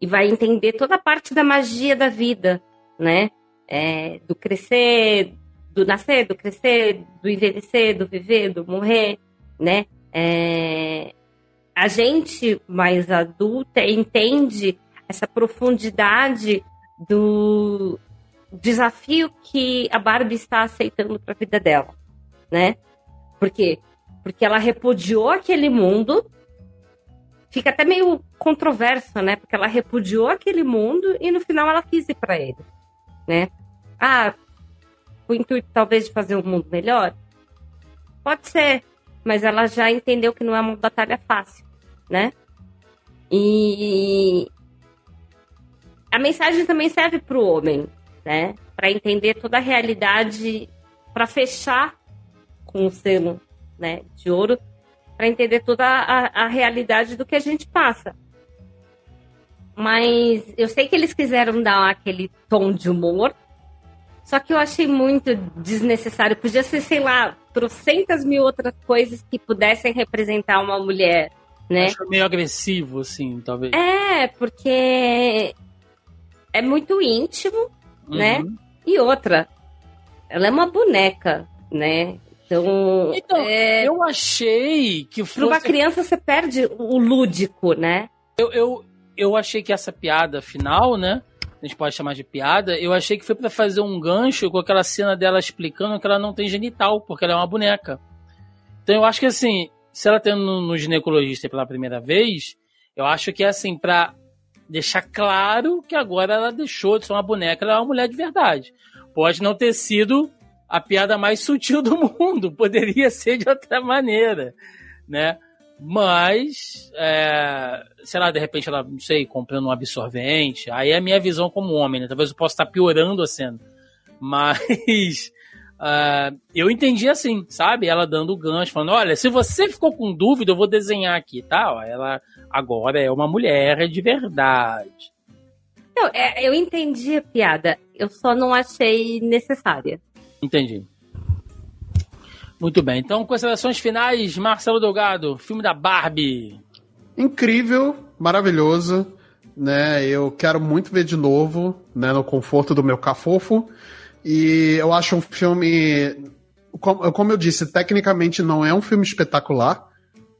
e vai entender toda a parte da magia da vida, né? É, do crescer, do nascer, do crescer, do envelhecer, do viver, do morrer, né? É, a gente mais adulta entende essa profundidade do desafio que a Barbie está aceitando para a vida dela, né? Por quê? Porque ela repudiou aquele mundo. Fica até meio controverso, né? Porque ela repudiou aquele mundo e no final ela quis ir para ele, né? Ah, o intuito talvez de fazer um mundo melhor? Pode ser, mas ela já entendeu que não é uma batalha fácil, né? E a mensagem também serve para o homem, né? Para entender toda a realidade, para fechar com o selo, né, de ouro, para entender toda a, a realidade do que a gente passa. Mas eu sei que eles quiseram dar aquele tom de humor, só que eu achei muito desnecessário. Podia ser, sei lá, trocentas mil outras coisas que pudessem representar uma mulher, né? Achou meio agressivo, assim, talvez. É, porque é muito íntimo, né? Uhum. E outra, ela é uma boneca, né? Então, Então, é, eu achei que para uma fosse. criança você perde o lúdico, né? Eu, eu, eu achei que essa piada final, né? A gente pode chamar de piada. Eu achei que foi pra fazer um gancho com aquela cena dela explicando que ela não tem genital, porque ela é uma boneca. Então eu acho que assim, se ela tem no, no ginecologista pela primeira vez, eu acho que é assim, pra deixar claro que agora ela deixou de ser uma boneca, ela é uma mulher de verdade. Pode não ter sido a piada mais sutil do mundo, poderia ser de outra maneira, né? Mas, é, sei lá, de repente ela, não sei, comprando um absorvente. Aí é a minha visão como homem, né? Talvez eu possa estar piorando a cena. Mas ah, eu entendi assim, sabe? Ela dando o gancho, falando: olha, se você ficou com dúvida, eu vou desenhar aqui, tá? Ela agora é uma mulher de verdade. Não, é, eu entendi a piada, eu só não achei necessária. Entendi. Muito bem. Então, considerações finais, Marcelo Delgado, filme da Barbie. Incrível, maravilhoso, né? Eu quero muito ver de novo, né? No conforto do meu cafofo. E eu acho um filme, como, eu disse, tecnicamente não é um filme espetacular,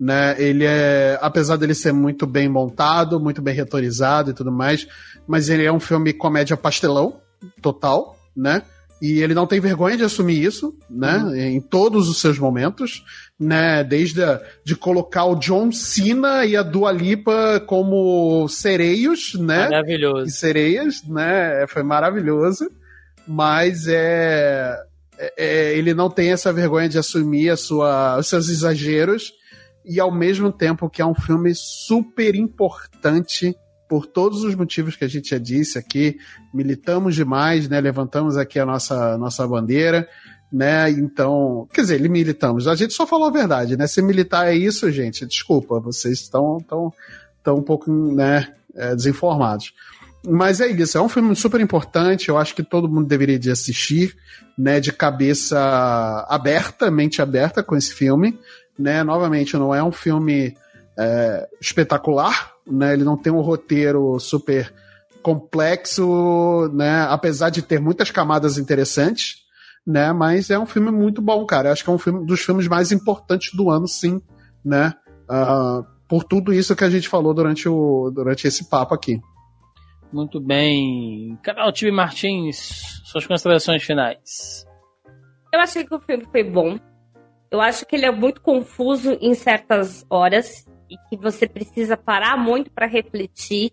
né? Ele é, apesar dele ser muito bem montado, muito bem retorizado e tudo mais, mas ele é um filme comédia pastelão, total, né? E ele não tem vergonha de assumir isso, né? Em todos os seus momentos, né? Desde a, de colocar o John Cena e a Dua Lipa como sereios, né? E Maravilhoso. sereias, né? Foi maravilhoso. Mas é, é- é- ele não tem essa vergonha de assumir a sua, os seus exageros e ao mesmo tempo que é um filme super importante por todos os motivos que a gente já disse aqui, militamos demais, né? Levantamos aqui a nossa, nossa bandeira, né? Então, quer dizer, militamos. A gente só falou a verdade, né? Se militar é isso, gente, desculpa, vocês estão tão, tão um pouco, né, é, desinformados. Mas é isso, é um filme super importante, eu acho que todo mundo deveria de assistir, né, de cabeça aberta, mente aberta com esse filme, né? Novamente, não é um filme é, espetacular, né? Ele não tem um roteiro super complexo, né? Apesar de ter muitas camadas interessantes, né? Mas é um filme muito bom, cara. Eu acho que é um filme dos filmes mais importantes do ano, sim, né? Uh, por tudo isso que a gente falou durante, o, durante esse papo aqui. Muito bem. Canal Time Martins, suas considerações finais. Eu achei que o filme foi bom. Eu acho que ele é muito confuso em certas horas e que você precisa parar muito para refletir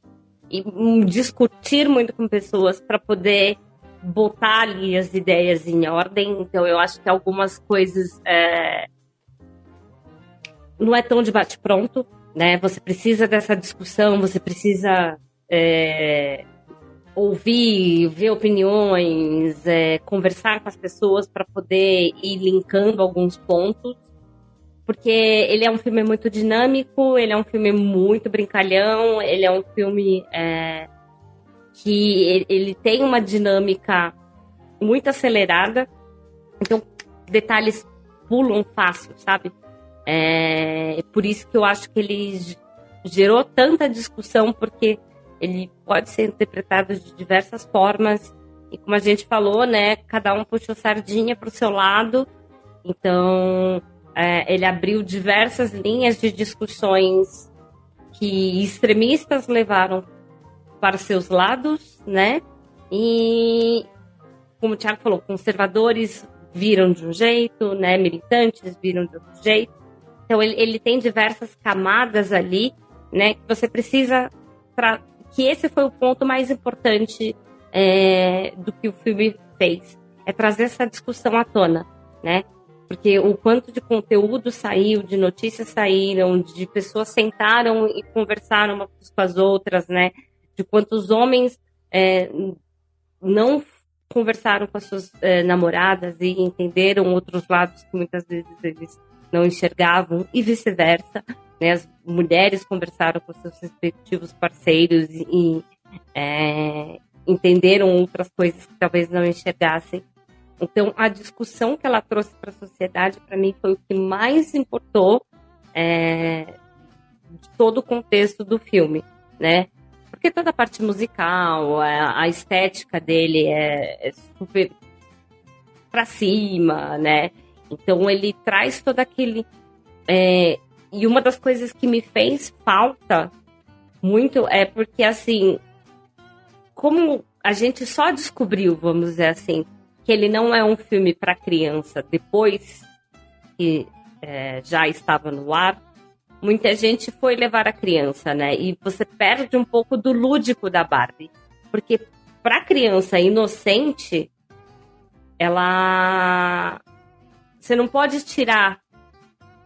e hum, discutir muito com pessoas para poder botar ali as ideias em ordem. Então, eu acho que algumas coisas é... não é tão de bate-pronto, né? Você precisa dessa discussão, você precisa é... ouvir, ver opiniões, é... conversar com as pessoas para poder ir linkando alguns pontos porque ele é um filme muito dinâmico, ele é um filme muito brincalhão, ele é um filme é, que ele tem uma dinâmica muito acelerada, então detalhes pulam fácil, sabe? É, por isso que eu acho que ele gerou tanta discussão, porque ele pode ser interpretado de diversas formas, e como a gente falou, né, cada um puxou sardinha para o seu lado, então é, ele abriu diversas linhas de discussões que extremistas levaram para seus lados, né? E, como o Tiago falou, conservadores viram de um jeito, né? Militantes viram de outro jeito. Então, ele, ele tem diversas camadas ali, né? Que você precisa... Que esse foi o ponto mais importante é, do que o filme fez. É trazer essa discussão à tona, né? Porque o quanto de conteúdo saiu, de notícias saíram, de pessoas sentaram e conversaram umas com as outras, né? De quantos homens é, não conversaram com as suas é, namoradas e entenderam outros lados que muitas vezes eles não enxergavam e vice-versa. Né? As mulheres conversaram com seus respectivos parceiros e é, entenderam outras coisas que talvez não enxergassem. Então, a discussão que ela trouxe para a sociedade, para mim, foi o que mais importou é, de todo o contexto do filme, né? Porque toda a parte musical, a, a estética dele é, é super para cima, né? Então, ele traz todo aquele... É, e uma das coisas que me fez falta muito é porque, assim, como a gente só descobriu, vamos dizer assim, que ele não é um filme para criança depois que é, já estava no ar, muita gente foi levar a criança, né? E você perde um pouco do lúdico da Barbie. Porque para criança inocente, ela. Você não pode tirar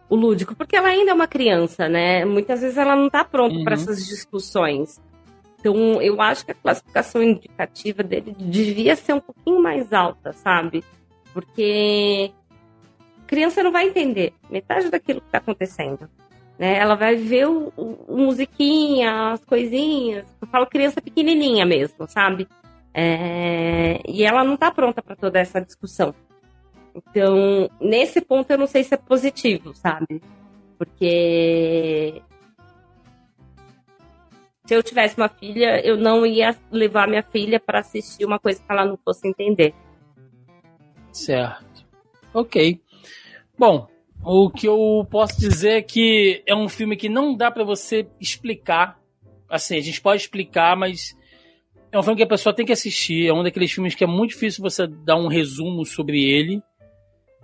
o lúdico, porque ela ainda é uma criança, né? Muitas vezes ela não está pronta uhum. para essas discussões. Então, eu acho que a classificação indicativa dele devia ser um pouquinho mais alta, sabe? Porque criança não vai entender metade daquilo que está acontecendo. Né? Ela vai ver o, o, o, musiquinha, as coisinhas. Eu falo criança pequenininha mesmo, sabe? É... E ela não está pronta para toda essa discussão. Então, nesse ponto, eu não sei se é positivo, sabe? Porque se eu tivesse uma filha, eu não ia levar minha filha para assistir uma coisa que ela não fosse entender. Certo. Ok. Bom, o que eu posso dizer é que é um filme que não dá para você explicar. Assim, a gente pode explicar, mas é um filme que a pessoa tem que assistir. É um daqueles filmes que é muito difícil você dar um resumo sobre ele.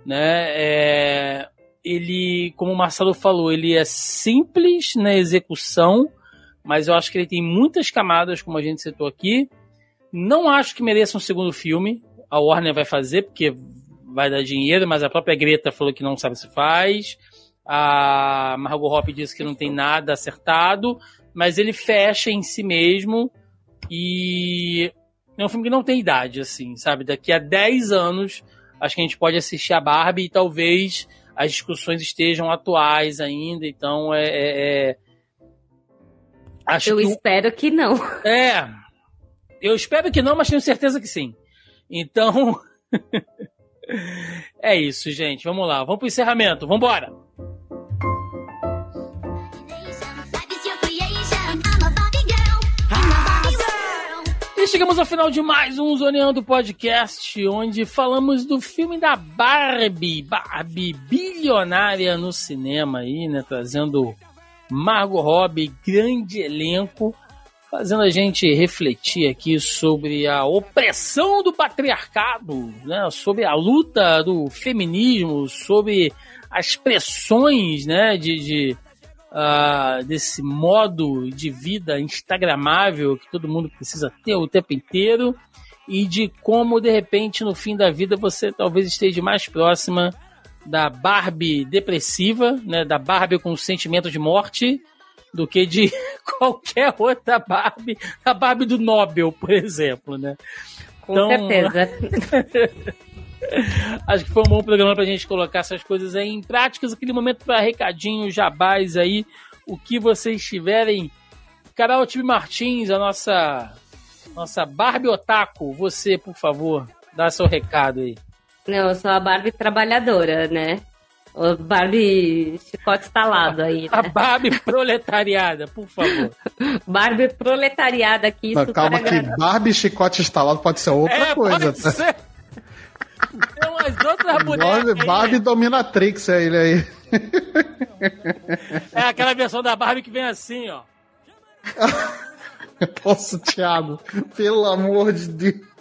Né? É... Ele, como o Marcelo falou, ele é simples na execução, mas eu acho que ele tem muitas camadas, como a gente citou aqui. Não acho que mereça um segundo filme. A Warner vai fazer, porque vai dar dinheiro, mas a própria Greta falou que não sabe se faz. A Margot Robbie disse que não tem nada acertado. mas ele fecha em si mesmo e é um filme que não tem idade, assim, sabe? Daqui a 10 anos, acho que a gente pode assistir a Barbie e talvez as discussões estejam atuais ainda, então é. é, é... Acho eu que... espero que não. É. Eu espero que não, mas tenho certeza que sim. Então. é isso, gente. Vamos lá. Vamos pro encerramento. Vamos embora. E chegamos ao final de mais um Zoneando Podcast, onde falamos do filme da Barbie, Barbie bilionária no cinema aí, né? Trazendo Margot Robbie, grande elenco, fazendo a gente refletir aqui sobre a opressão do patriarcado, né? Sobre a luta do feminismo, sobre as pressões, né? de, de uh, desse modo de vida instagramável que todo mundo precisa ter o tempo inteiro e de como de repente no fim da vida você talvez esteja mais próxima da Barbie depressiva, né, da Barbie com sentimento de morte, do que de qualquer outra Barbie, a Barbie do Nobel, por exemplo, né? Com então, certeza. Acho que foi um bom programa pra gente colocar essas coisas aí em práticas. Aquele momento para recadinho, jabás aí, o que vocês tiverem. Carol Tibi Martins, a nossa nossa Barbie Otaku, você, por favor, dá seu recado aí. Não, eu sou a Barbie trabalhadora, né? O Barbie chicote instalado aí. Né? A Barbie proletariada, por favor. Barbie proletariada aqui. Não, calma que Barbie chicote instalado pode ser outra é, coisa. Pode tá? ser. Tem umas outras bonecas. Barbie Dominatrix é ele aí. É aquela versão da Barbie que vem assim, ó. Posso, Thiago? Pelo amor de Deus.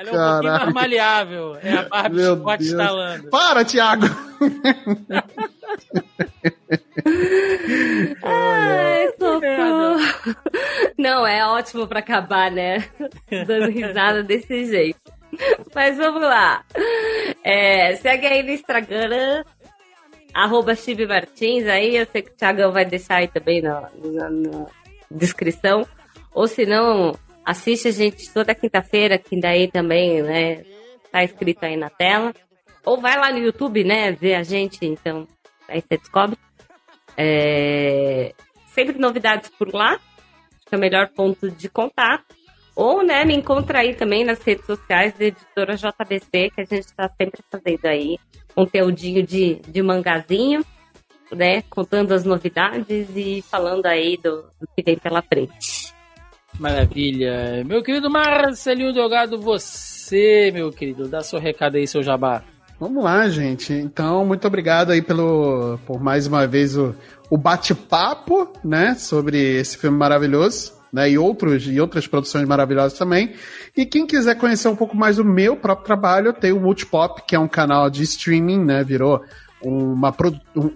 Ela é um pouquinho mais maleável. É a Barbie Meu Scott instalando. Para, Thiago! Ai, socorro. Não, é ótimo pra acabar, né? Dando risada desse jeito. Mas vamos lá. É, segue aí no Instagram, arroba Chive Martins, aí eu sei que o Thiagão vai deixar aí também na, na, na descrição. Ou se não, assiste a gente toda quinta-feira, que daí também, né, tá escrito aí na tela. Ou vai lá no YouTube, né, ver a gente, então aí você descobre. É, sempre novidades por lá, acho que é o melhor ponto de contato. Ou, né, me encontra aí também nas redes sociais da editora JBC, que a gente está sempre fazendo aí conteúdinho de, de mangazinho, né, contando as novidades e falando aí do, do que vem pela frente. Maravilha. Meu querido Marcelinho Delgado, você, meu querido, dá seu recado aí, seu jabá. Vamos lá, gente. Então, muito obrigado aí pelo, por mais uma vez o, o bate-papo, né, sobre esse filme maravilhoso né, e, outros, e outras produções maravilhosas também. E quem quiser conhecer um pouco mais o meu próprio trabalho, tem o Multipop, que é um canal de streaming, né, virou uma,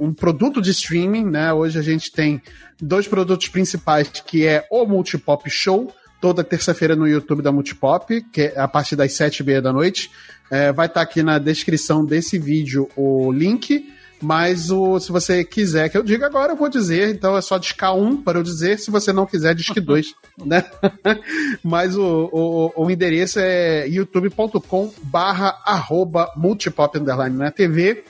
um produto de streaming, né? Hoje a gente tem dois produtos principais, que é o Multipop Show, toda terça-feira no YouTube da Multipop, que é a partir das sete e meia da noite. É, vai estar tá aqui na descrição desse vídeo o link. Mas o, se você quiser que eu diga agora, eu vou dizer. Então é só discar um para eu dizer. Se você não quiser, disque dois, né? Mas o, o, o endereço é youtube.com barra arroba multipop underline na TV.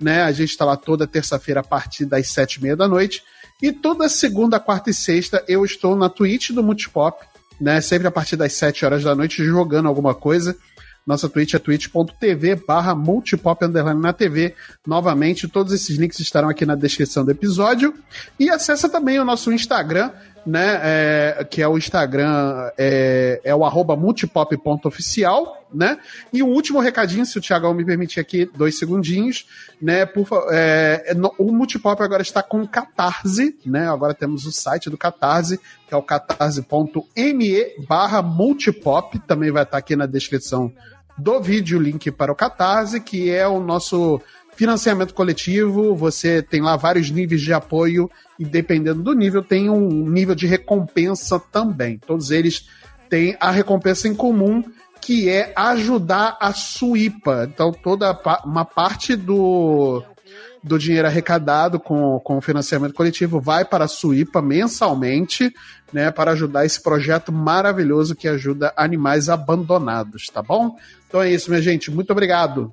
Né? A gente está lá toda terça-feira a partir das sete e meia da noite. E toda segunda, quarta e sexta eu estou na Twitch do Multipop, né? Sempre a partir das sete horas da noite jogando alguma coisa. Nossa Twitch é twitch.tv barra multipop na TV. Novamente, todos esses links estarão aqui na descrição do episódio. E acessa também o nosso Instagram, né? É, que é o Instagram, é, é o arroba multipop.oficial, né? E o último recadinho, se o Thiago me permitir aqui, dois segundinhos, né? Por, é, o Multipop agora está com Catarse, né? Agora temos o site do Catarse, que é o catarse.me barra multipop, também vai estar aqui na descrição do vídeo o link para o Catarse, que é o nosso financiamento coletivo. Você tem lá vários níveis de apoio e dependendo do nível tem um nível de recompensa também. Todos eles têm a recompensa em comum que é ajudar a Suípa. Então toda uma parte do do dinheiro arrecadado com, com o financiamento coletivo vai para a Suípa mensalmente, né, para ajudar esse projeto maravilhoso que ajuda animais abandonados, tá bom? Então é isso, minha gente. Muito obrigado.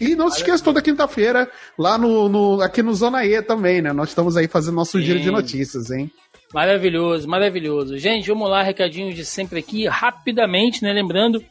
E não se esqueça toda quinta-feira, lá no, no, aqui no Zona E também, né? Nós estamos aí fazendo nosso Sim. giro de notícias, hein? Maravilhoso, maravilhoso. Gente, vamos lá, recadinhos de sempre aqui, rapidamente, né? Lembrando,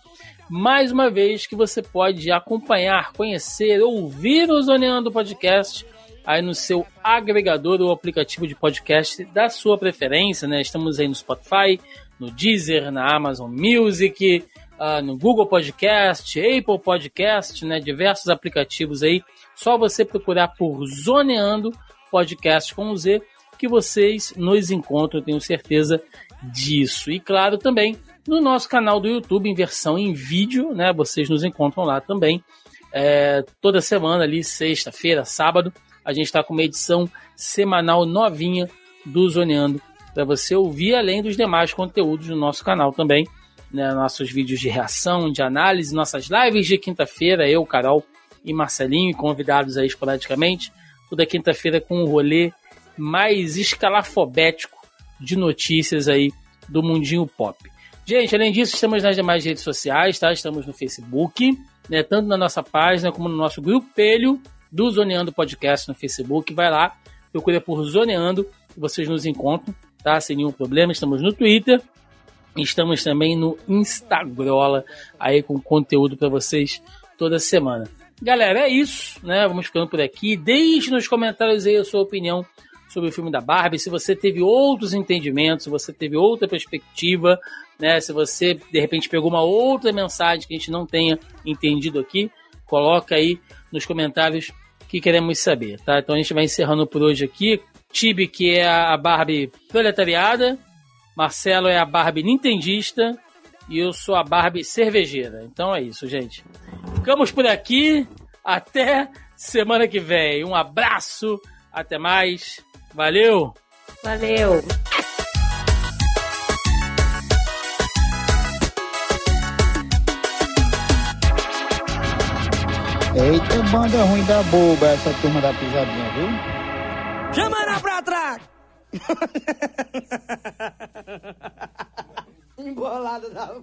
mais uma vez, que você pode acompanhar, conhecer, ouvir o Zoneando Podcast aí no seu agregador ou aplicativo de podcast da sua preferência, né? Estamos aí no Spotify, no Deezer, na Amazon Music, uh, no Google Podcast, Apple Podcast, né? Diversos aplicativos aí. Só você procurar por Zoneando Podcast com Z que vocês nos encontram, tenho certeza disso. E claro, também no nosso canal do YouTube em versão em vídeo, né? Vocês nos encontram lá também. É, toda semana ali, sexta-feira, sábado, a gente está com uma edição semanal novinha do Zoneando para você ouvir além dos demais conteúdos do nosso canal também né, nossos vídeos de reação, de análise, nossas lives de quinta-feira, eu, Carol e Marcelinho, convidados aí esporadicamente, toda quinta-feira com um rolê mais escalafobético de notícias aí do mundinho pop. Gente, além disso, estamos nas demais redes sociais, tá? Estamos no Facebook, né? Tanto na nossa página como no nosso grupelho do Zoneando Podcast no Facebook. Vai lá, procura por Zoneando, vocês nos encontram, tá? Sem nenhum problema. Estamos no Twitter, Estamos também no Instagram, aí com conteúdo para vocês toda semana. Galera, é isso, né? Vamos ficando por aqui. Deixe nos comentários aí a sua opinião sobre o filme da Barbie, se você teve outros entendimentos, se você teve outra perspectiva, né? Se você de repente pegou uma outra mensagem que a gente não tenha entendido aqui, coloca aí nos comentários que queremos saber, tá? Então a gente vai encerrando por hoje aqui. Tibi, que é a Barbie proletariada, Marcelo é a Barbie nintendista e eu sou a Barbie cervejeira. Então é isso, gente. Ficamos por aqui. Até semana que vem. Um abraço. Até mais. Valeu. Valeu. Eita, banda ruim da boba essa turma da pisadinha, viu? Chama pra trás! Embolada da